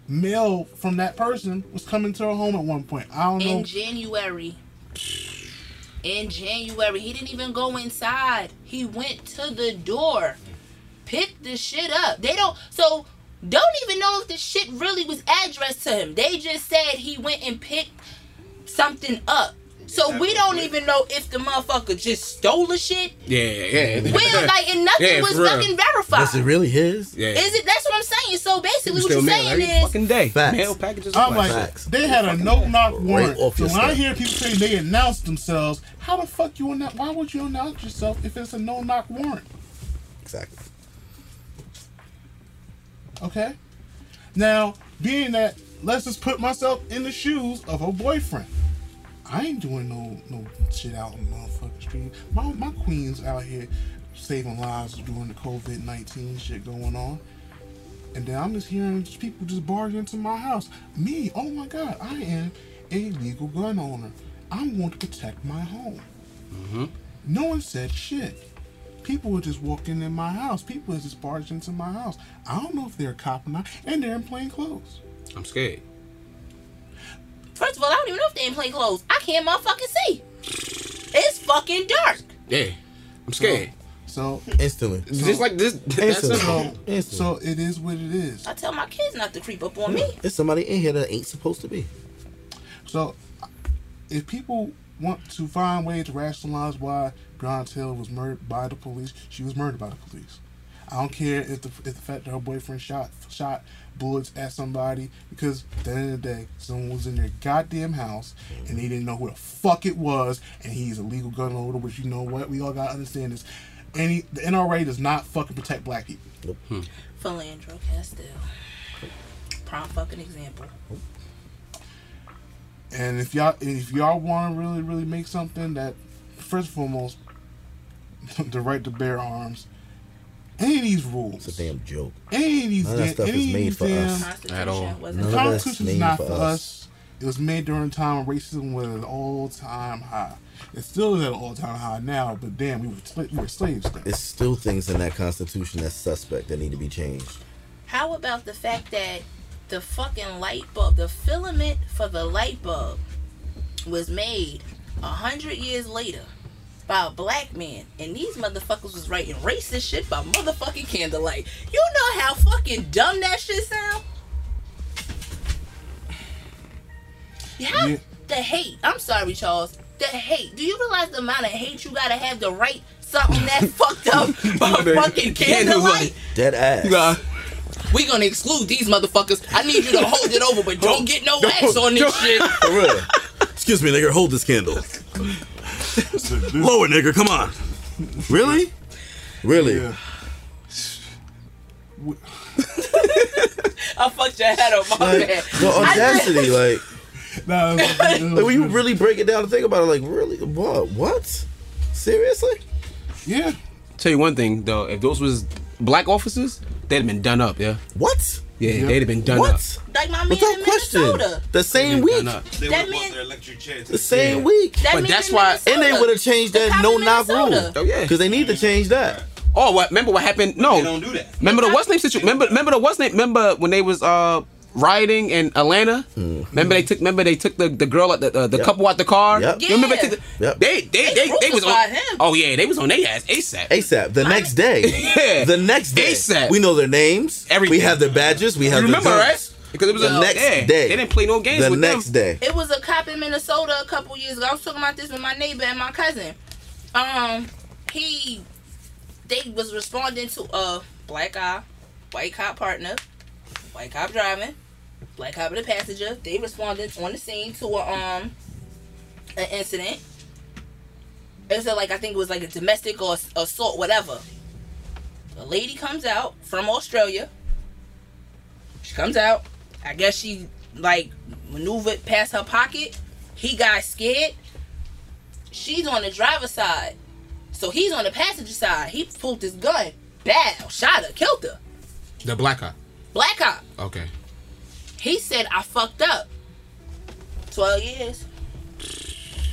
mail from that person was coming to her home at one point. I don't know. in January. In January, he didn't even go inside. He went to the door, picked the shit up. They don't. So don't even know if the shit really was addressed to him. They just said he went and picked something up. So we don't even know if the motherfucker just stole the shit. Yeah, yeah. We don't like, and nothing Yeah, was fucking verified. Was it really his? yeah. Is it? That's what I'm saying. So basically, what you're mail saying every is, fucking day. Facts. Mail packages. I'm twice. like, Facts. they had a no knock warrant. so your when I hear people say they announced themselves, how the fuck you announce? Why would you announce yourself if it's a no knock warrant? Exactly. Okay. Now, being that, let's just put myself in the shoes of her boyfriend. I ain't doing no no shit out on the motherfucking street. My my queen's out here saving lives during the COVID nineteen shit going on. And then I'm just hearing people just barge into my house. Me, oh my god, I am a legal gun owner. I'm going to protect my home. Mm-hmm. No one said shit. People were just walking in my house. People was just barged into my house. I don't know if they're a cop or not, and they're in plain clothes. I'm scared. first of all, I don't even know if they're in plain clothes. I can't motherfucking see. It's fucking dark. Yeah, I'm scared. So, Instantly. Just like this. Instantly. simple. so, Instantly. so it is what it is. I tell my kids not to creep up on me. There's somebody in here that ain't supposed to be. So, if people want to find ways to rationalize why Breonna Taylor was murdered by the police, she was murdered by the police. I don't care if the, if the fact that her boyfriend shot shot bullets at somebody because at the end of the day, someone was in their goddamn house and they didn't know who the fuck it was, and he's a legal gun owner. Which you know what, we all gotta understand this. Any the NRA does not fucking protect black people. Hmm. Philando Castile. Prime fucking example. And if y'all if y'all want to really really make something that first and foremost the right to bear arms, any of these rules, It's a damn joke. any of these, None of that stuff is made for damn, us. At all. None The of it? that's Constitution's made not for for us. us. It was made during a time when racism was at an all time high. It still is at an all time high now, but damn, we were, sla- we were slaves then. It's still things in that constitution that's suspect that need to be changed. How about the fact that the fucking light bulb, the filament for the light bulb, was made a hundred years later by a black man, and these motherfuckers was writing racist shit by motherfucking candlelight. You know how fucking dumb that shit sound? How Yeah. the hate? I'm sorry, Charles. The hate. Do you realize the amount of hate you gotta have to write something that fucked up by fucking candlelight? Dead ass. You got- We gonna exclude these motherfuckers. I need you to hold it over, but don't get no wax on this shit. For real. Excuse me, nigga. Hold this candle. Lower, nigga. Come on. Really? Really? Yeah. I fucked your head up, my Like bad. the audacity, like, Nah, it was- it was- like when you really break it down and think about it, like, really, what? What? Seriously? yeah. Tell you one thing though, if those was black officers, they'd have been done up. Yeah, What? Yeah, Yep. they'd have been done up. What? Like my man Without in question. Minnesota. The same week. been done up. They That would mean- want their electric The same Yeah. week. That But that's why- Minnesota. And they would have changed The that no in knock rule. Oh yeah. Because they need to change that. Oh, what? Remember what happened? No, they don't do that. Remember the what's name situation? Remember, remember the what's name? Remember when they was uh rioting in Atlanta? Remember they took. Remember they took the, the girl at the uh, the Yep. couple out the car. Yep. You Remember they took the, Yep. they they they, They they, was on. him. Oh yeah, they was on their ass ASAP. ASAP. The next day. Yeah. The next day. ASAP. We know their names. Everything. We have their badges. We have You remember their right? Because it was The a, next yeah, day. They didn't play no games The with next them. day. It was a cop in Minnesota a couple years ago. I was talking about this with my neighbor and my cousin. Um, he, they was responding to a black eye, white cop partner, white cop driving, black cop and a passenger. They responded on the scene to a um, an incident. It was a, like I think it was like a domestic or assault, whatever. A lady comes out from Australia. She comes out. I guess she like maneuvered past her pocket. He got scared. She's on the driver's side. So he's on the passenger side. He pulled his gun. Bow, shot her, killed her. The black guy. Black cop. Okay. He said, I fucked up. 12 years.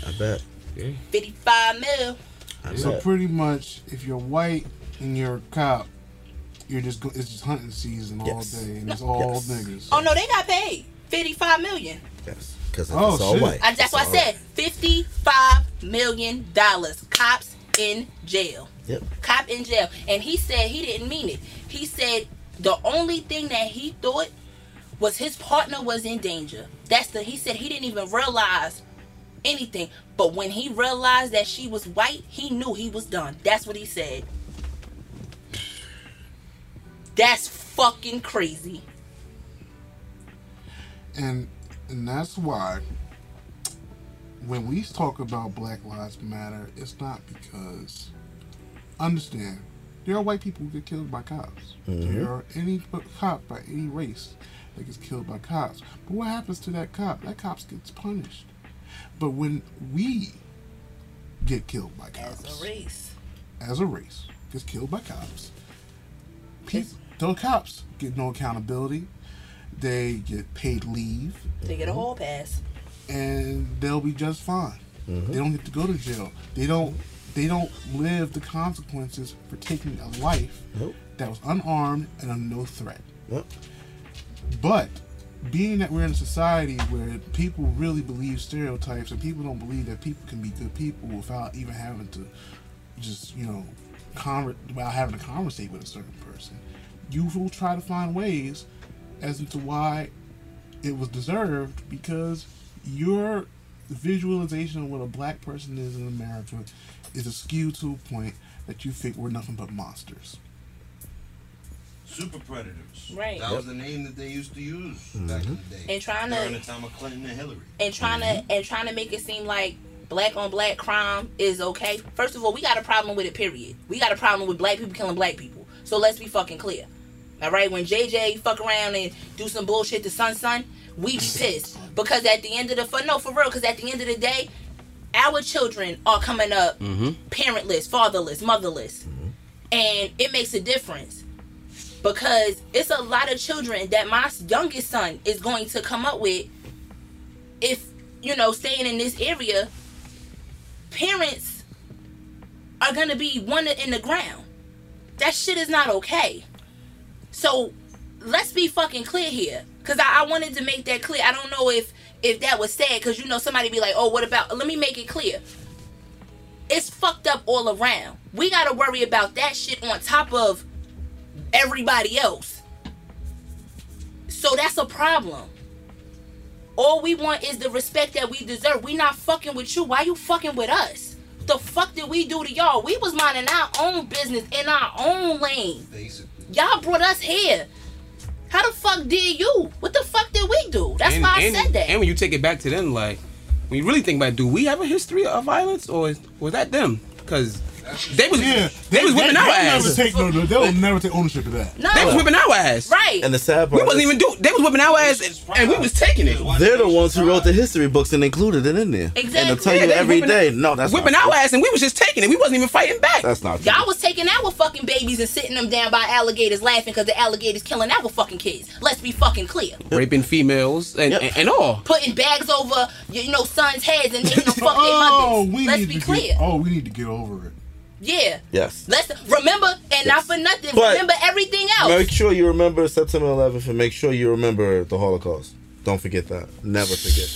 I bet. Yeah. 55 mil. I So bet. pretty much, if you're white and you're a cop, you're just go- it's just hunting season all Yes. day, and it's all Yes. niggas. Oh no, they got paid. 55 million. Yes. Because Oh, it's all shit. white. I, that's It's what I said. white. 55 million dollars. Cops in jail. Yep. cop in jail and he said he didn't mean it he said the only thing that he thought was his partner was in danger. That's the he said he didn't even realize anything. But when he realized that she was white he knew he was done. That's what he said. That's fucking crazy. And and that's why when we talk about Black Lives Matter, it's not because understand there are white people who get killed by cops. Mm-hmm. There are any cop by any race that gets killed by cops. But what happens to that cop? That cop gets punished. But when we get killed by cops, as a race as a race gets killed by cops. People, those cops get no accountability. They get paid leave, they get a mm-hmm. hall pass and they'll be just fine. Mm-hmm. They don't get to go to jail. They don't. They don't live the consequences for taking a life Nope. that was unarmed and under no threat. But being that we're in a society where people really believe stereotypes and people don't believe that people can be good people without even having to just, you know, conver- without having to conversate with a certain person, you will try to find ways as to why it was deserved because your visualization of what a black person is in America is skewed to a point that you think we're nothing but monsters. Super predators. Right. That was the name that they used to use back in mm-hmm. the day. And trying to- during the time of Clinton and Hillary. and trying to mm-hmm. and trying to make it seem like black on black crime is okay. First of all, we got a problem with it. Period. We got a problem with black people killing black people. So let's be fucking clear. All right, when JJ fuck around and do some bullshit to Sun Sun, we be pissed because at the end of the for no for real because at the end of the day, our children are coming up mm-hmm. parentless, fatherless, motherless, mm-hmm. and it makes a difference. Because it's a lot of children that my youngest son is going to come up with if you know staying in this area parents are gonna be one in the ground. That shit is not okay. So let's be fucking clear here. Because I, I wanted to make that clear. I don't know if if that was said because you know somebody be like oh what about let me make it clear it's fucked up all around we gotta worry about that shit on top of everybody else so that's a problem all we want is the respect that we deserve. We not fucking with you. Why you fucking with us? The fuck did we do to y'all? We was minding our own business in our own lane. Basically. Y'all brought us here. How the fuck did you? What the fuck did we do? That's and, why I and, said that. And when you take it back to them, like when you really think about, it, do we have a history of violence, or was that them? Because they was Yeah, they was whipping they, our they'll never ass. take no, no, they'll never take ownership of that. No, They was whipping our ass. right. And the sad part, We wasn't is even do. They was whipping our ass, and, and we was taking it. they're the ones who wrote the history books and included it in there. And Exactly. they'll tell Yeah, you they every no, that's whipping not our true. ass, and we was just taking it. We wasn't even fighting back. That's not true. Y'all was taking our fucking babies and sitting them down by alligators laughing because the alligators killing our fucking kids. Let's be fucking clear. raping females and, Yep. and, and all. Putting bags over you know sons' heads and making them fuck Oh, their we mothers. Let's need be to clear. Get, oh, we need to get over it. Yeah. Yes. Let's remember and not for nothing. But- remember everything else. Make sure you remember September 11th and make sure you remember the Holocaust. Don't forget that. Never forget.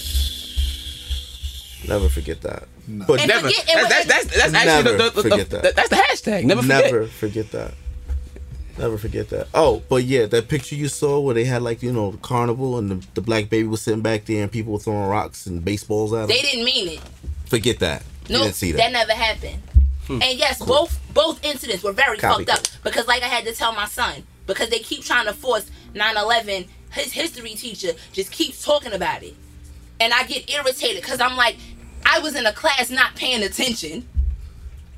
Never forget that. But And Never. forget- that's, that's, that's, that's actually Never the, the, the, forget the- that. that's the hashtag. Never forget. never forget that. Never forget that. Oh, but yeah, that picture you saw where they had like you know the carnival and the, the black baby was sitting back there and people were throwing rocks and baseballs at him. they didn't mean it. forget that. You No, didn't see that. that. never happened. And yes, both both incidents were very Copy. fucked up because, like I had to tell my son, because they keep trying to force 9/11. His history teacher just keeps talking about it, and I get irritated because I'm like, I was in a class not paying attention,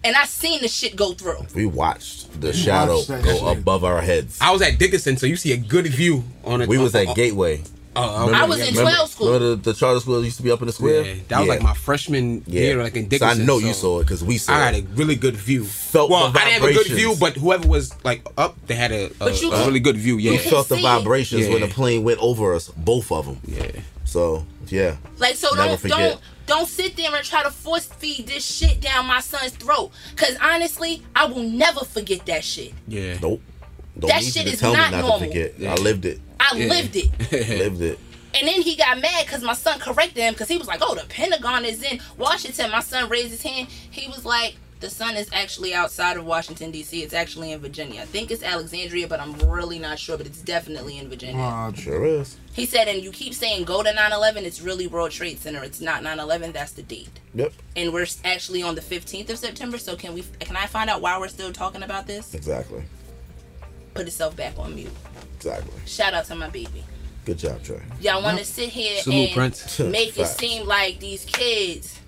and I seen the shit go through. we watched the shadow watched go shit. above our heads. I was at Dickinson, so you see a good view on it. we was uh, at uh, Gateway. Uh, Remember- I was in remember- 12 school. Remember the, the charter school used to be up in the square? Yeah, that was like my freshman year, like in So I know you saw it because we saw it. I had a really good view. Felt well, the I didn't have a good view, but whoever was like up, they had a, a, you a really good view. We Yeah, could felt the see it. vibrations when the plane went over us, both of them. yeah. So yeah, Like so Never don't forget. don't don't sit there and try to force feed this shit down my son's throat. Cause honestly, I will never forget that shit. Yeah. nope. Don't That need shit to is tell not me not normal. to forget. Yeah. I lived it. I Yeah. lived it. lived it. And then he got mad because my son corrected him because he was like, "Oh, the Pentagon is in Washington." My son raised his hand. He was like, "The sun is actually outside of Washington D.C. It's actually in Virginia. I think it's Alexandria, but I'm really not sure. But it's definitely in Virginia." Uh, Sure is. He said, "And you keep saying go to 9/11. It's really World Trade Center. It's not 9/11. That's the date." Yep. And we're actually on the 15th of September. So can we? Can I find out why we're still talking about this? Exactly. Put itself back on mute. Exactly. Shout out to my baby. Good job, Trey. Y'all want to sit here Salute, and Prince. make it seem like these kids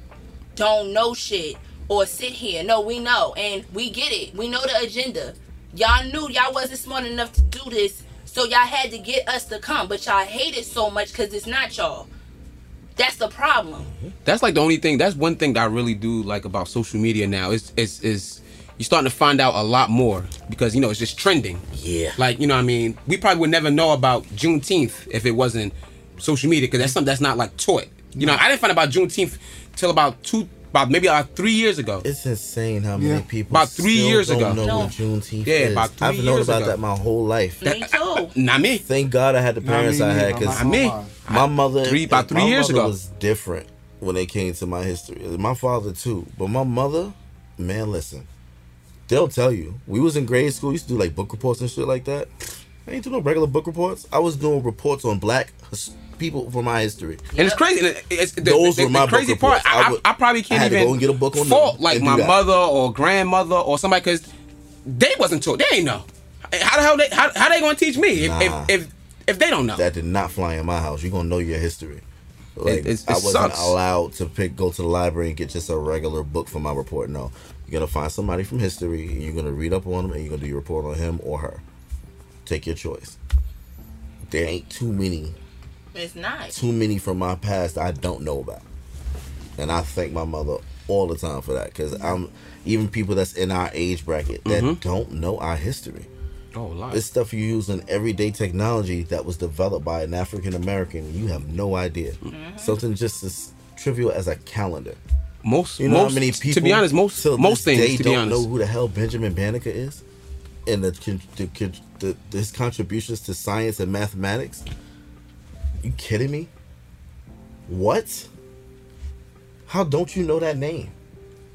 don't know shit or sit here. No, we know and we get it. We know the agenda. Y'all knew y'all wasn't smart enough to do this, so y'all had to get us to come. But y'all hate it so much because it's not y'all. That's the problem. That's like the only thing. That's one thing that I really do like about social media now. Is is is you're starting to find out a lot more because you know it's just trending. Yeah. Like you know, what I mean, we probably would never know about Juneteenth if it wasn't social media because that's something that's not like taught. You know, I didn't find out about Juneteenth till about two, about maybe about three years ago. It's insane how many Yeah. people About three still years don't ago. know No. what Juneteenth Yeah, is. about three I've known about ago. that my whole life. Me too. Not me. Thank God I had the parents me I had because I'm me. my mother Three- about three my years mother ago. was different when it came to my history. My father too, but my mother, man, listen, they'll tell you. We was in grade school. Used to do like book reports and shit like that. I ain't do no regular book reports. I was doing reports on black people from my history. And it's crazy. It's, the, Those the, were my the crazy book part. I I, I, would- I probably can't to even go and get a book on fault like my that. mother or grandmother or somebody because they wasn't taught. They ain't know. How the hell they how, how they gonna teach me if, Nah. if if if they don't know? That did not fly in my house. You're gonna know your history. Like it's- it I wasn't sucks. allowed to pick go to the library and get just a regular book for my report. No. You're gonna find somebody from history and you're gonna read up on them and you're gonna do your report on him or her. Take your choice. There ain't too many It's not. too many from my past I don't know about. And I thank my mother all the time for that because I'm even people that's in our age bracket that Mm-hmm. don't know our history. oh, a lot. This stuff you use in everyday technology that was developed by an African American, you have no idea. Mm-hmm. Something just as trivial as a calendar. Most You know most how many people to be honest most till most things day to be don't honest. know who the hell Benjamin Banneker is, and the, the, the, the his contributions to science and mathematics. You kidding me? What? How don't you know that name?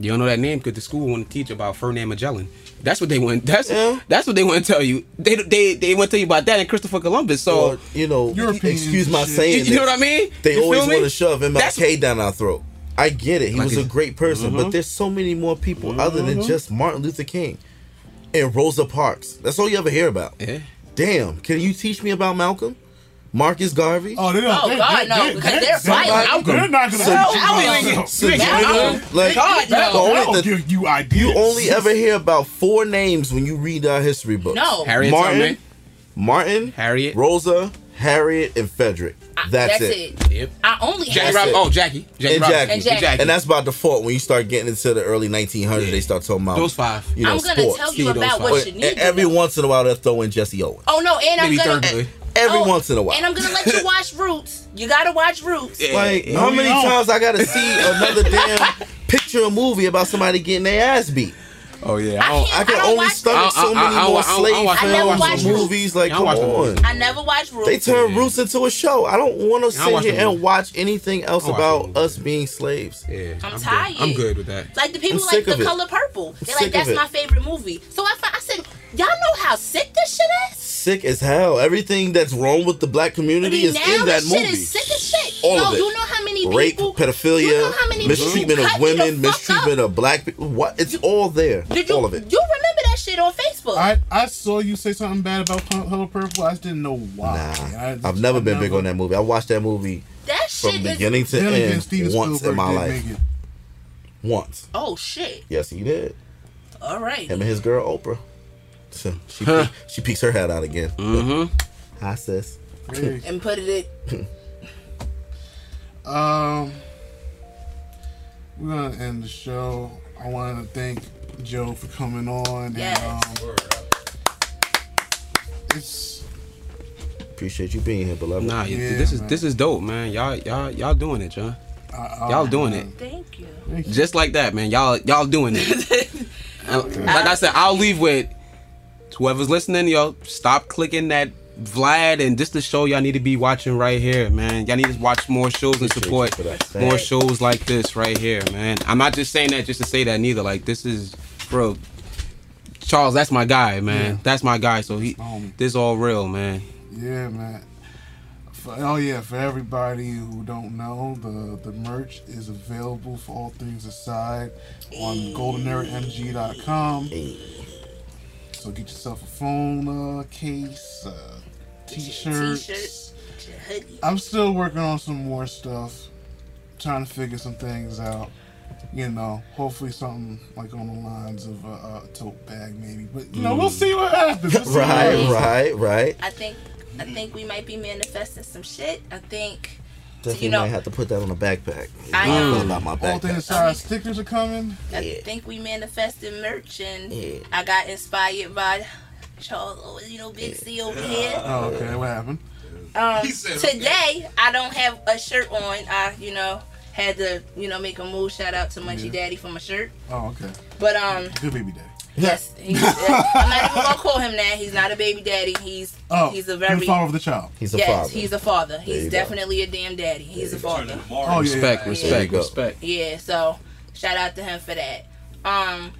You don't know that name because the school want to teach about Ferdinand Magellan. That's what they want. That's Yeah. that's what they want to tell you. They they they want to tell you about that and Christopher Columbus. So or you know, Europeans excuse my shit. saying. you, you know what I mean? They You always want to shove That's- MLK down our throat. I get it. He Like was a great person, but mm-hmm. there's so many more people other than mm-hmm. just Martin Luther King and Rosa Parks. That's all you ever hear about. Yeah. Damn, can you teach me about Malcolm? Marcus Garvey. Oh, they don't. Oh, they, God, they, no, they, because they, they're they, violent. They're not gonna. So- let you I out. wouldn't So, Yeah, you- like, God, no. That, The only that'll the- give you ideas. you only ever hear about four names when you read our history books. No. Harriet Martin, Martin, Harriet. Rosa, Harriet, and Frederick. I- That's, it. Yep. I only Jackie have That's Rob- Oh, Jackie. Jackie And Jackie. And Jackie. And that's by default when you start getting into the early 1900s. They start talking about Those five. You know, I'm gonna sports. tell you Yeah, about five. what you need. to every know. once in a while, they'll throw in Jesse Owens. Oh no, and I'm gonna. Every oh, once in a while. And I'm gonna let you watch Roots. You gotta watch Roots. Yeah. Like, how many times I gotta see another damn picture or movie about somebody getting their ass beat? Oh yeah. I I don't, can't- I only stomach so many I- I- more I- I- slave I- I never films watched and movies. Like, I come watch on. I never watched Roots. They turn Yeah. Roots into a show. I don't want to I sit here and watch anything else watch about us being slaves. yeah. I'm good. tired. I'm good with that. Like the people I'm like the it. color purple. They're like, that's my favorite movie. So I, fi- I said, y'all know how sick this shit is? Sick as hell. Everything that's wrong with the black community is in that shit movie. is sick as shit. All Yo, of it. you know how many Rape, people pedophilia, you know how many mistreatment of cut me the women, mistreatment up? of black people. What? It's all there. Did you all of it. you remember that shit on Facebook? I, I saw you say something bad about Color Purple. I just didn't know why. Nah, I, I've never been big on that movie. I watched that movie that from is beginning to end once Spielberg in my life. Once. Oh shit. Yes, he did. All right. Him and his girl Oprah. So she Huh. peek- she peeks her head out again. Mm-hmm. Hi sis. Hey, And put it um, we're gonna end the show. I want to thank Joe for coming on. Yes. And, um, it's Appreciate you being here, beloved. Nah, Yeah, this is man. this is dope, man. Y'all y'all y'all doing it, John. I, I, Y'all doing it. thank you. Thank you. Just like that, man. Y'all y'all doing it. Like I said, I'll leave with whoever's listening. Yo, stop clicking that Vlad and this the show y'all need to be watching right here, man. Y'all need to watch more shows and support you for that. more shows like this right here, man. I'm not just saying that just to say that neither. Like this is, bro. Charles, that's my guy, man. Yeah. That's my guy. So he, Homie. this all real, man. Yeah, man. For, oh yeah, for everybody who don't know, the the merch is available for all things aside on goldenermg.com. Hey. So get yourself a phone uh, case, uh, t-shirts. T-shirts. I'm still working on some more stuff, trying to figure some things out. You know, hopefully something like on the lines of a, a tote bag, maybe. But you know, we'll see what happens. We'll see what Right, happens. right, right. I think I think we might be manifesting some shit. I think Definitely you know- might have to put that on a backpack. I How am. feel about my All things backpack. aside, stickers are coming. I Yeah. think we manifested merch and Yeah. I got inspired by Charles, you know, Big C over here. Oh, okay. What happened? Um, He okay. today I don't have a shirt on. I, you know, had to, you know, make a move. Shout out to Munchie Yeah. Daddy for my shirt. Oh, okay. But um, Good baby day. Yes, he's, I'm not even gonna call him that. He's not a baby daddy. He's Oh, he's a good very father of the child. He's a yes, father. he's a father. you He's go. definitely a damn daddy. He's a father. Oh, yeah. Respect, yeah. Respect, go. respect. Yeah, so shout out to him for that. Um,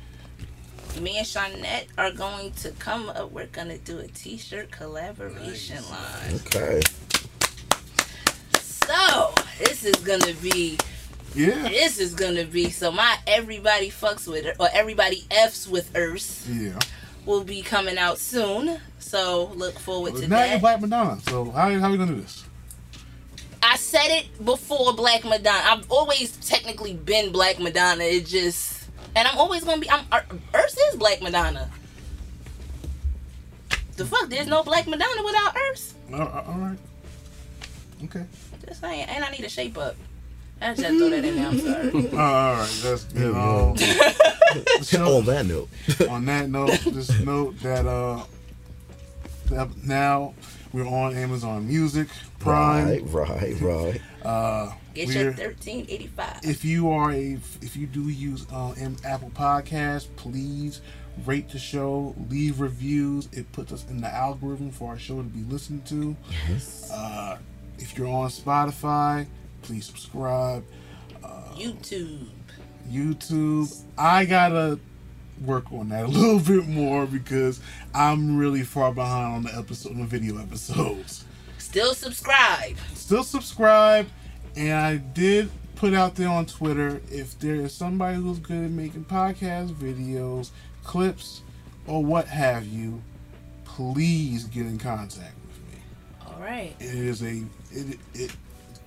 me and Shawnette are going to come up. We're gonna do a T-shirt collaboration line. Okay. So this is gonna be Yeah. this is gonna be so my everybody fucks with or everybody f's with Earth Yeah. will be coming out soon. So look forward to now that. Black Madonna. So how how we gonna do this? I said it before Black Madonna. I've always technically been Black Madonna. It just and I'm always gonna be. I'm Earth is Black Madonna. The fuck? There's no Black Madonna without Earth. Uh, uh, all right. Okay. Just saying. And I need a shape up. I just that in there. I'm sorry. Uh, all right. Let's get on. So, On that note, on that note, just note that uh, that now we're on Amazon Music Prime. right, right, right. Uh, Get your 1385. if you are a if you do use uh, Apple Podcasts, please rate the show, leave reviews. It puts us in the algorithm for our show to be listened to. Yes. Uh, if you're on Spotify, please subscribe. Uh, YouTube. YouTube, I gotta work on that a little bit more because I'm really far behind on the episode, on the video episodes. Still subscribe. still subscribe and i did put out there on twitter if there is somebody who's good at making podcast videos clips or what have you please get in contact with me All right. It is a it, it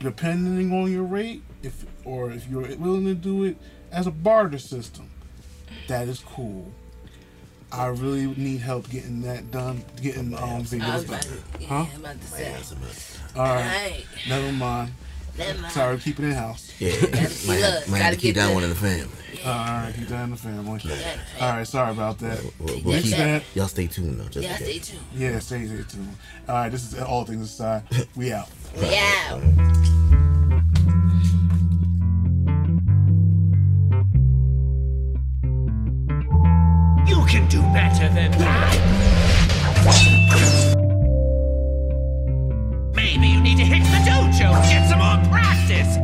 depending on your rate, if or if you're willing to do it as a barter system, that is cool. I really need help getting that done, getting um I was videos about done. to, yeah, Huh? I'm about to say. Man's a mess. All All right, right. never mind. Sorry, keep it in house. Yeah, might might have to keep that, one in the family. All right, keep that in the family. Yeah. All right, sorry about that. We'll, keep that. Y'all stay tuned though. Just yeah, stay tuned. Yeah, stay, stay tuned. All right, this is all things aside. We out. we out. You can do better than that. Maybe you need to hit the dojo and get some more practice!